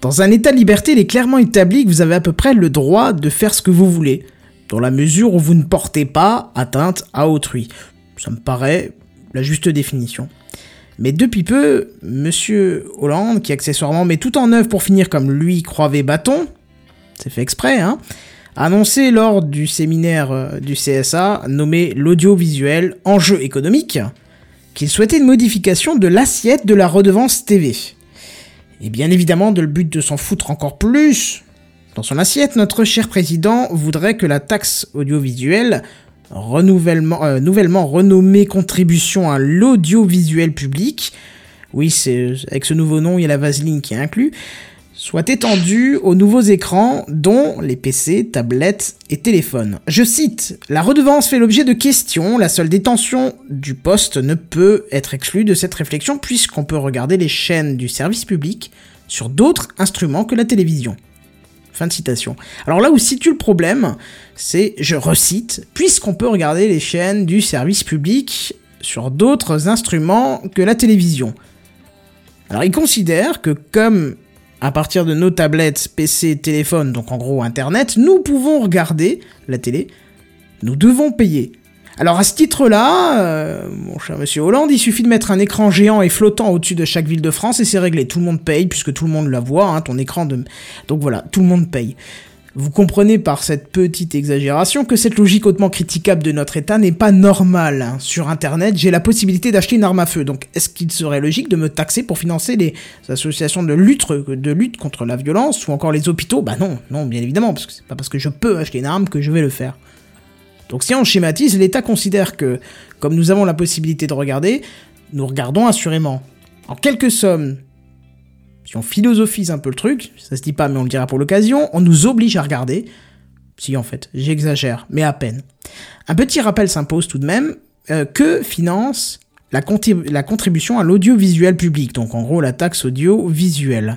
Dans un état de liberté, il est clairement établi que vous avez à peu près le droit de faire ce que vous voulez, dans la mesure où vous ne portez pas atteinte à autrui. Ça me paraît la juste définition. Mais depuis peu, Monsieur Hollande, qui accessoirement met tout en œuvre pour finir comme lui croivait bâton, c'est fait exprès, hein, a annoncé lors du séminaire euh, du CSA nommé l'audiovisuel enjeu économique qu'il souhaitait une modification de l'assiette de la redevance TV. Et bien évidemment, de le but de s'en foutre encore plus, dans son assiette, notre cher président voudrait que la taxe audiovisuelle euh, nouvellement renommée contribution à l'audiovisuel public, oui, c'est avec ce nouveau nom, il y a la vaseline qui est inclus, soit étendue aux nouveaux écrans, dont les PC, tablettes et téléphones. Je cite, La redevance fait l'objet de questions, la seule détention du poste ne peut être exclue de cette réflexion puisqu'on peut regarder les chaînes du service public sur d'autres instruments que la télévision. Fin de citation. Alors là où situe le problème, c'est, je recite, puisqu'on peut regarder les chaînes du service public sur d'autres instruments que la télévision. Alors il considère que comme à partir de nos tablettes, PC, téléphones, donc en gros Internet, nous pouvons regarder la télé, nous devons payer. Alors à ce titre-là, euh, mon cher monsieur Hollande, il suffit de mettre un écran géant et flottant au-dessus de chaque ville de France et c'est réglé. Tout le monde paye puisque tout le monde la voit, hein, ton écran de... Donc voilà, tout le monde paye. Vous comprenez par cette petite exagération que cette logique hautement critiquable de notre État n'est pas normale. Sur Internet, j'ai la possibilité d'acheter une arme à feu. Donc est-ce qu'il serait logique de me taxer pour financer les associations de lutte, de lutte contre la violence ou encore les hôpitaux? Bah non, non, bien évidemment, parce que c'est pas parce que je peux acheter une arme que je vais le faire. Donc si on schématise, l'État considère que, comme nous avons la possibilité de regarder, nous regardons assurément. En quelque somme, si on philosophise un peu le truc, ça se dit pas mais on le dira pour l'occasion, on nous oblige à regarder. Si en fait, j'exagère, mais à peine. Un petit rappel s'impose tout de même, euh, que finance la, contribution à l'audiovisuel public, donc en gros la taxe audiovisuelle.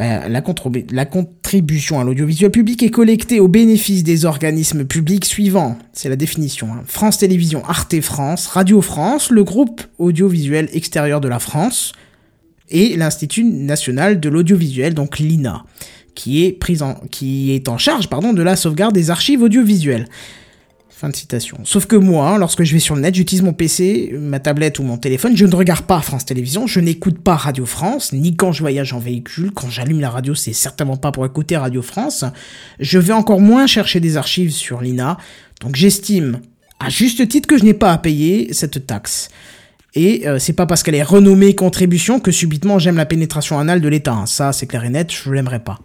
La, contrib- la contribution à l'audiovisuel public est collectée au bénéfice des organismes publics suivants. C'est la définition. hein. France Télévisions, Arte France, Radio France, le groupe audiovisuel extérieur de la France et l'Institut national de l'audiovisuel, donc l'INA, qui est, en, charge de la sauvegarde des archives audiovisuelles. Fin de citation. Sauf que moi, lorsque je vais sur le net, j'utilise mon PC, ma tablette ou mon téléphone, je ne regarde pas France Télévisions, je n'écoute pas Radio France, ni quand je voyage en véhicule, quand j'allume la radio, c'est certainement pas pour écouter Radio France. Je vais encore moins chercher des archives sur l'INA, donc j'estime, à juste titre, que je n'ai pas à payer cette taxe. Et euh, c'est pas parce qu'elle est renommée contribution que subitement j'aime la pénétration anale de l'État. hein. Ça, c'est clair et net, je l'aimerais pas.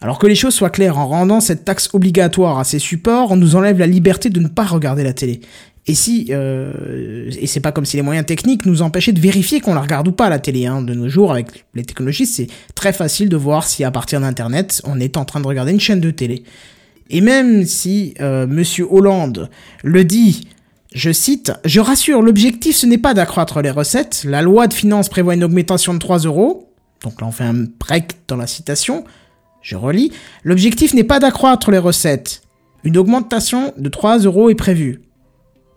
Alors que les choses soient claires, en rendant cette taxe obligatoire à ces supports, on nous enlève la liberté de ne pas regarder la télé. Et si, euh, et c'est pas comme si les moyens techniques nous empêchaient de vérifier qu'on la regarde ou pas la télé. Hein. De nos jours, avec les technologies, c'est très facile de voir si à partir d'Internet, on est en train de regarder une chaîne de télé. Et même si euh, Monsieur Hollande le dit Je cite, Je rassure, l'objectif ce n'est pas d'accroître les recettes. La loi de finances prévoit une augmentation de 3 euros. Donc là on fait un break dans la citation. Je relis. L'objectif n'est pas d'accroître les recettes. Une augmentation de 3 euros est prévue.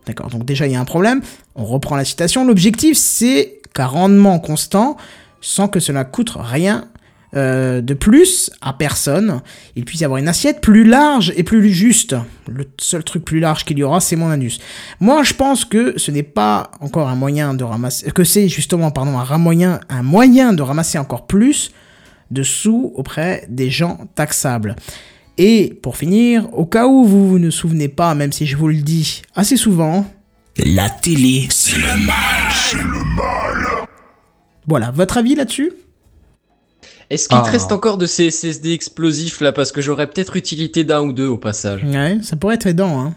D'accord, donc déjà il y a un problème. On reprend la citation. L'objectif c'est qu'un rendement constant, sans que cela coûte rien euh, de plus à personne, il puisse y avoir une assiette plus large et plus juste. Le seul truc plus large qu'il y aura, c'est mon anus. Moi, je pense que ce n'est pas encore un moyen de ramasser, que c'est justement, pardon, un moyen, un moyen de ramasser encore plus de sous auprès des gens taxables. Et pour finir, au cas où vous vous ne souvenez pas, même si je vous le dis assez souvent, La télé, c'est le mal. voilà, votre avis là-dessus? Est-ce qu'il te Ah. reste encore de ces SSD explosifs là Parce que j'aurais peut-être utilité d'un ou deux au passage. Ouais, ça pourrait être aidant, hein.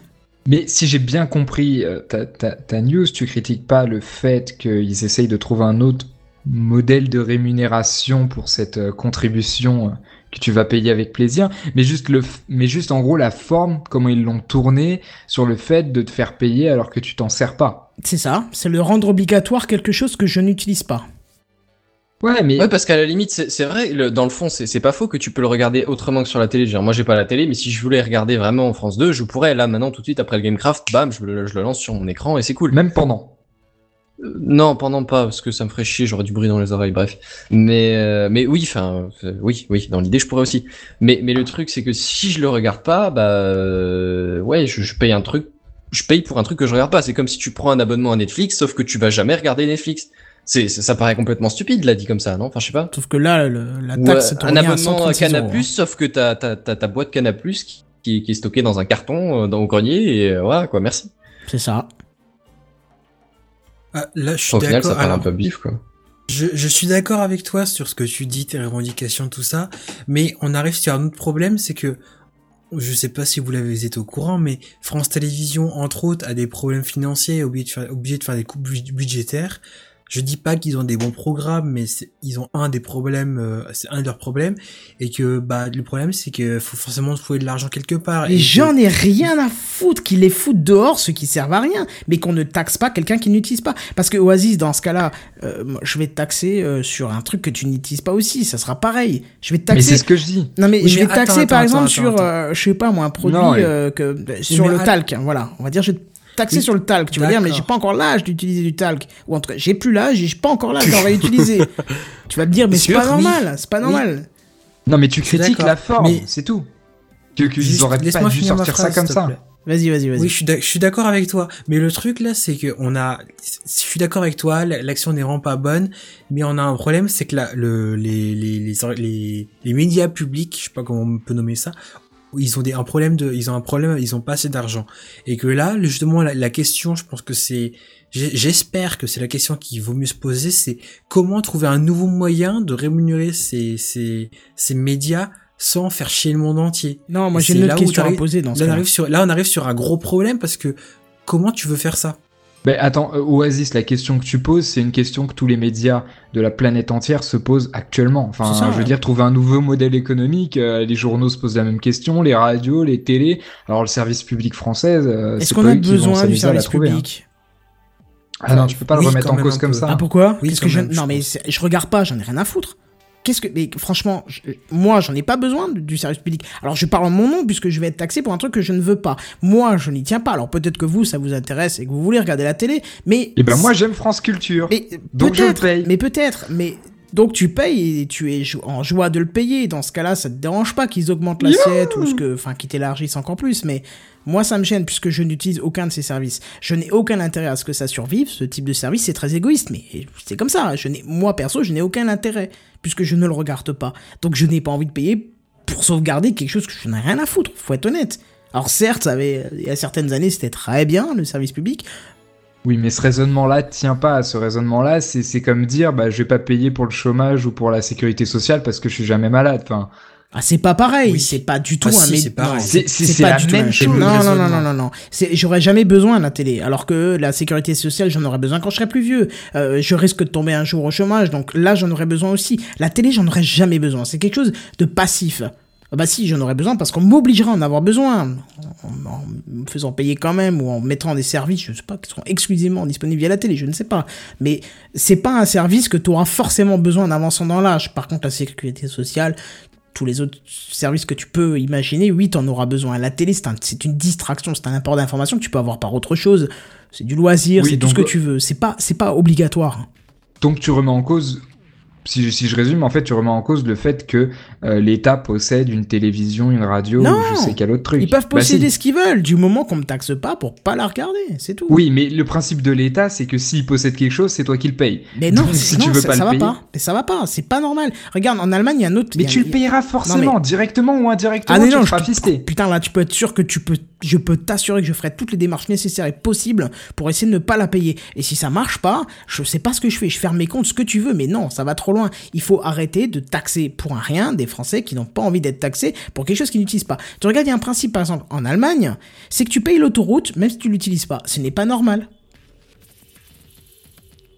Mais si j'ai bien compris euh, ta, ta- ta news, tu critiques pas le fait qu'ils essayent de trouver un autre modèle de rémunération pour cette euh, contribution euh, que tu vas payer avec plaisir, mais juste le, f- mais juste en gros la forme, comment ils l'ont tourné sur le fait de te faire payer alors que tu t'en sers pas. C'est ça, c'est le rendre obligatoire quelque chose que je n'utilise pas. Ouais, mais Ouais, parce qu'à la limite, c'est c'est vrai, le- dans le fond, c'est c'est pas faux que tu peux le regarder autrement que sur la télé. Genre, moi, j'ai pas la télé, mais si je voulais regarder vraiment en France 2, je pourrais, là, maintenant, tout de suite, après le Gamecraft, bam, je le, je le lance sur mon écran et c'est cool. même pendant. Euh, Non, pendant pas, parce que ça me ferait chier, j'aurais du bruit dans les oreilles, bref. Mais, euh, mais oui, enfin, euh, oui, oui, dans l'idée, je pourrais aussi. Mais, mais le truc, c'est que si je le regarde pas, bah, euh, ouais, je, je paye un truc, je paye pour un truc que je regarde pas. C'est comme si tu prends un abonnement à Netflix, sauf que tu vas jamais regarder Netflix. C'est, ça, ça paraît complètement stupide, là, dit comme ça, non? Enfin, je sais pas. Sauf que là, le- la taxe te un à abonnement à 136 Canal+, euros, hein. sauf que t'as, t'as, t'as ta boîte Canal+, qui, qui, qui est stockée dans un carton, euh, dans au grenier, et euh, voilà, quoi, merci. C'est ça. Ah, là, je suis Au final, ça d'accord. paraît un peu bif, quoi. Je, je suis d'accord avec toi sur ce que tu dis, tes revendications, tout ça, mais on arrive sur un autre problème, c'est que je sais pas si vous l'avez été au courant, mais France Télévisions, entre autres, a des problèmes financiers, obligé de faire, obligé de faire des coupes bud- budgétaires. Je dis pas qu'ils ont des bons programmes, mais c'est- ils ont un des problèmes, euh, c'est un de leurs problèmes, et que bah le problème c'est que faut forcément trouver de l'argent quelque part. Et que- j'en ai rien à foutre qu'ils les foutent dehors, ceux qui servent à rien, mais qu'on ne taxe pas quelqu'un qui n'utilise pas. Parce que Oasis, dans ce cas-là, euh, je vais te taxer euh, sur un truc que tu n'utilises pas aussi, ça sera pareil. Je vais te Mais c'est taxer. ce que je dis. Non mais Oui, je mais vais te taxer attends, par attends, exemple attends, sur, attends. euh, je sais pas moi, un produit Non, euh, que sur mais le talc. hein, voilà, on va dire je vais te taxer Oui, sur le talc. Tu vas dire mais j'ai pas encore l'âge d'utiliser du talc, ou en tout cas j'ai plus l'âge, et j'ai pas encore l'âge d'en réutiliser. tu vas me dire mais c'est pas oui. normal, c'est pas Oui. normal. Non, mais tu critiques la forme, mais- c'est tout. Que qu'ils Juste, auraient pas dû sortir ça comme ça. Vas-y, vas-y, vas-y. Oui, je suis d'accord avec toi. Mais le truc là, c'est que on a, je suis d'accord avec toi. L'action n'est vraiment pas bonne, mais on a un problème, c'est que la, le, les, les, les, les, les médias publics, je sais pas comment on peut nommer ça, ils ont des, un problème de, ils ont un problème, ils ont pas assez d'argent. Et que là, justement, la, la question, je pense que c'est, j'espère que c'est la question qu'il vaut mieux se poser, c'est comment trouver un nouveau moyen de rémunérer ces, ces, ces médias sans faire chier le monde entier. Non, moi j'ai une autre question à poser dans ce Là on, cas-là. arrive sur, là, on arrive sur un gros problème parce que comment tu veux faire ça? Mais attends, euh, Oasis, la question que tu poses, c'est une question que tous les médias de la planète entière se posent actuellement. Enfin, ça, je veux ouais. dire, trouver un nouveau modèle économique, euh, les journaux se posent la même question, les radios, les télés. Alors, le service public français, euh, Est-ce qu'on a besoin du service trouver, hein. public Ah non, tu peux pas Oui, le remettre en cause comme ça. Ah pourquoi? Oui, Qu'est-ce quand que je... même, je Non mais je regarde pas, j'en ai rien à foutre. Qu'est-ce que mais franchement, je- moi j'en ai pas besoin du service public. Alors je parle en mon nom puisque je vais être taxé pour un truc que je ne veux pas. Moi, je n'y tiens pas. Alors peut-être que vous ça vous intéresse et que vous voulez regarder la télé, mais Et ben moi, j'aime France Culture. mais donc je paye. mais peut-être, mais donc tu payes et tu es en joie de le payer. Dans ce cas-là, ça te dérange pas qu'ils augmentent l'assiette ou ce que, enfin, qu'ils t'élargissent encore plus. Mais moi, ça me gêne puisque je n'utilise aucun de ces services. Je n'ai aucun intérêt à ce que ça survive. Ce type de service, c'est très égoïste, mais c'est comme ça. Je n'ai, moi perso, je n'ai aucun intérêt puisque je ne le regarde pas. Donc je n'ai pas envie de payer pour sauvegarder quelque chose que je n'ai rien à foutre. Faut être honnête. Alors certes, il y a certaines années, c'était très bien le service public. Oui, mais ce raisonnement-là tient pas. Ce raisonnement-là, c'est comme dire, bah, je vais pas payer pour le chômage ou pour la sécurité sociale parce que je suis jamais malade. Ah, c'est pas pareil, Oui. c'est pas du tout Ah, un si, mé- c'est pas la du tout même chose. Non, non, non, non, non, non. C'est, j'aurais jamais besoin de la télé. Alors que la sécurité sociale, j'en aurais besoin quand je serai plus vieux. Euh, je risque de tomber un jour au chômage, donc là, j'en aurais besoin aussi. La télé, j'en aurais jamais besoin. C'est quelque chose de passif. Ah Bah si, j'en aurais besoin parce qu'on m'obligera à en avoir besoin. En, en me faisant payer quand même ou en mettant des services, je sais pas, qui sont exclusivement disponibles via la télé, je ne sais pas. Mais c'est pas un service que tu auras forcément besoin en avançant dans l'âge. Par contre, la sécurité sociale, tous les autres services que tu peux imaginer, oui, t'en auras besoin. La télé, c'est un- c'est une distraction, c'est un apport d'information que tu peux avoir par autre chose. C'est du loisir, Oui, c'est tout ce que donc- tu veux. C'est pas, c'est pas obligatoire. Donc tu remets en cause, si je, si je résume, en fait, tu remets en cause le fait que euh, l'État possède une télévision, une radio, Non, ou je sais quel autre truc. Ils peuvent Bah, si. posséder ce qu'ils veulent, du moment qu'on me taxe pas pour pas la regarder, c'est tout. Oui, mais le principe de l'État, c'est que s'il possède quelque chose, c'est toi qui le payes. Mais non, Donc, si non, tu veux ça, pas ça le va payer, pas. Mais ça va pas, c'est pas normal. Regarde, en Allemagne, il y a un autre. mais a- tu le payeras forcément, mais- directement ou indirectement. Ah, mais tu non, le je-. Putain, là, tu peux être sûr que tu peux, je peux t'assurer que je ferai toutes les démarches nécessaires et possibles pour essayer de ne pas la payer. Et si ça marche pas, je sais pas ce que je fais. Je ferme mes comptes, ce que tu veux, mais non, ça va trop loin. Il faut arrêter de taxer pour un rien des Français qui n'ont pas envie d'être taxés pour quelque chose qu'ils n'utilisent pas. Tu regardes, il y a un principe, par exemple, en Allemagne, c'est que tu payes l'autoroute même si tu l'utilises pas. Ce n'est pas normal.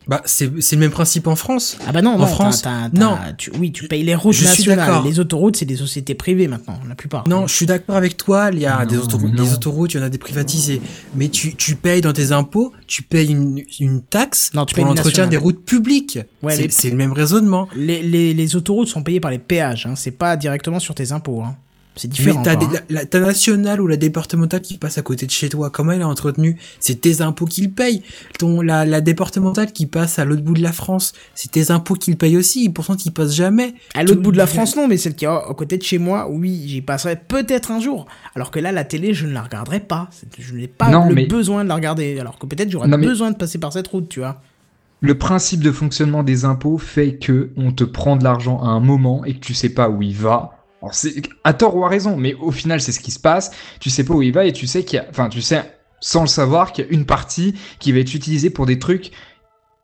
Bah, c'est c'est le même principe en France. Ah bah non, En non, France, non. tu- oui, tu payes les routes Je nationales. Les autoroutes, c'est des sociétés privées maintenant, la plupart. Non, je suis d'accord avec toi. Il y a Non, des autoroutes, des autoroutes, il y en a des privatisées. Mais tu, tu payes dans tes impôts, tu payes une, une taxe Non, tu payes pour l'entretien des routes publiques. Ouais, c'est les- c'est le même raisonnement. Les, les, les autoroutes sont payées par les péages, hein. c'est pas directement sur tes impôts. Hein. C'est différent. Mais t'as hein. la, la- ta nationale ou la départementale qui passe à côté de chez toi, comment elle est entretenue? C'est tes impôts qui le payent. Ton, la, la départementale qui passe à l'autre bout de la France, c'est tes impôts qui le payent aussi. Pourtant, ils passent jamais. À l'autre bout de la France, non, mais celle qui est à côté de chez moi, oui, j'y passerai peut-être un jour. Alors que là, la télé, je ne la regarderai pas. Je n'ai pas Non, le mais- besoin de la regarder. Alors que peut-être j'aurais mais- besoin de passer par cette route, tu vois. Le principe de fonctionnement des impôts fait que on te prend de l'argent à un moment et que tu sais pas où il va. Alors à tort ou à raison, mais au final c'est ce qui se passe. Tu sais pas où il va et tu sais qu'il y a, enfin tu sais sans le savoir qu'il y a une partie qui va être utilisée pour des trucs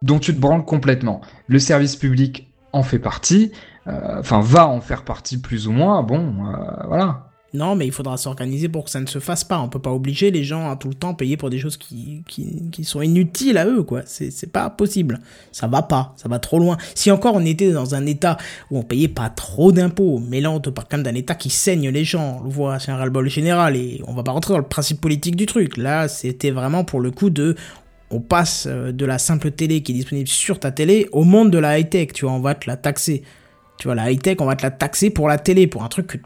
dont tu te branles complètement. Le service public en fait partie, euh, enfin va en faire partie plus ou moins. Bon, euh, voilà. Non, mais il faudra s'organiser pour que ça ne se fasse pas. On peut pas obliger les gens à tout le temps payer pour des choses qui, qui, sont inutiles à eux, quoi. C'est, c'est pas possible. Ça va pas. Ça va trop loin. Si encore on était dans un état où on payait pas trop d'impôts, mais là on te parle quand même d'un état qui saigne les gens. On le voit, c'est un ras-le-bol général et on va pas rentrer dans le principe politique du truc. Là, c'était vraiment pour le coup de, on passe euh, de la simple télé qui est disponible sur ta télé au monde de la high-tech. Tu vois, on va te la taxer. Tu vois, la high-tech, on va te la taxer pour la télé, pour un truc que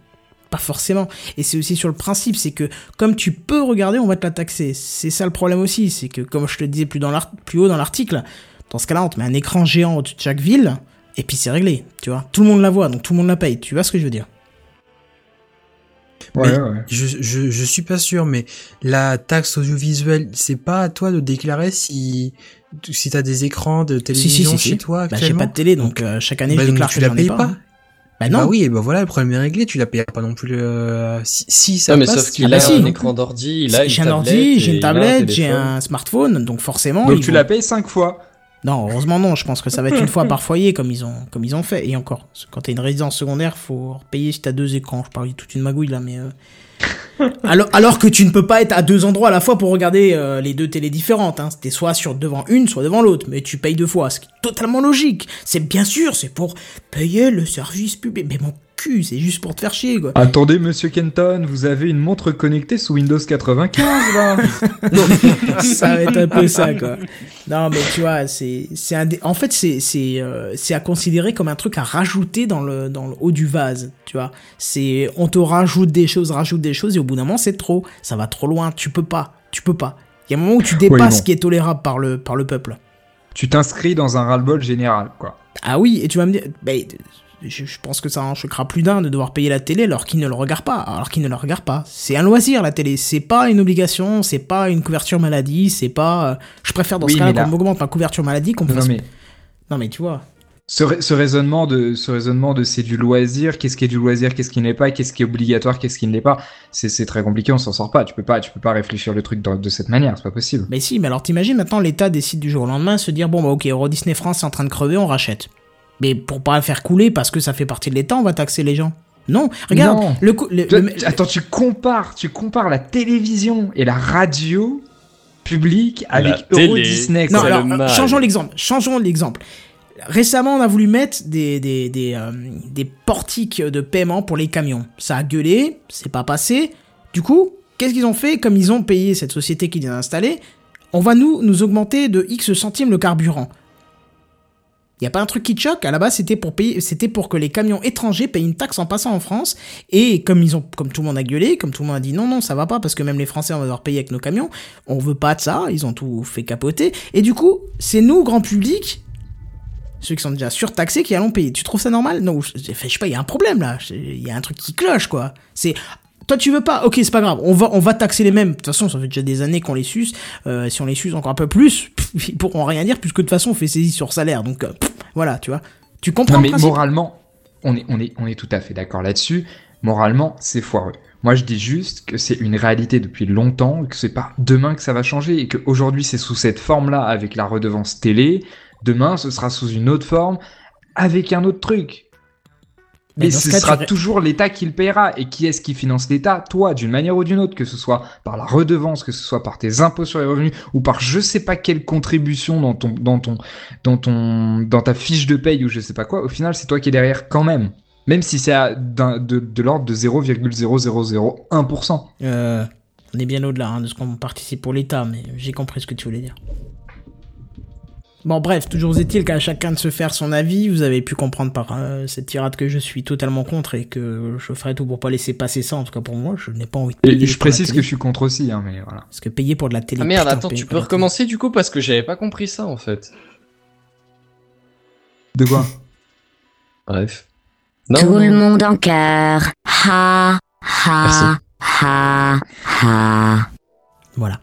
pas forcément. Et c'est aussi sur le principe, c'est que comme tu peux regarder, on va te la taxer. C'est ça le problème aussi, c'est que comme je te le disais plus, dans l'art- plus haut dans l'article, dans ce cas-là, on te met un écran géant au-dessus de chaque ville, et puis c'est réglé, tu vois. Tout le monde la voit, donc tout le monde la paye, tu vois ce que je veux dire? Ouais, Mais ouais. Je, je, je suis pas sûr, mais la taxe audiovisuelle, c'est pas à toi de déclarer si, si t'as des écrans de télévision chez toi Bah, j'ai pas de télé, donc euh, chaque année Bah, je donc déclare tu que la payes pas. pas. hein. Bah Bah non, oui, et bah voilà, le problème est réglé, tu la payes pas non plus euh, si, si ça Non, mais passe, sauf qu'il la a bah si. un écran d'ordi, il a une j'ai un ordi, j'ai une a tablette, j'ai un smartphone, donc forcément... Donc tu vont- la payes cinq fois. Non, heureusement non, je pense que ça va être une fois par foyer comme ils ont, comme ils ont fait. Et encore, quand t'as une résidence secondaire, faut payer si t'as deux écrans. Je parle de toute une magouille là, mais... euh, alors, que tu ne peux pas être à deux endroits à la fois pour regarder euh, les deux télés différentes. Hein. C'était soit sur devant une, soit devant l'autre, mais tu payes deux fois, ce qui est totalement logique. C'est bien sûr, c'est pour payer le service public. Mais mon cul, c'est juste pour te faire chier, quoi. Attendez, monsieur Kenton, vous avez une montre connectée sous Windows 95 là ça va être un peu ça, quoi. Non, mais tu vois, c'est, c'est un dé- en fait, c'est, c'est, euh, c'est à considérer comme un truc à rajouter dans le, dans le haut du vase, tu vois. C'est, on te rajoute des choses, rajoute des choses, et au bout d'un moment, c'est trop. Ça va trop loin, tu peux pas, tu peux pas. Il y a un moment où tu dépasses bon. ce qui est tolérable par le, par le peuple. Tu t'inscris dans un ras-le-bol général, quoi. Ah oui, et tu vas me dire, ben, je, je pense que ça en choquera plus d'un de devoir payer la télé alors qu'il ne le regarde pas. Alors qu'il ne le regarde pas. C'est un loisir la télé, c'est pas une obligation, c'est pas une couverture maladie, c'est pas. euh, Je préfère dans Oui, ce cas-là qu'on m'augmente ma couverture maladie qu'on me fasse- mais Non mais tu vois. ce, ra- ce raisonnement de ce raisonnement de c'est du loisir, qu'est-ce qui est du loisir, qu'est-ce qui n'est pas, qu'est-ce qui est obligatoire, qu'est-ce qui ne l'est pas, c'est très compliqué, on s'en sort pas. Tu peux pas tu peux pas réfléchir le truc dans- de cette manière, c'est pas possible. Mais si, mais alors t'imagines maintenant l'État décide du jour au lendemain de se dire bon bah ok Euro Disney France est en train de crever, on rachète. Mais pour pas le faire couler parce que ça fait partie de l'État, on va taxer les gens. Non, regarde, Non. le, le- Attends, tu compares, tu compares la télévision et la radio publique avec. Euro Disney. Non, alors, mal. changeons l'exemple. Changeons l'exemple. Récemment, on a voulu mettre des, des, des, euh, des portiques de paiement pour les camions. Ça a gueulé, c'est pas passé. Du coup, qu'est-ce qu'ils ont fait Comme ils ont payé cette société qui vient d'installer, on va nous, nous augmenter de X centimes le carburant. Il y a pas un truc qui choque À la base, c'était pour payer, c'était pour que les camions étrangers payent une taxe en passant en France. Et comme ils ont, comme tout le monde a gueulé, comme tout le monde a dit non, non, ça va pas parce que même les Français on va devoir payer avec nos camions. On veut pas de ça. Ils ont tout fait capoter. Et du coup, c'est nous, grand public, ceux qui sont déjà surtaxés, qui allons payer. Tu trouves ça normal? Non, je, je sais pas. Il y a un problème là. Il y a un truc qui cloche quoi. C'est toi tu veux pas, ok c'est pas grave, on va, on va taxer les mêmes. De toute façon, ça fait déjà des années qu'on les suce. Euh, si on les suce encore un peu plus, pff, ils pourront rien dire puisque de toute façon on fait saisie sur salaire. Donc euh, pff, voilà, tu vois. Tu comprends Non, mais moralement, on est, on, est, on est tout à fait d'accord là-dessus. Moralement, c'est foireux. Moi, je dis juste que c'est une réalité depuis longtemps, que c'est pas demain que ça va changer, et qu'aujourd'hui, c'est sous cette forme-là avec la redevance télé. Demain, ce sera sous une autre forme avec un autre truc. Mais ce cas, sera tu- toujours l'État qui le paiera. Et qui est-ce qui finance l'État? Toi, d'une manière ou d'une autre, que ce soit par la redevance, que ce soit par tes impôts sur les revenus, ou par je sais pas quelle contribution dans ton, dans ton, dans ton, dans ta fiche de paye ou je sais pas quoi. Au final, c'est toi qui es derrière quand même. Même si c'est de, de l'ordre de 0,0001%. Euh, on est bien au-delà hein, de ce qu'on participe pour l'État, mais j'ai compris ce que tu voulais dire. Bon, bref, toujours est-il qu'à chacun de se faire son avis, vous avez pu comprendre par euh, cette tirade que je suis totalement contre et que je ferai tout pour pas laisser passer ça, en tout cas pour moi, je n'ai pas envie de Et payer je précise que je suis contre aussi, hein, mais voilà. Parce que payer pour de la télé. Ah merde, putain, attends, tu peux recommencer du coup parce que j'avais pas compris ça en fait. De quoi? Bref. Tout le monde en cœur. Ha, ha, ha, ha. Voilà.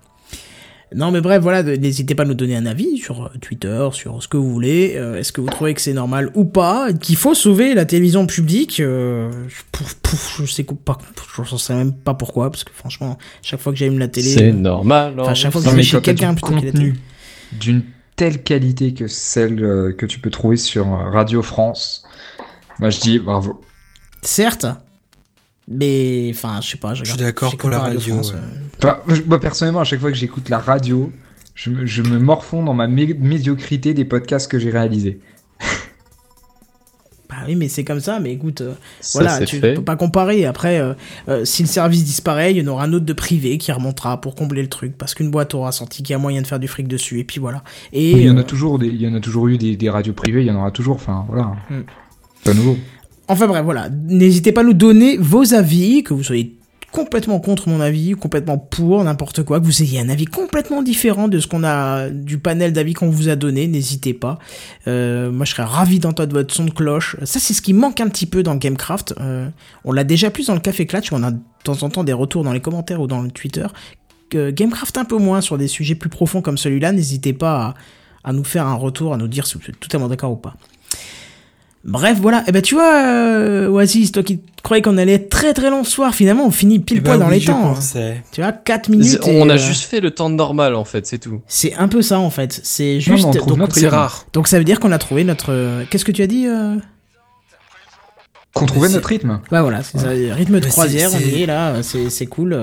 Non, mais bref, voilà, n'hésitez pas à nous donner un avis sur euh, Twitter, sur ce que vous voulez. Euh, Est-ce que vous trouvez que c'est normal ou pas? Qu'il faut sauver la télévision publique euh, pouf, pouf, Je sais pas, je sais même pas pourquoi, parce que franchement, chaque fois que j'allume la télé. C'est normal. Enfin, chaque fois que mais chez quelqu'un d'une telle qualité que celle que tu peux trouver sur Radio France, moi je dis bravo. Certes, mais enfin, je sais pas. Je, Je suis d'accord pour la radio, France, ouais. euh, Enfin, je- moi personnellement, à chaque fois que j'écoute la radio, je me, je me morfonds dans ma mé- médiocrité des podcasts que j'ai réalisés. Bah oui, mais c'est comme ça, mais écoute, euh, Ça, voilà, tu fait. peux pas comparer. Après, euh, euh, si le service disparaît, il y en aura un autre de privé qui remontera pour combler le truc, parce qu'une boîte aura senti qu'il y a moyen de faire du fric dessus, et puis voilà. Et il y en euh, a toujours des, il y en a toujours eu des, des radios privées, il y en aura toujours. Enfin voilà, Hmm. pas nouveau. Enfin bref, voilà. N'hésitez pas à nous donner vos avis, que vous soyez complètement contre mon avis, complètement pour, n'importe quoi, que vous ayez un avis complètement différent de ce qu'on a, du panel d'avis qu'on vous a donné, n'hésitez pas. Euh, moi, je serais ravi d'entendre votre son de cloche. Ça, c'est ce qui manque un petit peu dans Gamecraft. Euh, on l'a déjà plus dans le Café Clutch, on a de temps en temps des retours dans les commentaires ou dans le Twitter. Que Gamecraft un peu moins sur des sujets plus profonds comme celui-là, n'hésitez pas à nous faire un retour, à nous dire si vous êtes totalement d'accord ou pas. Bref, voilà. Et ben tu vois, euh, Oasis, toi qui croyais qu'on allait être très très long ce soir, finalement on finit pile Eh poil ben dans oui, les je temps. hein. pensais. Tu vois, 4 minutes. Et, On a euh, juste fait le temps normal en fait, c'est tout. C'est un peu ça en fait. C'est Non, juste. mais on trouve donc, C'est rare. donc ça veut dire qu'on a trouvé notre. euh, Qu'est-ce que tu as dit euh Qu'on trouvait notre rythme. Bah voilà, c'est ça. Rythme de croisière, on y est là. C'est c'est cool.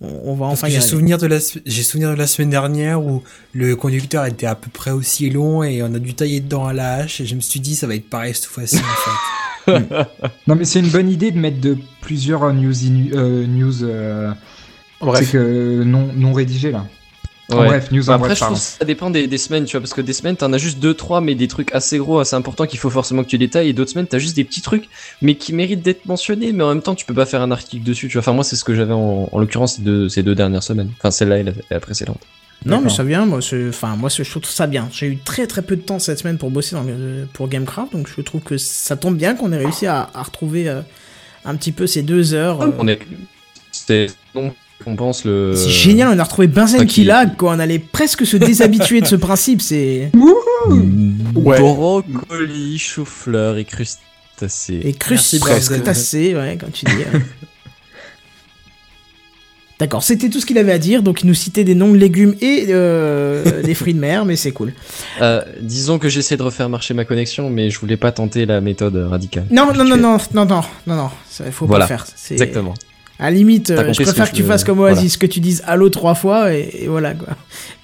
On va Parce enfin j'ai souvenir de la se- j'ai souvenir de la semaine dernière où le conducteur était à peu près aussi long et on a dû tailler dedans à la hache et je me suis dit ça va être pareil cette fois-ci en fait. Non mais c'est une bonne idée de mettre de plusieurs news, inu- euh, news euh, Bref. que non, non rédigées là. Ouais. bref, news Bah, en après, bref, je que ça dépend des, des semaines, tu vois, parce que des semaines, t'en as juste deux, trois, mais des trucs assez gros, assez importants qu'il faut forcément que tu détailles, et d'autres semaines, t'as juste des petits trucs, mais qui méritent d'être mentionnés, mais en même temps, tu peux pas faire un article dessus, tu vois. Enfin, moi, c'est ce que j'avais en, en l'occurrence ces deux, ces deux dernières semaines. Enfin, celle-là et la, et la précédente. Non, mais ça vient. Moi, c'est- enfin, moi, c'est- je trouve ça bien. J'ai eu très très peu de temps cette semaine pour bosser dans le- pour Gamecraft, donc je trouve que ça tombe bien qu'on ait réussi à, à retrouver euh, un petit peu ces deux heures. euh, On est, c'est, non, on pense le. C'est génial, on a retrouvé Benzen qui lag, quoi. On allait presque se déshabituer de ce principe, c'est. Ouais. Brocoli, chou-fleur et crustacés. Et Merci, Benzen. crustacé, ouais, comme tu dis. ouais. D'accord, c'était tout ce qu'il avait à dire, donc il nous citait des noms de légumes et euh, des fruits de mer, mais c'est cool. Euh, disons que j'essaie de refaire marcher ma connexion, mais je voulais pas tenter la méthode radicale. Non, non, non, non, non, non, non, non, faut Voilà. pas le faire. c'est- Exactement. À la limite, euh, je que préfère que tu veux- fasses comme voilà. Oasis, que tu dises allô trois fois et, et voilà quoi.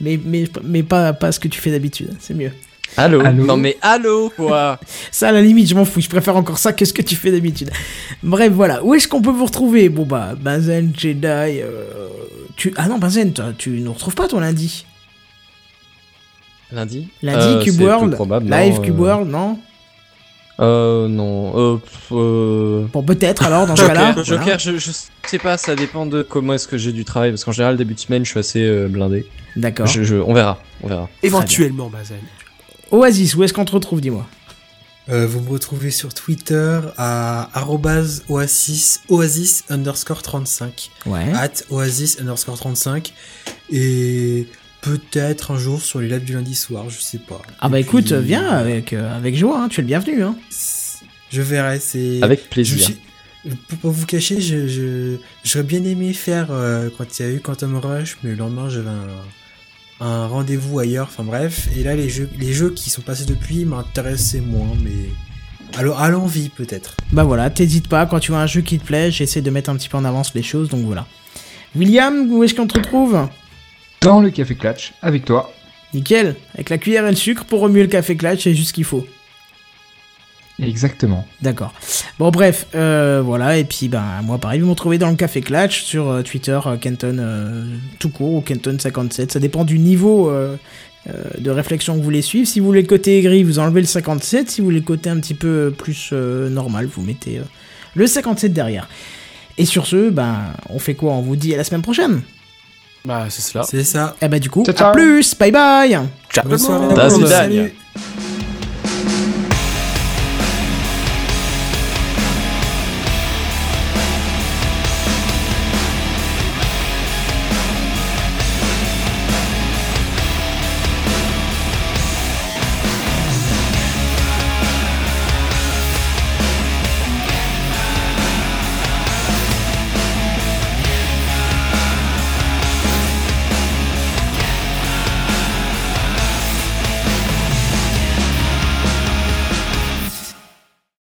Mais, mais, mais pas, pas ce que tu fais d'habitude, c'est mieux. Allô, Allô Non mais allô quoi Ça, à la limite, je m'en fous. Je préfère encore ça que ce que tu fais d'habitude. Bref, voilà. Où est-ce qu'on peut vous retrouver? Bon, bah, Benzen, Jedi. euh, tu... Ah non, Benzen, toi, tu nous retrouves pas ton lundi? Lundi? Lundi, Euh, Cube World probable, Live non, Cube euh, World, non? Euh, non. Euh, pff, euh... Bon, peut-être alors, dans ce Joker, cas-là. voilà. Joker je, je sais pas, ça dépend de comment est-ce que j'ai du travail, parce qu'en général, début de semaine, je suis assez euh, blindé. D'accord. Je, je- on verra, on verra. Éventuellement, Bazen. Oasis, où est-ce qu'on te retrouve, dis-moi Euh, vous me retrouvez sur Twitter à arrobase oasis, oasis underscore 35. Ouais. At oasis underscore 35. Et peut-être un jour sur les lives du lundi soir, je sais pas. Ah, bah Et écoute, puis, viens avec, euh, avec joie, hein, tu es le bienvenu. Hein. Je verrai, c'est. Avec Je plaisir. suis- Pour pas vous cacher, je, je, j'aurais bien aimé faire euh, quand il y a eu Quantum Rush, mais le lendemain j'avais un, un rendez-vous ailleurs, enfin bref. Et là, les jeux, les jeux qui sont passés depuis m'intéressaient moins, mais. Alors, à l'envie peut-être. Bah voilà, t'hésites pas, quand tu vois un jeu qui te plaît, j'essaie de mettre un petit peu en avance les choses, donc voilà. William, où est-ce qu'on te retrouve? Dans le Café Clutch, avec toi. Nickel, avec la cuillère et le sucre pour remuer le café clutch, c'est juste ce qu'il faut. Exactement. D'accord. Bon bref, euh, voilà, et puis ben moi pareil, vous me retrouvez dans le Café Clutch sur euh, Twitter, euh, Kenton tout court ou Kenton57, ça dépend du niveau de réflexion que vous voulez suivre. Si vous voulez le côté aigri, vous enlevez le 57, si vous voulez le côté un petit peu plus normal, vous mettez le 57 derrière. Et sur ce, ben on fait quoi? On vous dit à la semaine prochaine Bah, c'est cela. C'est ça. Eh ben du coup, Ciao, à plus, bye bye Ciao. Vidania. Salut.